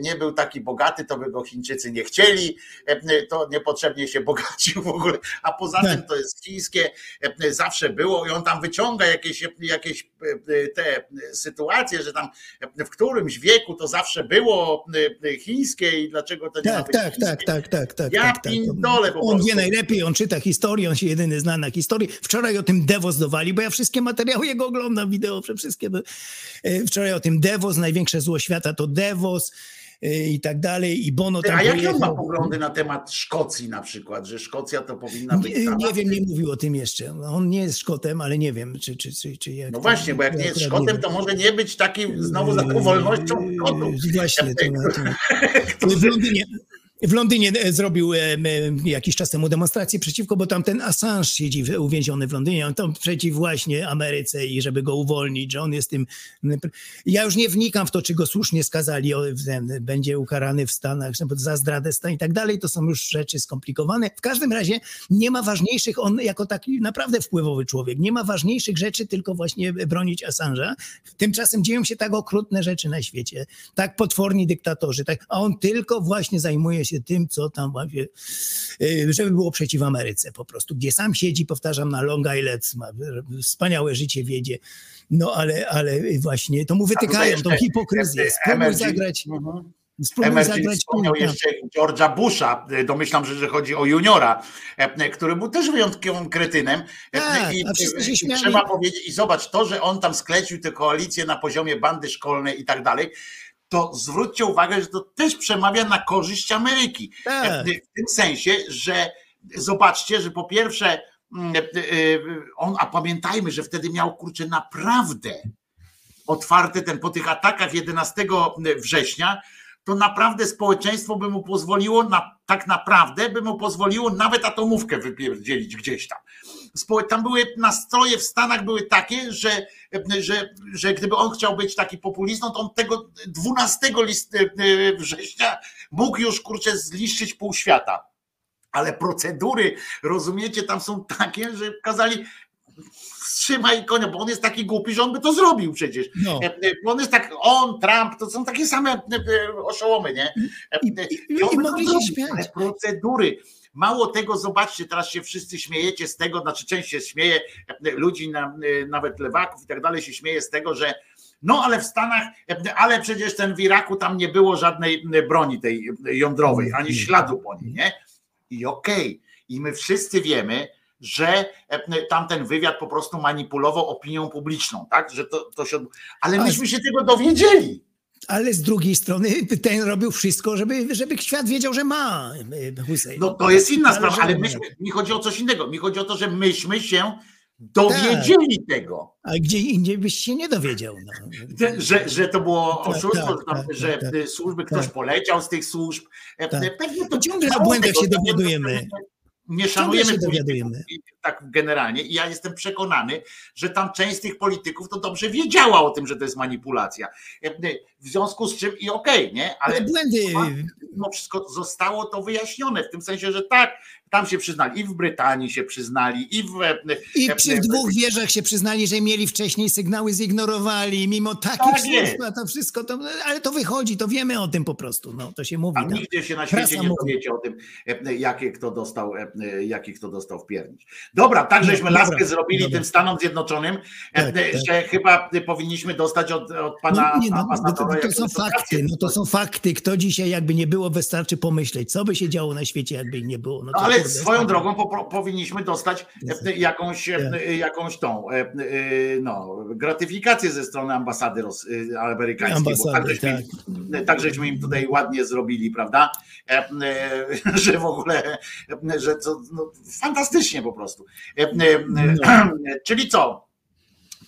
nie był taki bogaty, to by go Chińczycy nie chcieli, e, to niepotrzebnie się bogacił w ogóle, a poza Tak. tym to jest chińskie, e, zawsze było i on tam wyciąga jakieś, jakieś e, te sytuacje, że tam w którymś wieku to zawsze było e, chińskie i dlaczego to nie ma Tak, być tak, chińskie. tak, tak, tak, tak. Ja tak, tak. pindolę po prostu. Wie najlepiej, on czyta historię, on się jedyny zna na historii. Wczoraj o tym Devos dowali, bo ja wszystkie materiały jego oglądam, wideo, wszystkie. e, Wczoraj o tym Devos, największe zło świata to Devos e, i tak dalej i Bono tam A jakie on ma poglądy na temat Szkocji na przykład, że Szkocja to powinna być Nie, nie wiem, nie mówił o tym jeszcze. On nie jest Szkotem, ale nie wiem, czy, czy, czy, czy jak No to- właśnie, bo jak nie jest Szkotem, to może nie być taki znowu za tą wolnością Szkotów. Yy, Właśnie, to, to, w Londynie. W Londynie e, zrobił e, jakiś czas temu demonstrację przeciwko, bo tam ten Assange siedzi uwięziony w Londynie, on tam przeciw właśnie Ameryce i żeby go uwolnić, że on jest tym... Ja już nie wnikam w to, czy go słusznie skazali, będzie ukarany w Stanach za zdradę stan i tak dalej, to są już rzeczy skomplikowane. W każdym razie nie ma ważniejszych, on jako taki naprawdę wpływowy człowiek, nie ma ważniejszych rzeczy, tylko właśnie bronić Assange'a. Tymczasem dzieją się tak okrutne rzeczy na świecie, tak potworni dyktatorzy, tak, a on tylko właśnie zajmuje się tym, co tam właśnie, y, żeby było przeciw Ameryce po prostu, gdzie sam siedzi, powtarzam, na Long Island, ma wspaniałe życie wiedzie, no ale, ale właśnie to mu wytykają tą hipokryzję. e, Spróbuj zagrać, Mhm. spróbuj zagrać wspomniał piłkę. jeszcze George'a Busha, domyślam, że, że chodzi o juniora, e, który był też wyjątkowym kretynem. E, Tak, się i śmiali. trzeba powiedzieć, i zobacz, to, że on tam sklecił tę koalicję na poziomie bandy szkolnej i tak dalej, to zwróćcie uwagę, że to też przemawia na korzyść Ameryki. Tak. W tym sensie, że zobaczcie, że po pierwsze, mm, e, e, on, a pamiętajmy, że wtedy miał kurczę naprawdę otwarty ten po tych atakach 11 września, to naprawdę społeczeństwo by mu pozwoliło, na, tak naprawdę by mu pozwoliło nawet atomówkę wypierdzielić gdzieś tam. Tam były nastroje w Stanach były takie, że, że, że gdyby on chciał być taki populistą, to on tego 12 list, e, września mógł już kurczę zniszczyć pół świata. Ale procedury, rozumiecie, tam są takie, że kazali wstrzymaj konia, bo on jest taki głupi, że on by to zrobił przecież. No. E, e, Bo on jest tak, on, Trump, to są takie same e, e, oszołomy, nie? E, I- e, i- i i mogli się śmiać. procedury. Mało tego, zobaczcie, teraz się wszyscy śmiejecie z tego, znaczy część się śmieje, ludzi, e, nawet lewaków i tak dalej się śmieje z tego, że no ale w Stanach, e, ale przecież ten w Iraku tam nie było żadnej e, broni tej jądrowej, ani śladu po niej, nie? I okej, i my wszyscy wiemy, że tamten wywiad po prostu manipulował opinią publiczną, tak? Że to, to się. Ale myśmy się tego dowiedzieli. Ale z drugiej strony ten robił wszystko, żeby, żeby świat wiedział, że ma e, Hussein. No to jest inna sprawa, ale myśmy, mi chodzi o coś innego. Mi chodzi o to, że myśmy się dowiedzieli tego. A gdzie indziej byś się nie dowiedział. No. Że, że to było Tak, oszustwo, tak, że, tam, tak, że tak, służby, ktoś tak. poleciał z tych służb. E, Tak. Pewnie To ciągle mało błędach się dowiadujemy. Nie szanujemy się dowiadujemy. tak generalnie. I ja jestem przekonany, że tam część z tych polityków to dobrze wiedziała o tym, że to jest manipulacja. W związku z czym i okej, nie? Ale Ale błędy. mimo wszystko zostało to wyjaśnione w tym sensie, że tak, tam się przyznali i w Brytanii się przyznali i w I e, przy e, dwóch wieżach się przyznali, że mieli wcześniej sygnały, zignorowali, mimo takich Tak słów, to wszystko, to, ale to wychodzi, to wiemy o tym po prostu, no, to się mówi. A Tam. nigdzie się na Prasa świecie nie mówi. dowiecie o tym, e, jakie kto dostał, jaki kto dostał w piernicz. Dobra, tak żeśmy Dobra, laskę zrobili dobra. tym Stanom Zjednoczonym, Tak, tak. że chyba e, powinniśmy dostać od, od pana No, nie, no, no, to, to, są fakty, no to są fakty. Kto dzisiaj jakby nie było, wystarczy pomyśleć, co by się działo na świecie, jakby nie było. No No, ale kurde, swoją jest- drogą po, powinniśmy dostać e, jakąś, e, Tak. jakąś tą e, e, no, gratyfikację ze strony ambasady Ros- e, amerykańskiej. bo Ambasady, tak, żeśmy, tak żeśmy im tutaj ładnie zrobili, prawda? E, e, Że w ogóle, e, że to no, fantastycznie po prostu. E, e, e, Czyli co?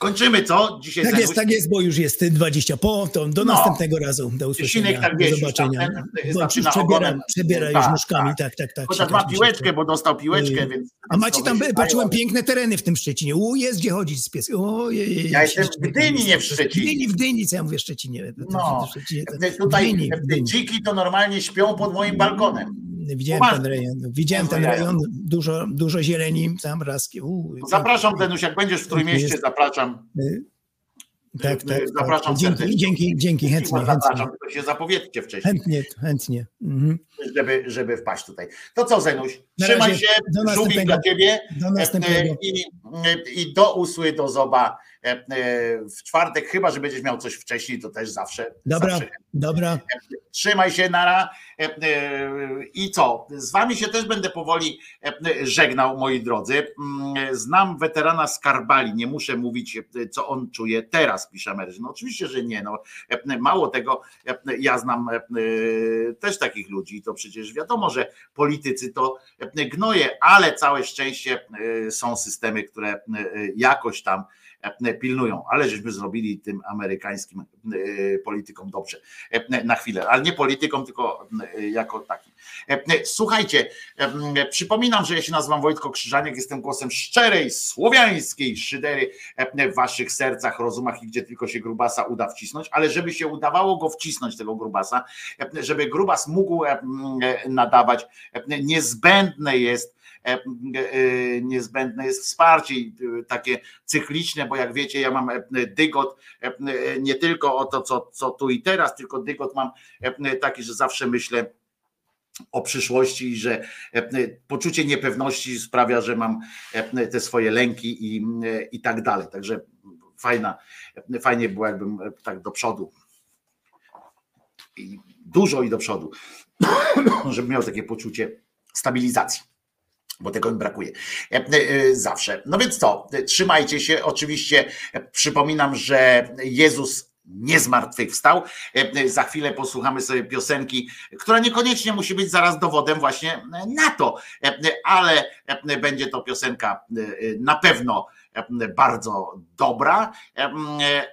Kończymy co? Dzisiaj Tak jest, tak jest, bo już jest 20 po, to do No. następnego razu, do usłyszenia, Sinek tak do wiesz, już zobaczenia. tam ten, Bo zaczyna już przebiera, przebiera już Tak, nóżkami, tak, tak, tak. Chociaż sikać ma mi się piłeczkę, bo dostał piłeczkę, więc. A macie tam, patrzyłem, piękne tereny w tym Szczecinie. U, jest gdzie chodzić z pieskiem. Ojej, Ja jestem w Gdyni, nie w W Szczecinie. Gdyni, w Gdyni, co ja mówię w Szczecinie. No, W Szczecinie, to- Tutaj w Gdyni, w Gdyni. dziki to normalnie śpią pod moim balkonem. Widziałem ten rejon, widziałem ten rejon, dużo, dużo zieleni, tam raski. uu, Zapraszam, Denuś, jak będziesz w Trójmieście, Jest- zapraszam. y, Tak, tak. Zapraszam tak. Dzięki, dzięki, dzięki, chętnie, chętnie. Zapraszam, tylko się zapowiedzcie wcześniej, Chętnie, chętnie. Mhm. żeby, żeby wpaść tutaj. To co, Zenuś? Trzymaj się, żółwik dla ciebie Do następnego. i, i do usły, do zoba w czwartek, chyba, że będziesz miał coś wcześniej, to też zawsze. Dobra, zawsze dobra. Trzymaj się, nara. E, e, I co? Z wami się też będę powoli e, żegnał, moi drodzy. Mm, Znam weterana Skarbali, nie muszę mówić, e, co on czuje teraz, pisze Amerycz. No oczywiście, że nie. No. E, Mało tego, e, ja znam e, też takich ludzi i to przecież wiadomo, że politycy to e, gnoje, ale całe szczęście e, są systemy, które e, jakoś tam e, pilnują, ale żeśmy zrobili tym amerykańskim e, politykom dobrze e, na chwilę, ale nie politykom, tylko e, jako takim. E, e, Słuchajcie, e, przypominam, że ja się nazywam Wojtko Krzyżaniak, jestem głosem szczerej, słowiańskiej szydery e, w waszych sercach, rozumach i gdzie tylko się grubasa uda wcisnąć, ale żeby się udawało go wcisnąć, tego grubasa, e, żeby grubas mógł e, e, nadawać, e, niezbędne jest e, e, niezbędne jest wsparcie e, takie cykliczne, bo jak wiecie, ja mam e, dygot e, nie tylko o to, co, co tu i teraz, tylko dygot mam e, taki, że zawsze myślę o przyszłości i że e, poczucie niepewności sprawia, że mam e, te swoje lęki i, e, i tak dalej. Także fajna, fajnie było, jakbym e, tak do przodu i dużo i do przodu, żeby miał takie poczucie stabilizacji bo tego mi brakuje E, e, zawsze. No więc co, trzymajcie się. Oczywiście e, przypominam, że Jezus nie zmartwychwstał. E, Za chwilę posłuchamy sobie piosenki, która niekoniecznie musi być zaraz dowodem właśnie na to, E, ale e, będzie to piosenka e, na pewno e, bardzo dobra E,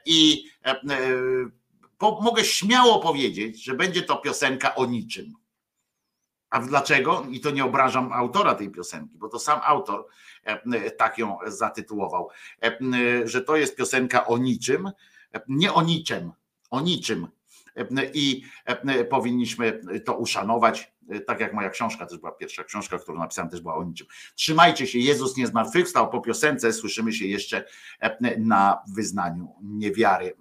i e, e, mogę śmiało powiedzieć, że będzie to piosenka o niczym. A dlaczego? I to nie obrażam autora tej piosenki, bo to sam autor e, tak ją zatytułował, e, że to jest piosenka o niczym, e, nie o niczym, o niczym. I powinniśmy to uszanować, tak jak moja książka też była pierwsza książka, którą napisałem, też była o niczym. Trzymajcie się, Jezus nie zmartwychwstał. Po piosence słyszymy się jeszcze na wyznaniu niewiary.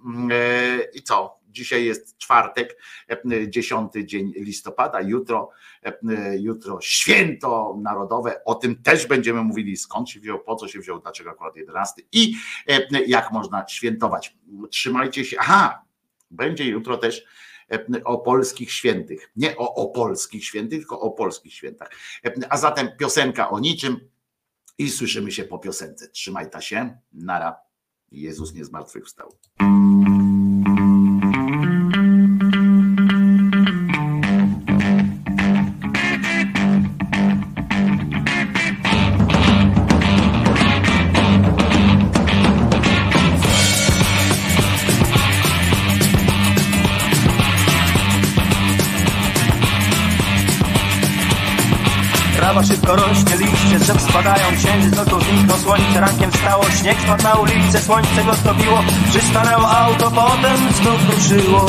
I co? Dzisiaj jest czwartek, e, 10 dzień listopada, jutro, e, jutro święto narodowe. O tym też będziemy mówili, skąd się wziął, po co się wziął, dlaczego akurat 11 i e, jak można świętować. Trzymajcie się. Aha, będzie jutro też e, o polskich świętych. Nie o, o polskich świętych, tylko o polskich świętach. E, A zatem piosenka o niczym i słyszymy się po piosence. Trzymaj ta się. Nara. Jezus nie zmartwychwstał. Na ulicę, słońce go stopiło, przystanęło auto, potem znów ruszyło.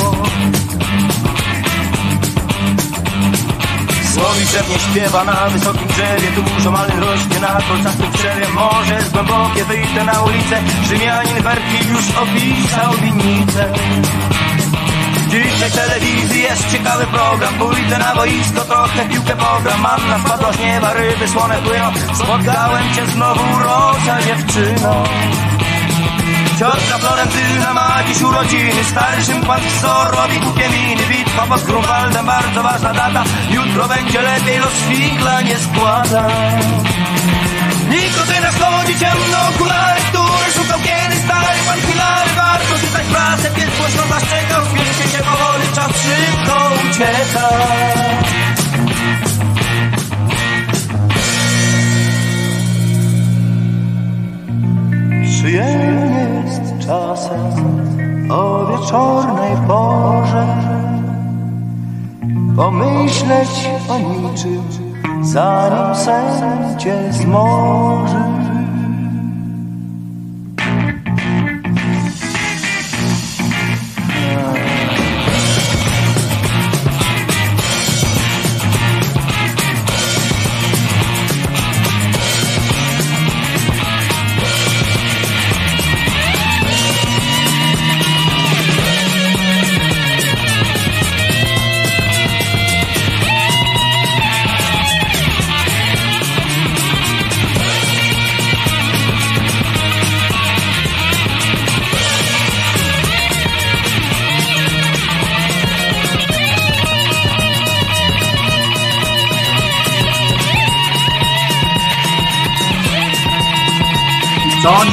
Słowi pewnie śpiewa na wysokim drzewie, dużo malin rośnie na kolczastym drzewie, morze jest głębokie, wyjdę na ulicę, Rzymianin Werki już opisał winnicę. W telewizji jest ciekawy program. Pójdę na boisko, trochę piłkę pogram. Manna spadła z nieba, ryby słone płyną Spotkałem cię znowu, rosa dziewczyno. Ciotka Florentyna ma dziś urodziny. Stary szympanz co robi głupie miny. Bitwa pod Grunwaldem, bardzo ważna data. Jutro będzie lepiej, los figla nie składa. Nikotyna schodzi ciemno, okulary, szybko ucieka. Przyjemnie jest czasem o wieczornej porze? Pomyśleć o niczym, zanim sen cię zmoży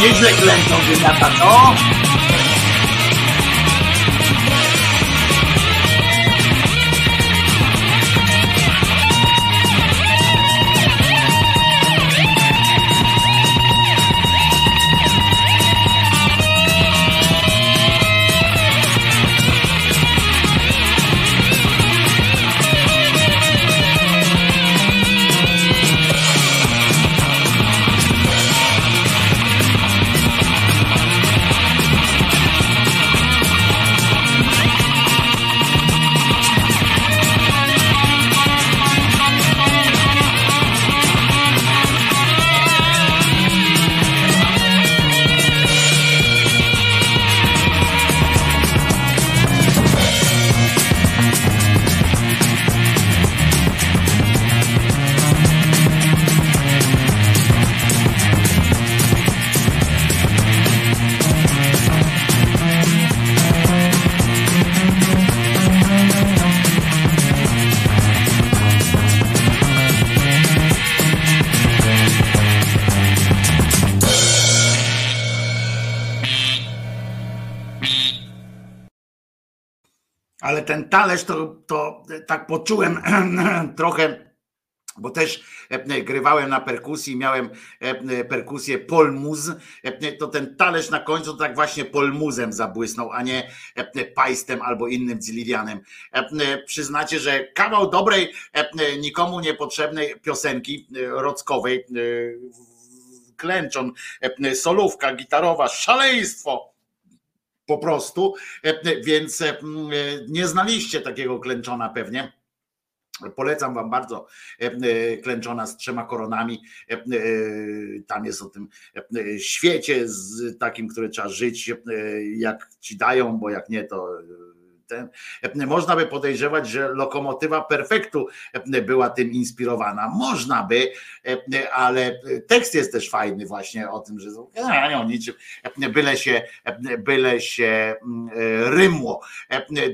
niezwykle to wydataczo. Ten talerz to, to tak poczułem trochę, bo też e, grywałem na perkusji, miałem e, perkusję polmuz, e, to ten talerz na końcu tak właśnie polmuzem zabłysnął, a nie pajstem albo innym dziliwianem. Przyznacie, że kawał dobrej, nikomu niepotrzebnej piosenki rockowej, klęczon, solówka gitarowa, szaleństwo po prostu, E, więc e, m, e, nie znaliście takiego klęczona pewnie. Polecam wam bardzo klęczona z trzema koronami. Tam jest o tym świecie z takim, który trzeba żyć, jak ci dają, bo jak nie, to ten. E, Można by podejrzewać, że lokomotywa perfektu e, była tym inspirowana. Można by, e, ale tekst jest też fajny właśnie o tym, że są- a, nie o niczym, byle się, byle się mm, rymło.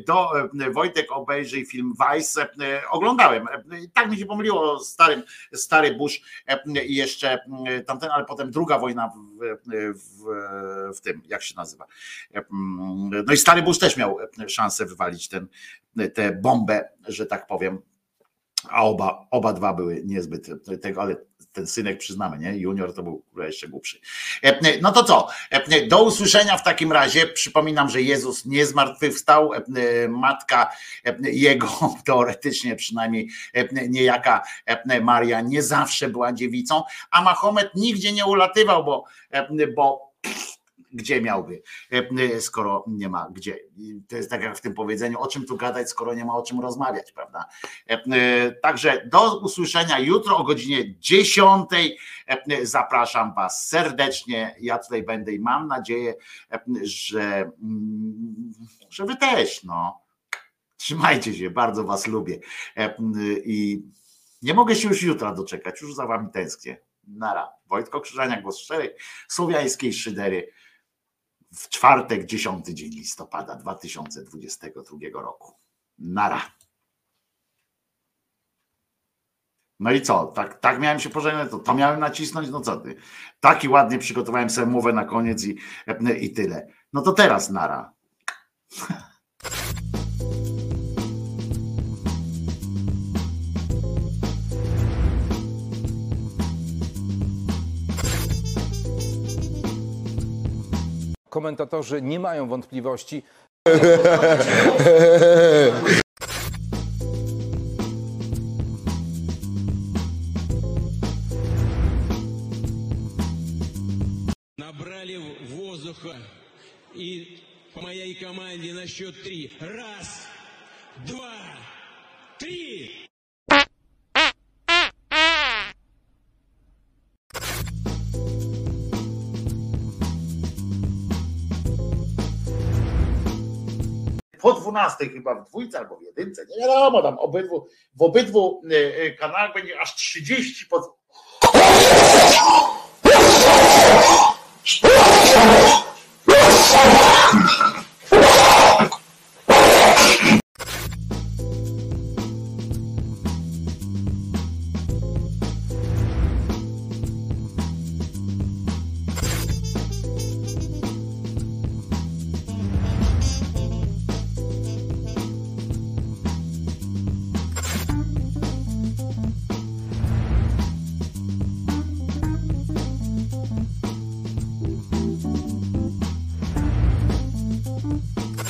Do, Wojtek obejrzyj film Vice. Oglądałem. Tak mi się pomyliło starym, stary Bush i jeszcze mm, tamten, ale potem druga wojna w, w, w tym, jak się nazywa. Mm, No i stary Bush też miał szansę wywalić ten, tę bombę, że tak powiem. A oba, oba dwa były niezbyt tego, ale ten synek przyznamy, nie? Junior to był jeszcze głupszy. E, No to co? E, Do usłyszenia w takim razie. Przypominam, że Jezus nie zmartwychwstał. E, Matka jego, teoretycznie przynajmniej niejaka Maria, nie zawsze była dziewicą, a Mahomet nigdzie nie ulatywał, bo, bo gdzie miałby, e, skoro nie ma gdzie. To jest tak jak w tym powiedzeniu, o czym tu gadać, skoro nie ma o czym rozmawiać, prawda? E, e, Także do usłyszenia jutro o godzinie 10. E, Zapraszam Was serdecznie. Ja tutaj będę i mam nadzieję, e, że, mm, że Wy też. No. Trzymajcie się, bardzo Was lubię. E, I nie mogę się już jutra doczekać, już za Wami tęsknię. Nara. Wojtko Krzyżania, głos szczerej, słowiańskiej szydery w czwartek, 10 dzień listopada 2022 roku. Nara. No i co? Tak, tak miałem się pożegnać, to, to miałem nacisnąć, no co ty? Taki ładnie przygotowałem sobie mowę na koniec i, i tyle. No to teraz nara. Komentatorzy nie mają wątpliwości. Набрали воздуха и по моей команде на счет три. Раз, два, три. Po 12 chyba w dwójce albo w jedynce, nie wiadomo, tam obydwu, w obydwu e, e, kanałach będzie aż 30 pod...